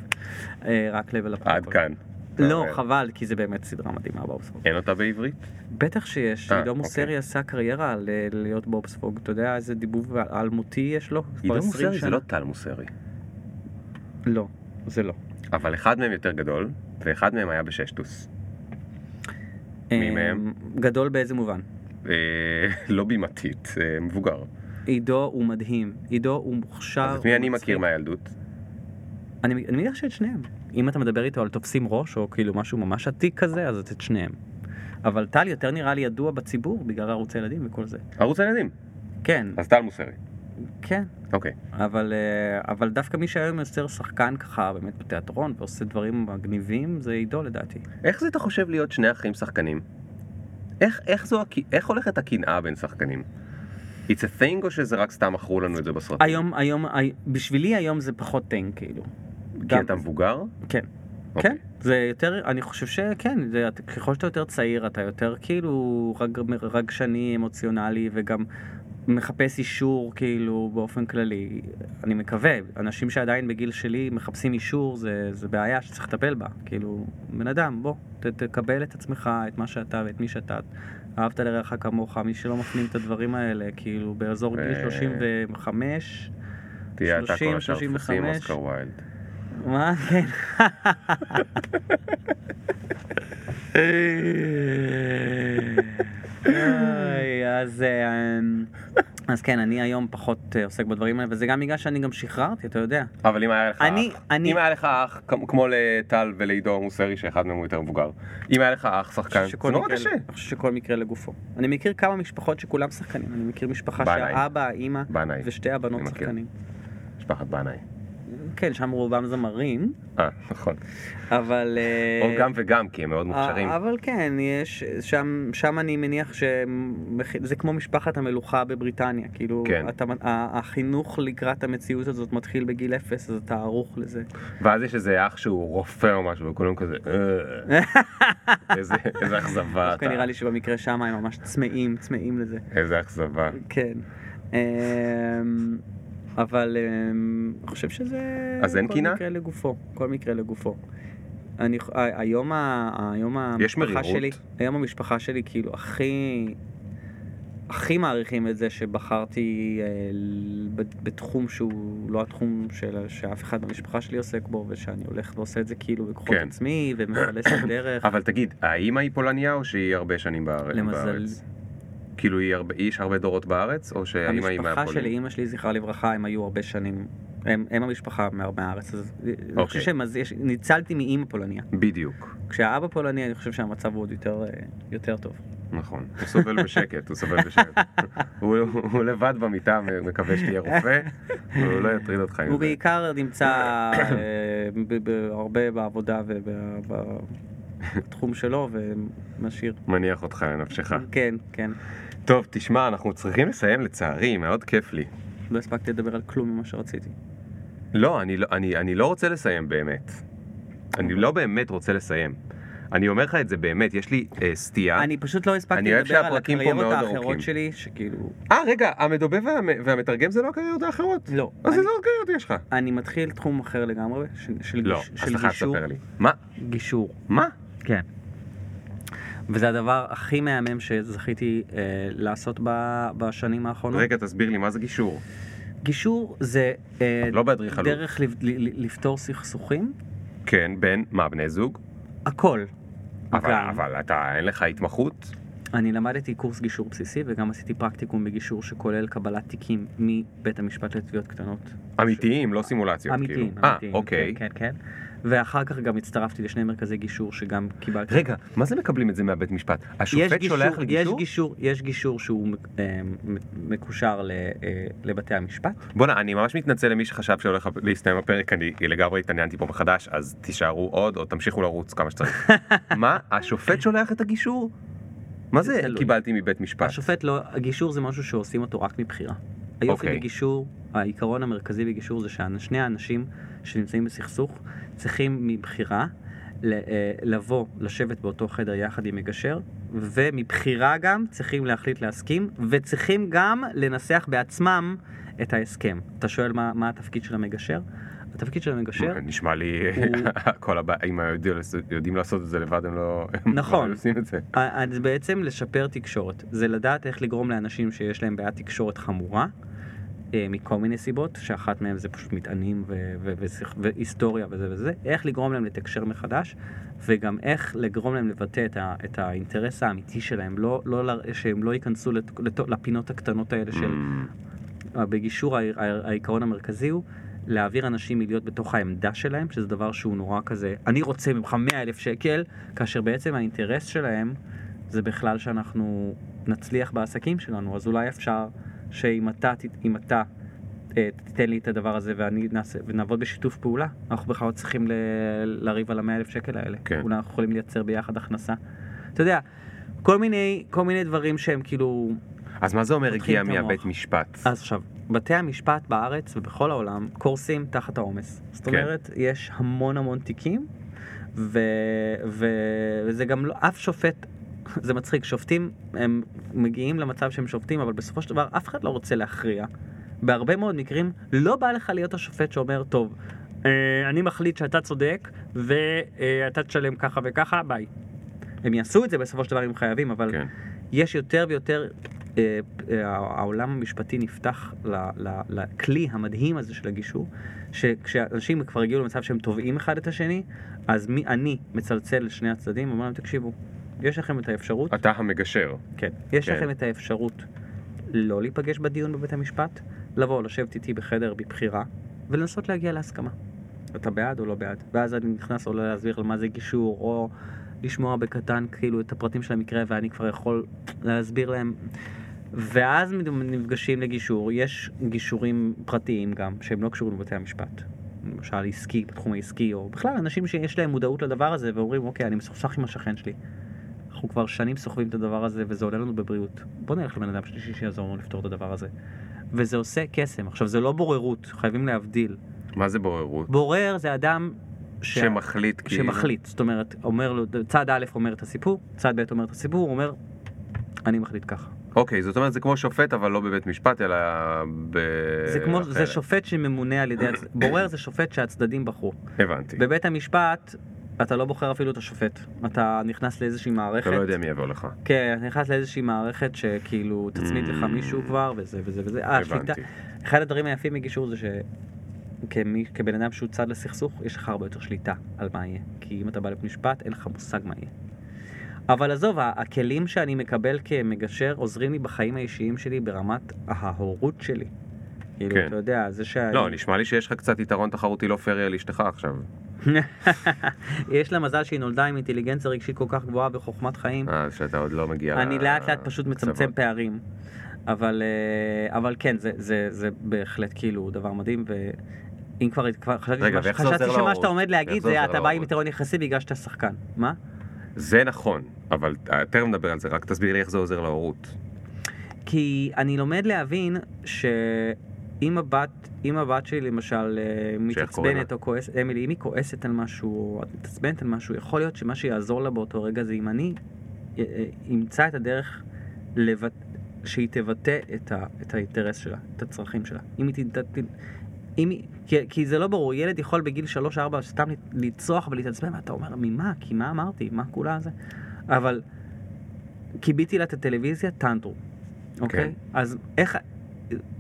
אה, רק level up. עד כאן. לא, אומר. חבל, כי זה באמת סדרה מדהימה, בוב ספוג. אין אותה בעברית? בטח שיש, אה, עידו אוקיי. מוסרי עשה קריירה אה, להיות בוב ספוג. אתה יודע איזה דיבוב אלמותי יש לו? עידו 20 מוסרי זה. לא טל מוסרי. לא, זה לא. אבל אחד מהם יותר גדול, ואחד מהם היה בששטוס. מי אה, מהם? גדול באיזה מובן? אה, [laughs] לא בימתית, מבוגר. עידו הוא מדהים, עידו הוא מוכשר. אז את מי אני מכיר. מהילדות? אני מניח שאת שניהם. אם אתה מדבר איתו על תופסים ראש, או כאילו משהו ממש עתיק כזה, אז את שניהם. אבל טל יותר נראה לי ידוע בציבור בגלל ערוץ הילדים וכל זה. ערוץ הילדים. כן, אז טל מוסרי. כן. אוקיי. אבל, אה, אבל דווקא מי שהיום יוצר שחקן ככה באמת בתיאטרון ועושה דברים מגניבים זה עידו לדעתי. איך זה אתה חושב להיות שני אחים שחקנים? איך, איך זו, איך הולכת הקנאה בין שחקנים? It's a thing או שזה רק סתם מכרו לנו את זה בסרטים? היום, היום, הי- בשבילי היום זה פחות טנק כאילו. כי אתה מבוגר? כן. אוקיי. כן, זה יותר, אני חושב שכן, זה, ככל שאתה יותר צעיר אתה יותר כאילו רג, רגשני, אמוציונלי וגם מחפש אישור כאילו באופן כללי. אני מקווה, אנשים שעדיין בגיל שלי מחפשים אישור זה, זה בעיה שצריך לטפל בה. כאילו, בן אדם, בוא, ת, תקבל את עצמך, את מה שאתה ואת מי שאתה. אהבת לרעך כמוך, מי שלא מפנים את הדברים האלה, כאילו באזור גיל ו- 35, תהיה אתה 30, כל השאר דפוסים 35. אוסקר ויילד. מה? כן. אוי, אז, אה, אז כן, אני היום פחות אה, עוסק בדברים האלה, וזה גם בגלל שאני גם שחררתי, אתה יודע. אבל אם היה לך אני- אח, אני- אם היה לך אח, כמו- לטל ולעידו מוסרי, שאחד מהם הוא יותר מבוגר, אם היה לך אח שחקן, זה נורא קשה. אני חושב שכל מקרה לגופו. אני מכיר כמה משפחות שכולם שחקנים, אני מכיר משפחה. שהאבא, האימא. ושתי הבנות. שחקנים. משפחת בנאי. כן, שם רובם זמרים, אה, נכון. אבל... או גם וגם, כי הם מאוד מוכשרים. אה, אבל כן, יש, שם, שם אני מניח שזה כמו משפחת המלוכה בבריטניה, כאילו, כן. אתה, החינוך לקראת המציאות הזאת מתחיל בגיל אפס, אז אתה ערוך לזה. ואז יש איזה אח שהוא רופא או משהו, וכולם כזה, "אה." [laughs] איזה אכזבה אתה. נראה לי שבמקרה שם הם ממש צמאים, צמאים לזה. איזה אכזבה. כן. אבל אמ, אני חושב שזה... אז אין כל קינה? מקרה לגופו, כל מקרה לגופו. אני, היום, ה- היום המשפחה? שלי, היום המשפחה שלי כאילו הכי, הכי מעריכים את זה שבחרתי אה, בתחום שהוא לא התחום של, שאף אחד במשפחה שלי עוסק בו, ושאני הולך ועושה את זה כאילו בכוחות כן. עצמי, ומפלס את הדרך. [coughs] אבל תגיד, האמא היא פולניה או שהיא הרבה שנים בארץ? למזל? כאילו היא הרבה- יש הרבה דורות בארץ, או שהאמא היא המשפחה של מהפולין? אימא שלי, זכרה לברכה, הם היו הרבה שנים, הם, הם המשפחה מה- מהארץ, אז אני חושב אוקיי. שהם, אז יש, ניצלתי מאימא פולניה. בדיוק. כשהאבא פולני, אני חושב שהמצב הוא עוד יותר, אה, יותר טוב. נכון, הוא סובל בשקט, הוא סובל בשקט. הוא, [laughs] הוא, הוא לבד במיטה, מקווה שתהיה רופא, והוא לא יטריד אותך עם הוא זה. בעיקר נמצא [coughs] אה, הרבה בעבודה ובתחום שלו ומשאיר. מניח אותך לנפשך. כן, כן. טוב, תשמע, אנחנו צריכים לסיים לצערי, מאוד כיף לי. לא הספקתי לדבר על כלום ממה שרציתי. לא, אני לא, אני, אני לא רוצה לסיים באמת. אני לא באמת רוצה לסיים. אני אומר לך את זה באמת, יש לי אה, סטייה. אני פשוט לא הספקתי אני לדבר על הקריירות האחרות. שלי, שכאילו... אה, רגע, המדובב והמ... והמתרגם זה לא הקריירות האחרות? לא. אז אני- איזה עוד קריירות יש לך? אני מתחיל תחום אחר לגמרי, של, של, לא, גיש, אז של אתה חייב גישור. לספר לי. מה? גישור. מה? כן. וזה הדבר הכי מהמם שזכיתי אה, לעשות ב, בשנים האחרונות. רגע, תסביר לי, מה זה גישור? גישור זה אה, לא באדריכלות. דרך לפ, ל- ל- לפתור סכסוכים, כן, בין, מה, בני זוג? הכל. אבל, גם. אבל אתה, אין לך התמחות? אני למדתי קורס גישור בסיסי וגם עשיתי פרקטיקום בגישור שכולל קבלת תיקים מבית המשפט לתביעות קטנות. אמיתיים, לא סימולציות, אמיתיים, כאילו. אה, אמיתיים. אוקיי. כן, כן, כן. ואחר כך גם הצטרפתי לשני מרכזי גישור שגם קיבלתי. רגע, מה זה מקבלים את זה מהבית משפט? השופט יש שולח גישור, לגישור? יש גישור, יש גישור שהוא אה, מקושר ל- אה, לבתי המשפט. בואנה, אני ממש מתנצל למי שחשב שהולך להסתיים הפרק, אני לגמרי התעניינתי פה מחדש, אז תישארו עוד או תמשיכו לרוץ כמה שצריך. [laughs] מה? השופט שולח את הגישור? מה זה תלוי. קיבלתי מבית משפט? השופט לא, הגישור זה משהו שעושים אותו רק מבחירה. היופי אוקיי. בגישור, העיקרון המרכזי בגישור זה ששני האנשים שנמצאים בסכסוך צריכים מבחירה אה, לבוא, לשבת באותו חדר יחד עם מגשר, ומבחירה גם צריכים להחליט להסכים, וצריכים גם לנסח בעצמם את ההסכם. אתה שואל מה, מה התפקיד של המגשר? התפקיד של המגשר נשמע לי, [laughs] כל הבעיה, אם יודעים לעשות- את זה לבד הם לא הם נכון. לא עושים את זה. זה בעצם לשפר תקשורת. זה לדעת איך לגרום לאנשים שיש להם בעיית תקשורת חמורה, מכל מיני סיבות, שאחת מהן זה פשוט מטענים ו- ו- ושיח- והיסטוריה וזה וזה, איך לגרום להם לתקשר מחדש, וגם איך לגרום להם לבטא את, ה- את האינטרס האמיתי שלהם, לא, לא שהם לא ייכנסו לת- לת- לפינות הקטנות האלה של... Mm, בגישור הע- הע- העיקרון המרכזי הוא להעביר אנשים מלהיות בתוך העמדה שלהם, שזה דבר שהוא נורא כזה, אני רוצה ממך 100 אלף שקל, כאשר בעצם האינטרס שלהם זה בכלל שאנחנו נצליח בעסקים שלנו, אז אולי אפשר שאם אתה, אם אתה אה, תיתן לי את הדבר הזה ואני נעשה, ונעבוד בשיתוף פעולה, אנחנו בכלל לא צריכים ל- לריב על המאה אלף שקל האלה. כן. אולי אנחנו יכולים לייצר ביחד הכנסה. אתה יודע, כל מיני, כל מיני דברים שהם כאילו... אז מה זה אומר הגיע. מהבית משפט? אז עכשיו, בתי המשפט בארץ ובכל העולם קורסים תחת העומס. זאת כן. אומרת, יש המון המון תיקים, ו... ו... וזה גם לא, אף שופט, [laughs] זה מצחיק, שופטים, הם מגיעים למצב שהם שופטים, אבל בסופו של דבר אף אחד לא רוצה להכריע. בהרבה מאוד מקרים לא בא לך להיות השופט שאומר, טוב, אה, אני מחליט שאתה צודק, ואתה תשלם ככה וככה, ביי. הם יעשו את זה בסופו של דבר אם חייבים, אבל כן. יש יותר ויותר, אה, אה, העולם המשפטי נפתח ל- ל- לכלי המדהים הזה של הגישור, שכשאנשים כבר הגיעו למצב שהם תובעים אחד את השני, אז מי, אני מצלצל לשני הצדדים ואומר להם, תקשיבו, יש לכם את האפשרות, אתה המגשר. כן, יש כן. לכם את האפשרות לא להיפגש בדיון בבית המשפט, לבוא, לשבת איתי בחדר בבחירה, ולנסות להגיע להסכמה. אתה בעד או לא בעד? ואז אני נכנס או להסביר על מה זה גישור, או לשמוע בקטן כאילו את הפרטים של המקרה, ואני כבר יכול להסביר להם. ואז נפגשים לגישור, יש גישורים פרטיים גם, שהם לא קשורים לבתי המשפט. למשל עסקי, בתחום העסקי, או בכלל אנשים שיש להם מודעות לדבר הזה, ואומרים, אוקיי, אני מסוכסך עם השכן שלי. אנחנו כבר שנים סוחבים את הדבר הזה, וזה עולה לנו בבריאות. בוא נלך לבן אדם שלישי שיעזור לנו לפתור את הדבר הזה. וזה עושה קסם. עכשיו, זה לא בוררות, חייבים להבדיל. מה זה בוררות? בורר זה אדם ש... שמחליט כאילו. שמחליט. זאת אומרת, אומר לו, צד א' אומר את הסיפור, צד ב' אומר את הסיפור, הוא אומר, אני מחליט ככה. אוקיי, זאת אומרת זה כמו שופט אבל לא בבית משפט אלא ב... זה כמו, זה אחרת. שופט שממונה על ידי, הצ- בורר זה שופט שהצדדים בחרו. הבנתי. בבית המשפט, אתה לא בוחר אפילו את השופט. אתה נכנס לאיזושהי מערכת. אתה לא יודע מי יבוא לך. כן, אתה נכנס לאיזושהי מערכת שכאילו תצמיד לך Mm. מישהו כבר, וזה וזה וזה. אה. הבנתי. אחד הדברים היפים בגישור זה שכמי, כבן אדם שהוא צד לסכסוך, יש לך הרבה יותר שליטה על מה יהיה. כי אם אתה בא לבית משפט, אין לך מושג מה יהיה. אבל עזוב, הכלים שאני מקבל כמגשר עוזרים לי בחיים האישיים שלי ברמת ההורות שלי. כאילו, כן. אתה יודע, זה שה... לא, נשמע לי שיש לך קצת יתרון תחרותי לא פרי על אשתך עכשיו. [laughs] יש לה מזל שהיא נולדה עם אינטליגנציה רגשית כל כך גבוהה וחוכמת חיים. אה, שאתה עוד לא מגיע אני לאט לאט פשוט מצמצם. פערים. אבל, אה, אבל כן, זה, זה, זה בהחלט כאילו דבר מדהים, ואם כבר, כבר חשבתי, רגע, שמה, חשבתי שמה להורות? שאתה עומד להגיד זה זה אתה בא עם? יתרון יחסי בגלל שאתה שחקן. מה? זה נכון, אבל תכף נדבר על זה, רק תסביר לי איך זה עוזר להורות. כי אני לומד להבין שאם הבת, אם הבת שלי למשל אה, מתעצבנת? או כועסת, אמילי, אם היא כועסת על משהו, או מתעצבנת על משהו, יכול להיות שמה שיעזור לה באותו רגע זה אם אני אה, אה, אמצא את הדרך לבט... שהיא תבטא את, ה... את האינטרס שלה, את הצרכים שלה. אם היא תת... אם היא... כי, כי זה לא ברור, ילד יכול בגיל 3-4 סתם לצרוח ולהתעצבן, ואתה אומר, ממה? כי מה אמרתי? מה כולה זה? אבל כיביתי לה את הטלוויזיה, טנטרו. אוקיי? כן. אז איך,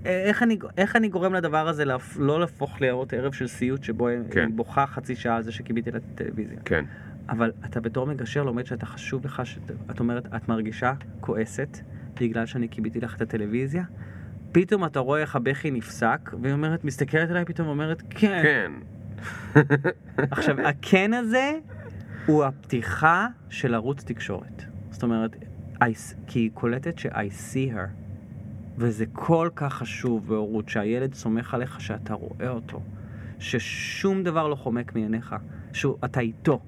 איך, אני, איך אני גורם לדבר הזה להפ, לא להפוך להיות ערב של סיוט שבו כן. היא בוכה חצי שעה על זה שכיביתי הטלוויזיה? כן, אבל אתה בתור מגשר לומד שאתה חשוב לך, שאת, את אומרת, את מרגישה כועסת בגלל שאני כיביתי לך את הטלוויזיה? פתאום אתה רואה איך הבכי נפסק, והיא אומרת, מסתכלת עליי פתאום ואומרת, כן. כן, [laughs] עכשיו, הכן הזה הוא הפתיחה של ערוץ תקשורת. זאת אומרת, I, כי היא קולטת ש- I see her. וזה כל כך חשוב בהורות, שהילד סומך עליך שאתה רואה אותו. ששום דבר לא חומק מעיניך. שאתה איתו.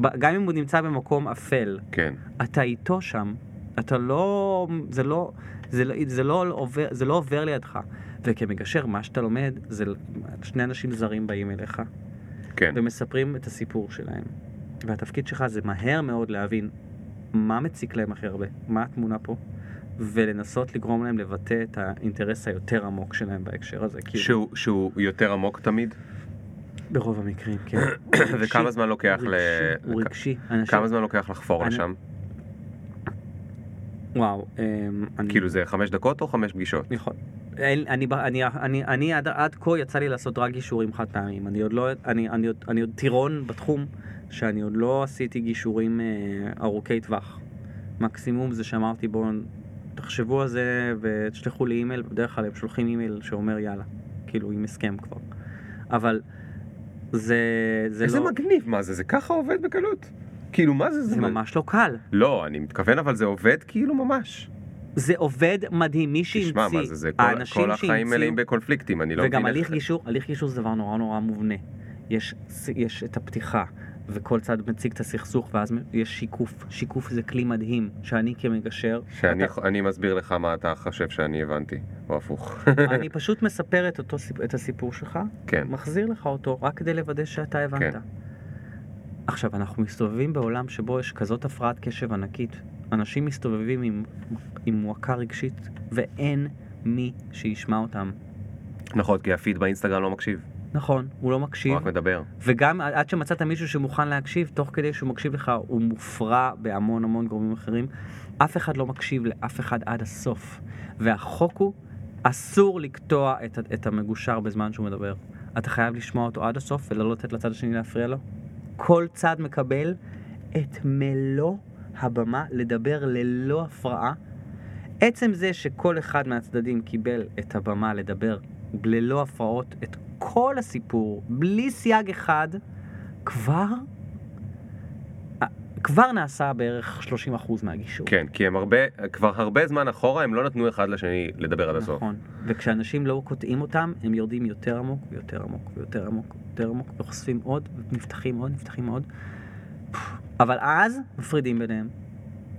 גם אם הוא נמצא במקום אפל, כן, אתה איתו שם. אתה לא... זה לא... זה לא, זה, לא עובר, זה לא עובר לידך. וכמגשר, מה שאתה לומד, זה שני אנשים זרים באים אליך, כן. ומספרים את הסיפור שלהם. והתפקיד שלך זה מהר מאוד להבין מה מציק להם הכי הרבה, מה התמונה פה, ולנסות לגרום להם לבטא את האינטרס היותר עמוק שלהם בהקשר הזה. כאילו, שהוא, שהוא יותר עמוק תמיד? ברוב המקרים, כן. [coughs] וכמה זמן לוקח הוא ל... רגשי, הוא רגשי. אנשים- כמה זמן לוקח לחפור אני- לשם? וואו, אמ, אני... כאילו זה חמש דקות או חמש פגישות? נכון. אני, ב- אני, אני, אני עד, עד כה יצא לי לעשות רק גישורים חד פעמיים. אני עוד לא, אני, אני, עוד- אני עוד טירון בתחום, שאני עוד לא עשיתי גישורים אה, ארוכי טווח. מקסימום זה שאמרתי בואו תחשבו על זה ותשלחו לי אימייל, בדרך כלל הם שולחים אימייל שאומר יאללה, כאילו עם הסכם כבר. אבל זה, זה איזה לא, מגניב, מה זה? זה ככה עובד בקלות? כאילו, מה זה? זה ממש לא קל. לא, אני מתכוון, אבל זה עובד כאילו ממש. זה עובד מדהים, מי שהמציא, תשמע, מה זה? זה כל- האנשים כל החיים שהמציאו- מלאים בקונפליקטים, אני לא מבין וגם. הליך גישור, הליך גישור זה דבר נורא נורא מובנה. יש, יש את הפתיחה, וכל צד מציג את הסכסוך, ואז יש שיקוף. שיקוף זה כלי מדהים, שאני כמגשר, שאני אתה- אני מסביר לך מה אתה חושב שאני הבנתי, או הפוך. [laughs] אני פשוט [laughs] מספר את, אותו, את הסיפור שלך, כן, מחזיר לך אותו, רק כדי לוודא שאתה הבנת. כן. עכשיו, אנחנו מסתובבים בעולם שבו יש כזאת הפרעת קשב ענקית. אנשים מסתובבים עם, עם מועקה רגשית, ואין מי שישמע אותם. נכון, כי הפיד באינסטגרם לא מקשיב, נכון, הוא לא מקשיב. הוא רק מדבר. וגם עד שמצאת מישהו שמוכן להקשיב, תוך כדי שהוא מקשיב לך, הוא מופרע בהמון המון גורמים אחרים. אף אחד לא מקשיב לאף אחד עד הסוף. והחוק הוא, אסור לקטוע את, את המגושר בזמן שהוא מדבר. אתה חייב לשמוע אותו עד הסוף ולא לתת לצד השני להפריע לו. כל צד מקבל את מלוא הבמה לדבר ללא הפרעה. עצם זה שכל אחד מהצדדים קיבל את הבמה לדבר ללא הפרעות את כל הסיפור, בלי סייג אחד, כבר, כבר נעשה בערך 30% מהגישור. כן, כי הם הרבה, כבר הרבה זמן אחורה הם לא נתנו אחד לשני לדבר עד הסוף. נכון. וכשאנשים לא קוטעים אותם, הם יורדים יותר עמוק ויותר עמוק ויותר עמוק ויותר עמוק, וחושפים עוד, ונפתחים עוד, נפתחים עוד. אבל אז מפרידים ביניהם.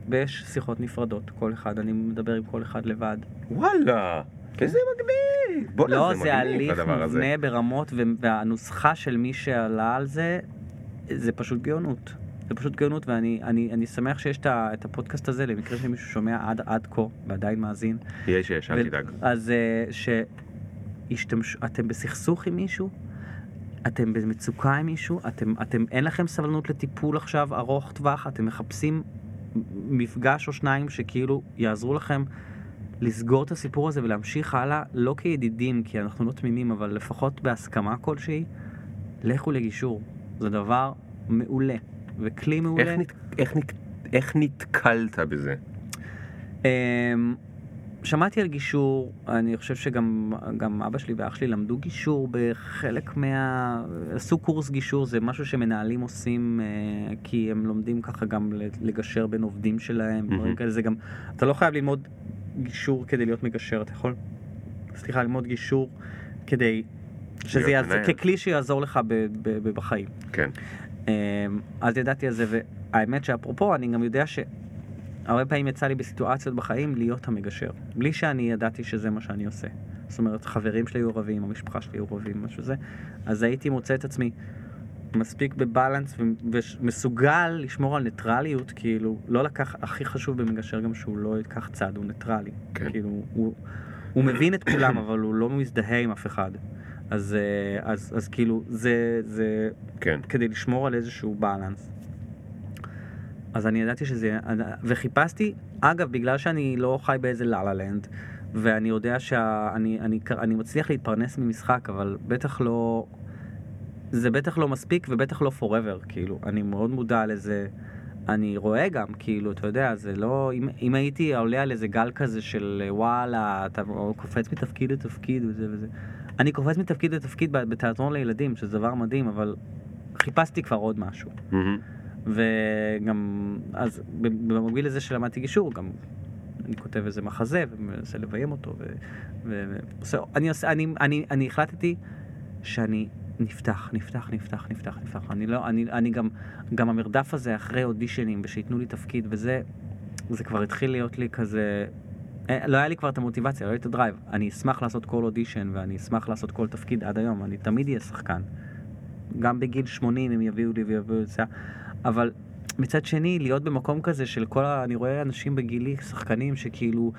ויש שיחות נפרדות, כל אחד, אני מדבר עם כל אחד לבד. וואלה, איזה מגניב. בוא'נה, לא, זה זה הליך. מובנה ברמות, והנוסחה של מי שעלה על זה, זה פשוט גאונות. זה פשוט גאונות, ואני אני, אני שמח שיש את הפודקאסט הזה, למקרה שמישהו שומע עד, עד כה, ועדיין מאזין. יש, יש, אל תדאג. אז שאתם בסכסוך עם מישהו, אתם במצוקה עם מישהו, אתם, אתם, אין לכם סבלנות לטיפול עכשיו ארוך טווח, אתם מחפשים מפגש או שניים שכאילו יעזרו לכם לסגור את הסיפור הזה ולהמשיך הלאה, לא כידידים, כי אנחנו לא תמימים, אבל לפחות בהסכמה כלשהי, לכו לגישור. זה דבר מעולה, וכלי מעולה. איך נת- איך נת- איך נתקלת בזה? אמ, שמעתי על גישור, אני חושב שגם גם אבא שלי ואח שלי למדו גישור בחלק מה... עשו קורס גישור, זה משהו שמנהלים עושים אה, כי הם לומדים ככה גם לגשר בין עובדים שלהם, Mhm. דברים כאלה, זה גם, אתה לא חייב ללמוד גישור כדי להיות מגשר, אתה יכול, סליחה, ללמוד גישור כדי, שזה יעזור. ככלי שיעזור לך ב, ב, ב, בחיים. כן. אמ, אז ידעתי על זה, והאמת שאפרופו, אני גם יודע שהרבה פעמים יצא לי בסיטואציות בחיים להיות המגשר, בלי שאני ידעתי שזה מה שאני עושה. זאת אומרת, חברים שלי היו רבים, המשפחה שלי היו רבים, משהו זה, אז הייתי מוצא את עצמי מספיק בבלנס ומסוגל לשמור על ניטרליות, כאילו, לא לקח, הכי חשוב במגשר גם שהוא לא ייקח צד, הוא ניטרלי. כן. כאילו, הוא, הוא מבין את כולם, אבל הוא לא מזדהה עם אף אחד. אז, אה, אז, אז כאילו, זה, זה, כן. כדי לשמור על איזשהו בלנס. אז אני ידעתי שזה, וחיפשתי, אגב, בגלל שאני לא חי באיזה לה לנד, ואני יודע שאני אני, אני מצליח להתפרנס ממשחק, אבל בטח לא, זה בטח לא מספיק ובטח לא forever, כאילו, אני מאוד מודע לזה. אני רואה גם, כאילו, אתה יודע, זה לא, אם, אם הייתי עולה על איזה גל כזה של וואלה, אתה קופץ מתפקיד לתפקיד וזה וזה, אני קופץ מתפקיד לתפקיד בתיאטרון לילדים, שזה דבר מדהים, אבל חיפשתי כבר עוד משהו. מהמם. וגם, אז במקביל לזה שלמדתי גישור, גם אני כותב איזה מחזה ומנסה לביים אותו, ו... ו... ועושה, אני, עושה, אני, אני, אני החלטתי שאני נפתח, נפתח, נפתח, נפתח, נפתח. אני לא, אני, אני גם, גם המרדף הזה אחרי אודישנים ושייתנו לי תפקיד וזה, זה כבר התחיל להיות לי כזה, אה, לא היה לי כבר את המוטיבציה, לא היה לי את הדרייב. אני אשמח לעשות כל אודישן ואני אשמח לעשות כל תפקיד עד היום, אני תמיד אהיה שחקן. גם בגיל 80 הם יביאו לי ויביאו את זה, אבל מצד שני, להיות במקום כזה של כל ה... אני רואה אנשים בגילי, שחקנים, שכאילו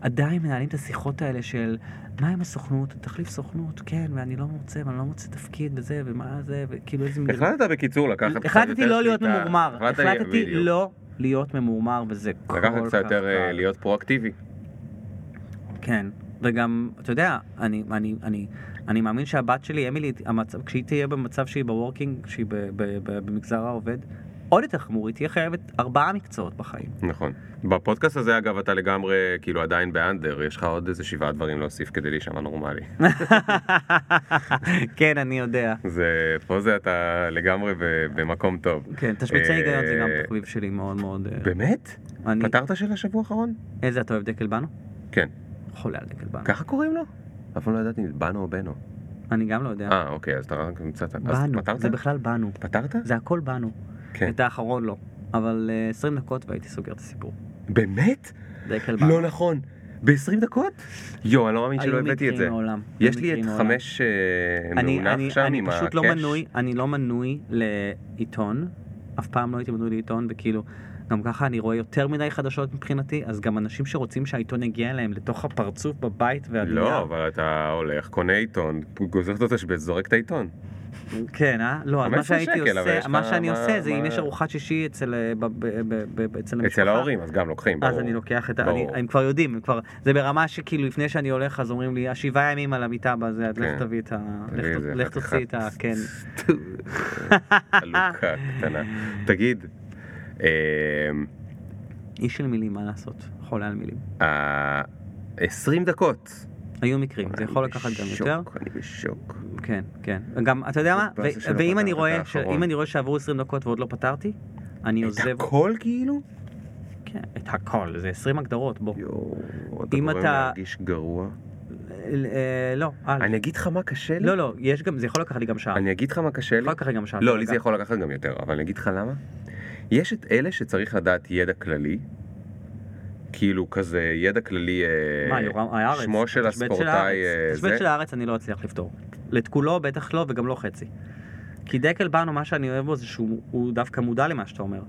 עדיין מנהלים את השיחות האלה של מה עם הסוכנות, תחליף סוכנות, כן, ואני לא מוצא, ואני לא מוצא תפקיד וזה, ומה זה, וכאילו איזה... החלטת בקיצור לקחת החלטתי לא להיות. ממורמר, החלטת- החלטתי. לא להיות ממורמר, וזה כל כך לקחת קצת יותר אה. להיות פרואקטיבי. כן, וגם, אתה יודע, אני, אני, אני, אני מאמין שהבת שלי, אמילי, המצב, כשהיא תהיה במצב שהיא בוורקינג, שהיא ב, ב, ב, במגזר העובד, עוד יותר חמור, היא תהיה חייבת ארבעה מקצועות בחיים. נכון. בפודקאסט הזה אגב אתה לגמרי כאילו עדיין באנדר, יש לך עוד איזה שבעה דברים להוסיף כדי להישמע נורמלי. [laughs] כן, אני יודע. זה, פה זה אתה לגמרי במקום טוב. כן, תשמיצי אה, היגיון זה גם תחביב שלי מאוד מאוד... אה, באמת? אני... פתרת של השבוע האחרון? איזה, אתה אוהב דקל בנו? כן. חולה על דקל בנו. ככה קוראים לו? אף פעם לא ידעתי, בנו או בנו. אני גם לא יודע. אה, אוקיי, אז אתה רק מצאת. אז בנו? זה בכלל בנו. פתרת? זה הכל בנו. כן. את האחרון לא. אבל אה, 20 דקות והייתי סוגר את הסיפור. באמת? דקל בנו. לא נכון. ב-20 דקות? יואו, אני לא מאמין שלא היו הבאתי את מקרים זה. מעולם. יש היו לי מקרים את. חמש אה, אני, שם אני עם פשוט לא הקאש. מנוי, אני לא מנוי לעיתון, אף פעם לא הייתי מנוי לעיתון, וכאילו, גם ככה אני רואה יותר מדי חדשות מבחינתי, אז גם אנשים שרוצים שהעיתון יגיע אליהם לתוך הפרצוף בבית והנייר. לא, אבל אתה הולך, קונה עיתון, גוזר את התשבץ, זורק את העיתון. כן, אה? לא, אז מה 15 שהייתי שקל, עושה, מה שאני מה- עושה זה אם יש ארוחת שישי אצל, אה, ב- ב- ב- ב- אצל המשפחה. אצל ההורים, אז גם לוקחים, אז. אני לוקח את ה... הם כבר יודעים, הם כבר... זה ברמה שכאילו לפני שאני הולך אז אומרים לי, השבעה ימים על המיטה בזה, אז לך כן. תביא את ה... לך- תוציא את ה... כן. [laughs] חלוקה קטנה. תגיד, איש של מילים, מה לעשות? חולה על מילים. ה- 20 דקות. היו מקרים, זה יכול לקחת גם יותר. אני בשוק. כן, כן. גם, אתה יודע מה? ואם אני רואה, את. אם אני רואה שעברו 20 דקות ועוד לא פתרתי, אני את עוזב... הכל כאילו? כן, את הכל, זה 20 הגדרות, בוא. יואו, אתה גורם אתה- להרגיש גרוע. אה, לא, אל. אני אגיד לך מה קשה לי? לא, לא, יש גם, זה יכול לקחת לי גם שעה. אני אגיד לך מה קשה לי? יכול לקחת לי גם שעה. לא, לי זה. יכול לקחת גם יותר, אבל אני אגיד לך למה. יש את אלה שצריך לדעת ידע כללי, כאילו כזה ידע כללי, אה, מה, יורם, הארץ? שמו של הספורטאי. אה, זה? של הארץ אני לא אצליח לפתור. את כולו בטח לא, וגם לא חצי. כי דקל בנו, מה שאני אוהב בו זה שהוא הוא דווקא מודע למה שאתה אומר.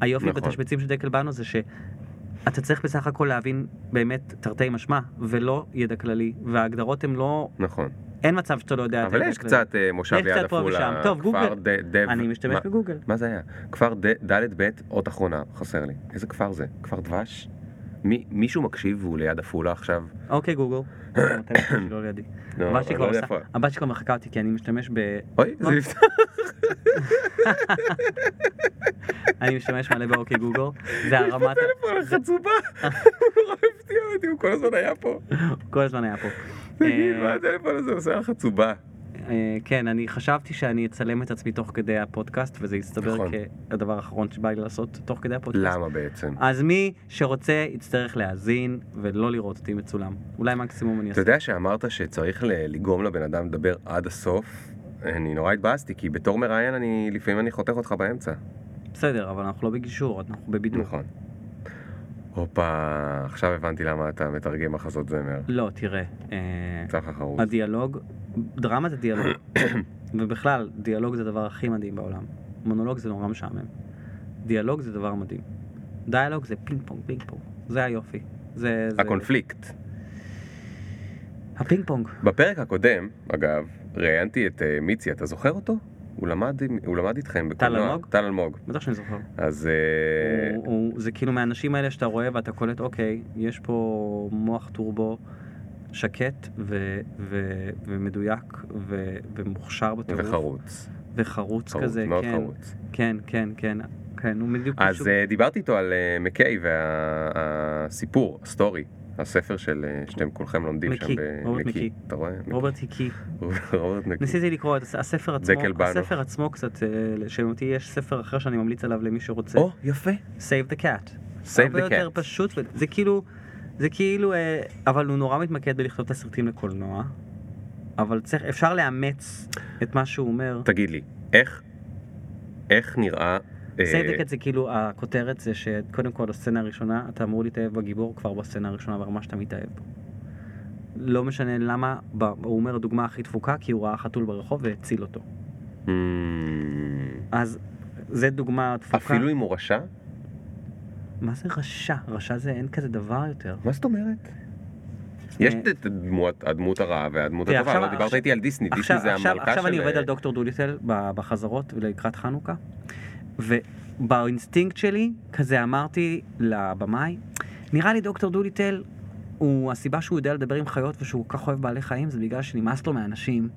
היופי נכון. בתשבצים של דקל בנו זה שאתה צריך בסך הכל להבין באמת תרתי משמע, ולא ידע כללי, וההגדרות הן לא... נכון. אין מצב שאתה לא יודע אבל הידע יש. קצת אה, מושב ליד פה עפולה, כפר דב, אני משתמש בגוגל. מה זה היה? כפר ד' ב', אות אחרונה, חסר לי. איזה כפר זה? כפר דבש? מי- מישהו מקשיב והוא ליד עפולה עכשיו? אוקיי, גוגל. [coughs] לא לידי. לא, הבת שלי לא מחקה אותי כי אני משתמש ב... אוי? זה נפתח. [laughs] אני משתמש מלא באוקיי גוגל. זה הרמת... טלפון זה- החצובה. [laughs] הפתיע אותי, הוא כל הזמן היה פה. כל הזמן היה פה. תגיד, אה, מה הטלפון הזה עושה לך צובה? אה, כן, אני חשבתי שאני אצלם את עצמי תוך כדי הפודקאסט, וזה יסתבר נכון. כהדבר האחרון שבא לי לעשות תוך כדי הפודקאסט. למה בעצם? אז מי שרוצה יצטרך להאזין ולא לראות אותי מצולם. אולי מקסימום אני אתה אעשה. יודע שאמרת שצריך לגרום לבן אדם לדבר עד הסוף? אני נורא התבאסתי, כי בתור מראיין אני, לפעמים אני חותך אותך באמצע. בסדר, אבל אנחנו לא בגישור, אנחנו בבידור. נכון. הופה, עכשיו הבנתי למה אתה מתרגם מחזות זמר. לא, תראה, אה, יצא לך חרוז. הדיאלוג, דרמה זה דיאלוג, [coughs] ובכלל, דיאלוג זה הדבר הכי מדהים בעולם. מונולוג זה נורא משעמם. דיאלוג זה דבר מדהים. דיאלוג זה פינג פונג, פינג פונג. זה היופי. זה... זה... הקונפליקט. הפינג פונג. בפרק הקודם, אגב, ראיינתי את אה, מיצי, אתה זוכר אותו? הוא למד, הוא למד איתכם בקולנוע. אלמוג? טל אלמוג. בטח שאני זוכר. אז אה, הוא, הוא, זה כאילו מהאנשים האלה שאתה רואה ואתה קולט, אוקיי, יש פה מוח טורבו שקט ו, ו, ומדויק ו, ומוכשר בטירוף. וחרוץ. וחרוץ חרוץ, כזה, מאוד כן, חרוץ. כן, כן, כן, כן, הוא בדיוק אז פשוט- אה, דיברתי איתו על אה, מקיי והסיפור, ה story, הספר של אה, שאתם כולכם לומדים שם מקי, רוברט מקי. אתה רואה? רוברט היקי. [laughs] רוברט מקי. ניסיתי לקרוא את הספר עצמו. הספר עצמו קצת, אה, שאותי יש ספר אחר שאני ממליץ עליו למי שרוצה, או, יפה. Save the Cat. Save הרבה the יותר cat. פשוט, ו- זה כאילו, זה כאילו, אה, אבל הוא נורא מתמקד בלכתוב את הסרטים לקולנוע, אבל צריך, אפשר לאמץ את מה שהוא אומר. תגיד לי, איך, איך נראה... אה, Save the Cat זה כאילו, הכותרת זה שקודם כל הסצנה הראשונה, אתה אמור להתאהב בגיבור כבר בסצנה הראשונה ברמה שאתה מתאהב בו. לא משנה למה, הוא אומר דוגמה הכי דפוקה, כי הוא ראה חתול ברחוב והציל אותו. hmm, אז זה דוגמה דפוקה. אפילו אם הוא רשע? מה זה רשע? רשע זה אין כזה דבר יותר. מה זאת אומרת? יש אה, את הדמות- הדמות הרעה והדמות הטובה, לא דיברת איתי על דיסני, דיסני עכשיו, זה המלכה של... עכשיו אני עובד אה, על דוקטור דוליטל בחזרות לקראת חנוכה, ובאינסטינקט שלי, כזה אמרתי לבמאי, נראה לי דוקטור דוליטל, הוא, הסיבה שהוא יודע לדבר עם חיות ושהוא כל כך אוהב בעלי חיים זה בגלל שנמאס לו מאנשים.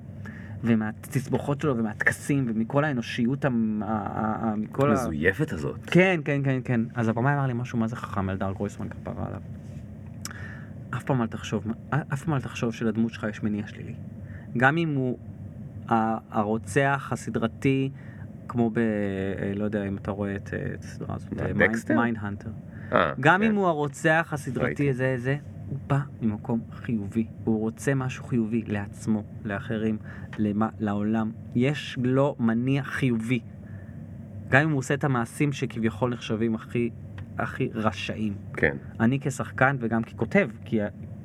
ומהתסבוכות שלו ומהטקסים ומכל האנושיות, המ- ה- מכל. המזויפת הזאת. כן, כן, כן, כן. אז הבמאי אמר לי משהו מה זה חכם, אלדר גרויסמן כפרה עליו. אף פעם אל תחשוב, אף פעם אל תחשוב שלדמות שלך יש מניע שלילי. גם אם הוא הרוצח הסדרתי, כמו ב... אה, לא יודע אם אתה רואה את אה, הסדרה הזאת? Mindhunter. אה, גם כן. אם הוא הרוצח הסדרתי. הזה, זה, הוא בא ממקום חיובי. הוא רוצה משהו חיובי לעצמו, לאחרים, למה, לעולם. יש לו מניע חיובי. גם אם הוא עושה את המעשים שכביכול נחשבים הכי, הכי רשעים. כן. אני כשחקן וגם ככותב, כי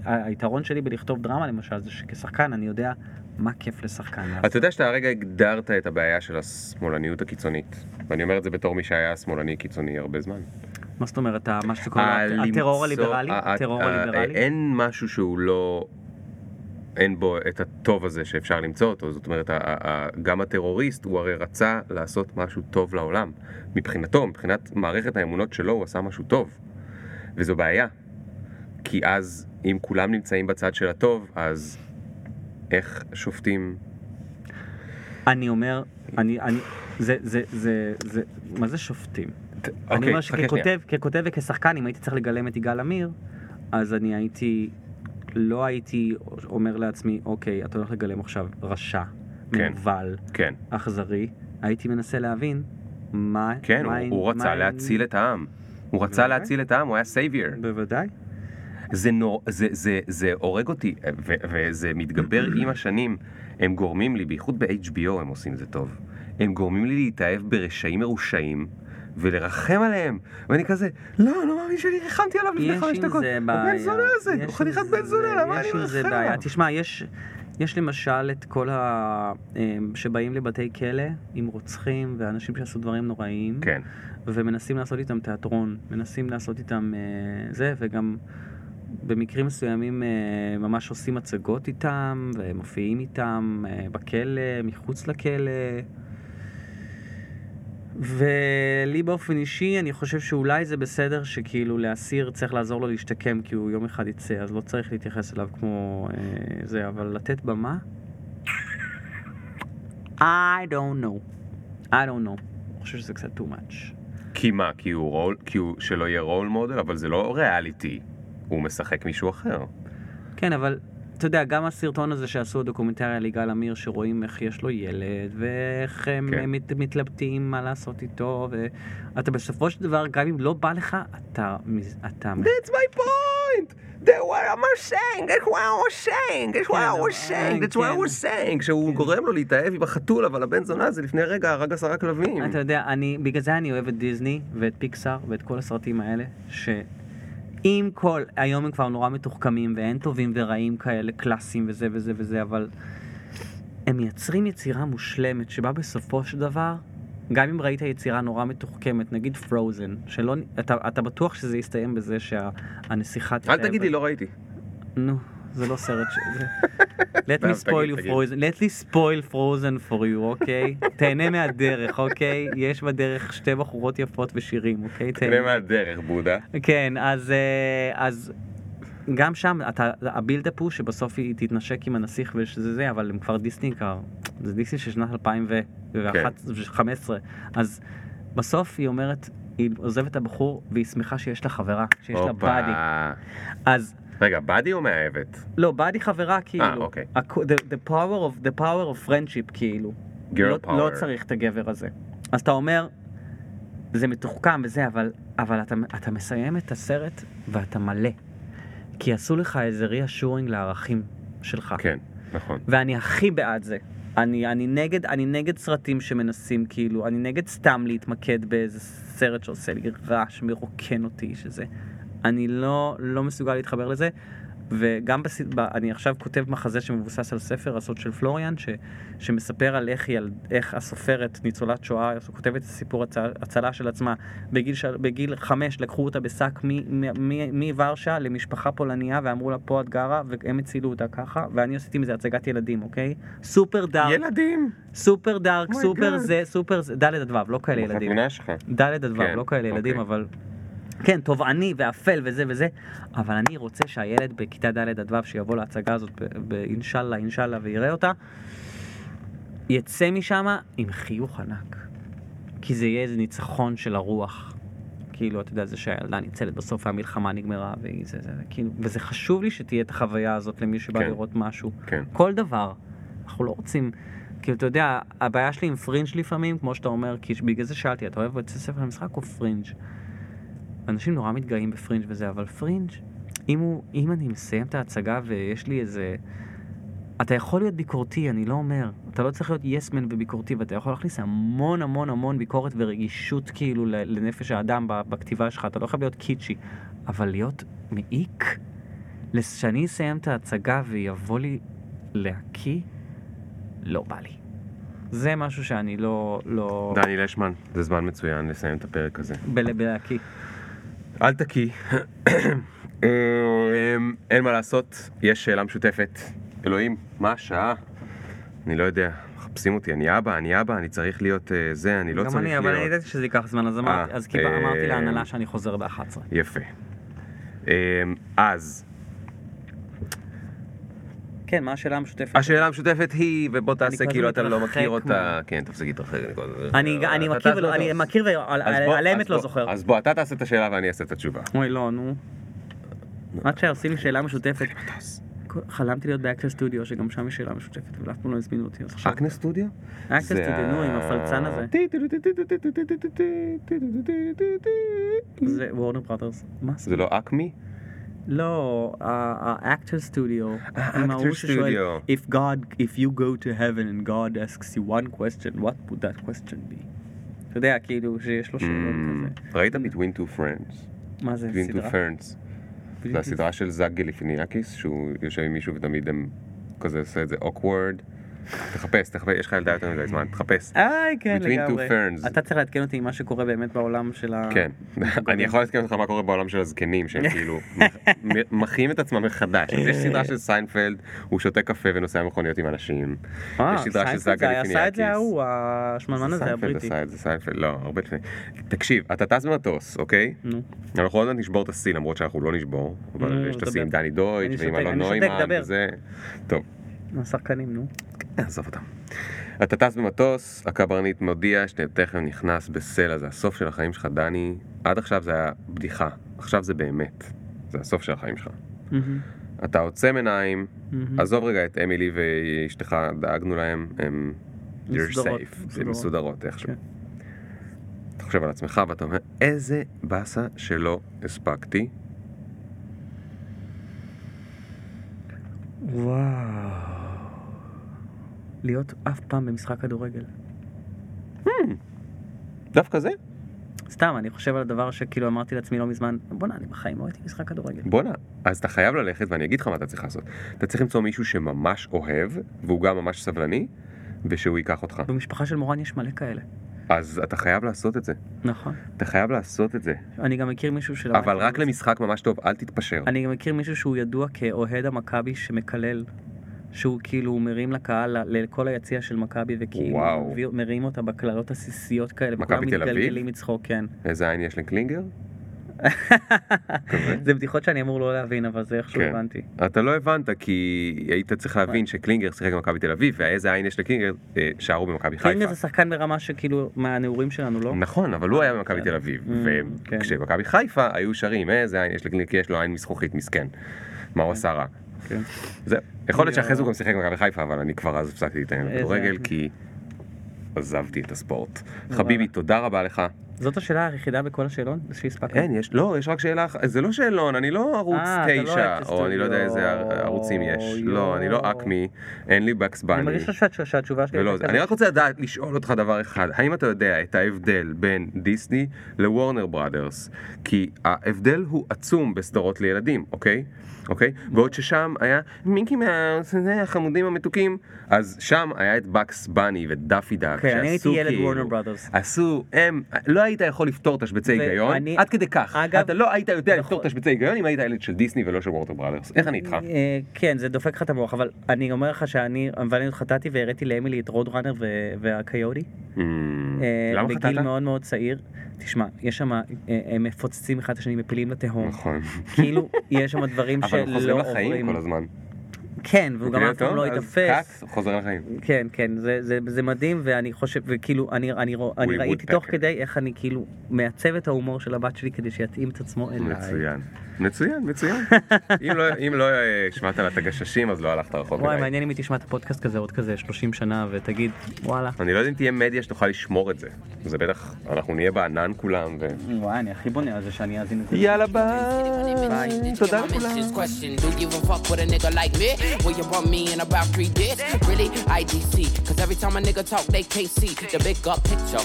היתרון שלי בלכתוב דרמה למשל, זה שכשחקן אני יודע מה כיף לשחקן. אתה יודע שאתה הרגע הגדרת את הבעיה של השמאלניות הקיצונית, ואני אומר את זה בתור מי שהיה שמאלני קיצוני הרבה זמן. מה זאת אומרת, מה שקוראים ה- לו הטרור הליברלי? הטרור ה- הליברלי? אין משהו שהוא לא... אין בו את הטוב הזה שאפשר למצוא אותו, זאת אומרת, גם הטרוריסט הוא הרי רצה לעשות משהו טוב לעולם. מבחינתו, מבחינת מערכת האמונות שלו, הוא עשה משהו טוב. וזו בעיה. כי אז, אם כולם נמצאים בצד של הטוב, אז איך שופטים... אני אומר, אני, אני, זה, זה, זה, זה, מה זה שופטים? אני אוקיי, אומר. שככותב, ככותב וכשחקן, אם הייתי צריך לגלם את יגאל עמיר, אז אני הייתי, לא הייתי אומר לעצמי, אוקיי, אתה הולך לגלם עכשיו רשע, כן. מנוול, כן, אכזרי, הייתי מנסה להבין מה... כן, מה, הוא, הוא רצה מה- להציל את העם. הוא רצה בוודאי. להציל את העם, הוא היה savior. בוודאי. זה, נור, זה, זה, זה הורג אותי, ו, וזה מתגבר עם השנים. הם גורמים לי, בייחוד ב-HBO הם עושים זה טוב, הם גורמים לי להתאהב ברשעים מרושעים ולרחם עליהם. ואני כזה, לא, לא מאמין שאני ריחמתי עליו לפני איזה חמש דקות. הבן בעיה. זונה הזה, הוא חתיכת עם בן זונה, למה אני מרחם. עליו? תשמע, יש, יש למשל את כל ה... אמ, שבאים לבתי כלא עם רוצחים ואנשים שעשו דברים נוראיים. כן, ומנסים לעשות איתם תיאטרון, מנסים לעשות איתם אה, זה, וגם במקרים מסוימים אה, ממש עושים הצגות איתם, ומופיעים איתם אה, בכלא, מחוץ לכלא. ולי באופן אישי, אני חושב שאולי זה בסדר שכאילו לאסיר צריך לעזור לו להשתקם כי הוא יום אחד יצא, אז לא צריך להתייחס אליו כמו אה, זה, אבל לתת במה? I don't know. I don't know. אני חושב שזה קצת too much. כי מה, כי הוא רול, כי הוא, שלא יהיה רול מודל, אבל זה לא ריאליטי. הוא משחק מישהו אחר. כן, אבל אתה יודע, גם הסרטון הזה שעשו דוקומנטריה על יגאל עמיר, שרואים איך יש לו ילד, ואיך הם כן. מת, מתלבטים מה לעשות איתו, ואתה בסופו של דבר, גם אם לא בא לך, אתה... אתה That's my point! That's what I was saying! That's what I was saying! That's what I was saying! That's what I was saying! שהוא גורם לו להתאהב עם החתול, אבל הבן זונה הזה לפני רגע הרג עשרה כלבים. אתה יודע, אני, בגלל זה אני אוהב את דיסני ואת פיקסאר ואת כל הסרטים האלה, שעם כל, היום הם כבר נורא מתוחכמים ואין טובים ורעים כאלה, קלאסיים וזה וזה וזה, אבל הם מייצרים יצירה מושלמת שבה בסופו של דבר, גם אם ראית יצירה נורא מתוחכמת, נגיד פרוזן, שלא, אתה, אתה בטוח שזה יסתיים בזה שהנסיכה אל תגיד לי, לא ראיתי. נו, זה לא סרט ש... [laughs] Let me spoil you frozen, let me spoil frozen for you, אוקיי? [laughs] תהנה מהדרך, אוקיי? יש בדרך שתי בחורות יפות ושירים, אוקיי? תראה מהדרך, בודה. כן, אז, אה, אז גם שם, אתה, הבילדאפ הוא שבסוף היא תתנשק עם הנסיך ושזה זה, אבל הם כבר דיסני כבר, זה דיסני של שנת 2015, אז בסוף היא אומרת, היא עוזבת את הבחור והיא שמחה שיש לה חברה, שיש לה הופה. באדי. אז רגע, באדי או מאהבת? לא, באדי חברה כאילו. אוקיי. הכ- The, the, power of, the power of friendship כאילו. Girl לא, power. לא צריך את הגבר הזה. אז אתה אומר, זה מתוחכם וזה, אבל, אבל אתה, אתה מסיים את הסרט ואתה מלא. כי עשו לך איזה reassuring לערכים שלך. כן, נכון. ואני הכי בעד זה. אני, אני, נגד, אני נגד סרטים שמנסים כאילו, אני נגד סתם להתמקד באיזה סרט שעושה לי רעש, מרוקן אותי, שזה. אני לא, לא מסוגל להתחבר לזה. וגם בס... ב... אני עכשיו כותב מחזה שמבוסס על ספר הסוד של פלוריאן, ש... שמספר על איך, יל... איך הסופרת, ניצולת שואה, כותבת את סיפור הצ... הצלה של עצמה. בגיל, של... בגיל חמש לקחו אותה בשק מ- מ- מ- מוורשה למשפחה פולניה ואמרו לה פה את גרה והם הצילו אותה ככה ואני עשיתי מזה הצגת ילדים אוקיי סופר דארק ילדים! סופר דארק Oh סופר God. זה סופר זה ד' עד ו' לא כאלה ילדים בחתונה שלך. ד' עד ו' כן, לא כאלה ילדים אוקיי. אבל כן תובעני ואפל וזה וזה אבל אני רוצה שהילד בכיתה ד' עד ו' שיבוא להצגה הזאת באינשאללה אינשאללה ויראה אותה יצא משם עם חיוך ענק כי זה יהיה איזה ניצחון של הרוח כאילו אתה יודע זה שהילדה ניצלת בסוף והמלחמה נגמרה והיא זה, זה, כאילו וזה חשוב לי שתהיה את החוויה הזאת למי שבא כן. לראות משהו כן. כל דבר. אנחנו לא רוצים, כאילו, אתה יודע, הבעיה שלי עם פרינג' לפעמים, כמו שאתה אומר, כי בגלל זה שאלתי, אתה אוהב בית ספר למשחק או פרינג'? אנשים נורא מתגאים בפרינג' וזה, אבל פרינג', אם, הוא, אם אני מסיים את ההצגה ויש לי איזה... אתה יכול להיות ביקורתי, אני לא אומר. אתה לא צריך להיות yes man וביקורתי, ואתה יכול להכניס המון המון המון ביקורת ורגישות כאילו לנפש האדם בכתיבה שלך, אתה לא חייב להיות קיצ'י. אבל להיות מעיק, לס- שאני אסיים את ההצגה ויבוא לי להקיא, לא בא לי. זה משהו שאני לא... לא... דני לשמן, זה זמן מצוין לסיים את הפרק הזה. בל- בלהקיא. אל תקיא. [coughs] אמ, אין מה לעשות, יש שאלה משותפת. אלוהים, מה השעה? אני לא יודע, מחפשים אותי, אני אבא, אני אבא, אני צריך להיות אה, זה, אני לא גם צריך אני, אבל אני להיות. ידעתי שזה ייקח זמן, אז אמרתי, אה, כאילו אמרתי אה, להנהלה שאני חוזר ב-11. יפה. אמ, אז, כן, מה השאלה המשותפת? השאלה המשותפת היא, ובוא תעשה כאילו אתה לא מכיר אותה, כן, תפסיק להתרחק. אני מכיר ועל האמת לא זוכר. אז בוא, אתה תעשה את השאלה ואני אעשה את התשובה. אוי, לא, נו. עד שעושים לי שאלה משותפת. חלמתי להיות באקטר סטודיו, שגם שם יש שאלה משותפת, אבל אף פעם לא הזמינו אותי. אקנה סטודיו? אקטר זה סטודיו, נו, עם הפלצן הזה. זה Warner Brothers. מה זה? זה לא ACME? לא, ה Actors Studio. אה, ששואל, Studio. If God, if you go to heaven and God asks you one question, what would that question be? אתה יודע, כאילו, שיש לו שאלות Mm, כזה. ראית Between Two Friends? מה זה, Between Two סדרה? Ferns. Between זה Two- הסדרה של זאק גליפיניאקיס, שהוא יושב עם מישהו ותמיד הם כזה עושה את זה awkward. תחפש, תחפש, יש לך ילדה יותר מדי זמן, תחפש. איי, כן, Between two לגמרי. ferns. אתה צריך לעדכן אותי עם מה שקורה באמת בעולם של ה... כן, אני יכול לעדכן אותך מה קורה בעולם של הזקנים, שהם [laughs] כאילו מחיים את עצמם מחדש. יש סדרה של סיינפלד, הוא שותה קפה ונוסע מכוניות עם אנשים. אה, יש סדרה של זה היה- עשה את זה. ההוא, השמנמן הזה, הבריטי. עשה את זה, סיינפלד, לא, הרבה לפני. תקשיב, אתה טס במטוס, אוקיי? נו. אנחנו עוד מעט נשבור את השיא, למרות שאנחנו לא נשבור, אבל יש את השיא עם. דני דויטש ועם אלון נוימן. וזה. טוב, השחקנים, נו. עזוב אותם. אתה טס במטוס, הקברניט מודיע שאתה תכף נכנס בסלע, זה הסוף של החיים שלך, דני. עד עכשיו זה היה בדיחה, עכשיו זה באמת. זה הסוף של החיים שלך. מהמם, אתה עוצם עיניים, מהמם. עזוב רגע את אמילי ואשתך, דאגנו להם, הם... מסודרות. הם מסודרות איכשהו. כן. אתה חושב על עצמך ואתה אומר, איזה באסה שלא הספקתי. וואו. להיות אף פעם במשחק כדורגל. דווקא זה? סתם, אני חושב על הדבר שכאילו אמרתי לעצמי לא מזמן, בואנה, אני בחיים לא ראיתי משחק כדורגל. בואנה, אז אתה חייב ללכת ואני אגיד לך מה אתה צריך לעשות. אתה צריך למצוא מישהו שממש אוהב, והוא גם ממש סבלני, ושהוא ייקח אותך. במשפחה של מורן יש מלא כאלה. אז אתה חייב לעשות את זה. נכון. אתה חייב לעשות את זה. אני גם מכיר מישהו שלא... אבל רק למשחק ממש טוב, אל תתפשר. אני גם מכיר מישהו שהוא ידוע כאוהד המכבי שמקלל. שהוא כאילו מרים לקהל, לכל היציע של מכבי, וכאילו וואו. מרים אותה בקללות עסיסיות כאלה, וכולם? מתגלגלים מצחוק, כן. איזה עין יש לקלינגר? זה בדיחות שאני אמור לא להבין, אבל זה איכשהו כן. הבנתי. אתה לא הבנת כי היית צריך להבין שקלינגר שיחק במכבי תל אביב, ואיזה עין יש לקלינגר אה, שרו במכבי קלינגר חיפה. זה שחקן ברמה שכאילו מהנעורים שלנו, לא? נכון, אבל הוא היה במכבי תל אביב, Mm, כן. וכשבמכבי חיפה היו שרים, איזה עין יש לקלינגר, כי יש לו עין מזכוכית, מסכן. מה הוא עשה רע? כן. זהו. יכול להיות. שאחרי זה הוא גם שיחק במכבי חיפה, אבל אני כבר אז הפסקתי להתעניין בכדורגל. כי עזבתי את הספורט. חביבי, תודה רבה לך. זאת השאלה היחידה בכל השאלון שהספקנו? אין, יש, לא, יש רק שאלה אחת, זה לא שאלון, אני לא ערוץ אה, אתה לא או אני לא יודע איזה ערוצים יש. לא, אני לא. אקמי, אין לי בקס אני בני. מרגיש שהתש- שהתשובה שלי... ולא. אני. רק רוצה לדעת, לשאול אותך דבר אחד, האם אתה יודע את ההבדל בין דיסני לוורנר בראדרס? כי ההבדל הוא עצום בסדרות לילדים, אוקיי? אוקיי? בעוד ששם היה מיקי מאוס, החמודים המתוקים, אז שם היה את בקס בני ודאפי דאק, כן, אני הייתי שעשו ילד כאילו- וורנר בראדרס. עשו, הם, לא היית יכול לפתור תשבצי ואני- היגיון, עד כדי כך. אגב- אתה לא היית יודע נכון. לפתור תשבצי היגיון אם היית ילד של דיסני ולא של וורנר בראדרס. איך אני איתך? אה, כן, זה דופק לך את המוח, אבל אני אומר לך שאני, אבל אני חטאתי והראיתי לאמילי את רוד ראנר ו- והקיוטי. Hmm, אה, למה בגיל חטאת? מאוד מאוד צעיר. תשמע, יש שם, אה, הם מפוצצים אחד את השני, מפילים לתהום. נכון. כאילו, יש שם דברים [laughs] אבל הם חוזרים שלא לחיים עוברים. כל הזמן. כן, והוא גם אף פעם לא. קאט, חוזר לחיים. כן, כן, זה, זה, זה מדהים, ואני חושב, וכאילו, אני, אני, אני ראיתי תוך. כדי איך אני כאילו מעצב את ההומור של הבת שלי כדי שיתאים את עצמו אליי. מצוין. מצוין, מצוין. [laughs] אם לא- אם לא אה, השמעת לה את הגששים, אז לא הלכת רחוק וואי. מעניין אם היא תשמע את הפודקאסט כזה עוד כזה 30 שנה ותגיד, וואלה. אני לא יודע אם תהיה מדיה שתוכל לשמור את זה. זה בטח, אנחנו נהיה בענן כולם, ו... וואי, אני הכי בונה על זה שאני אאזין לזה. יאללה ביי. תודה לכולם.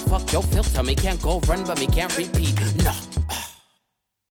fuck your filter, me can't go run, but me can't repeat. No.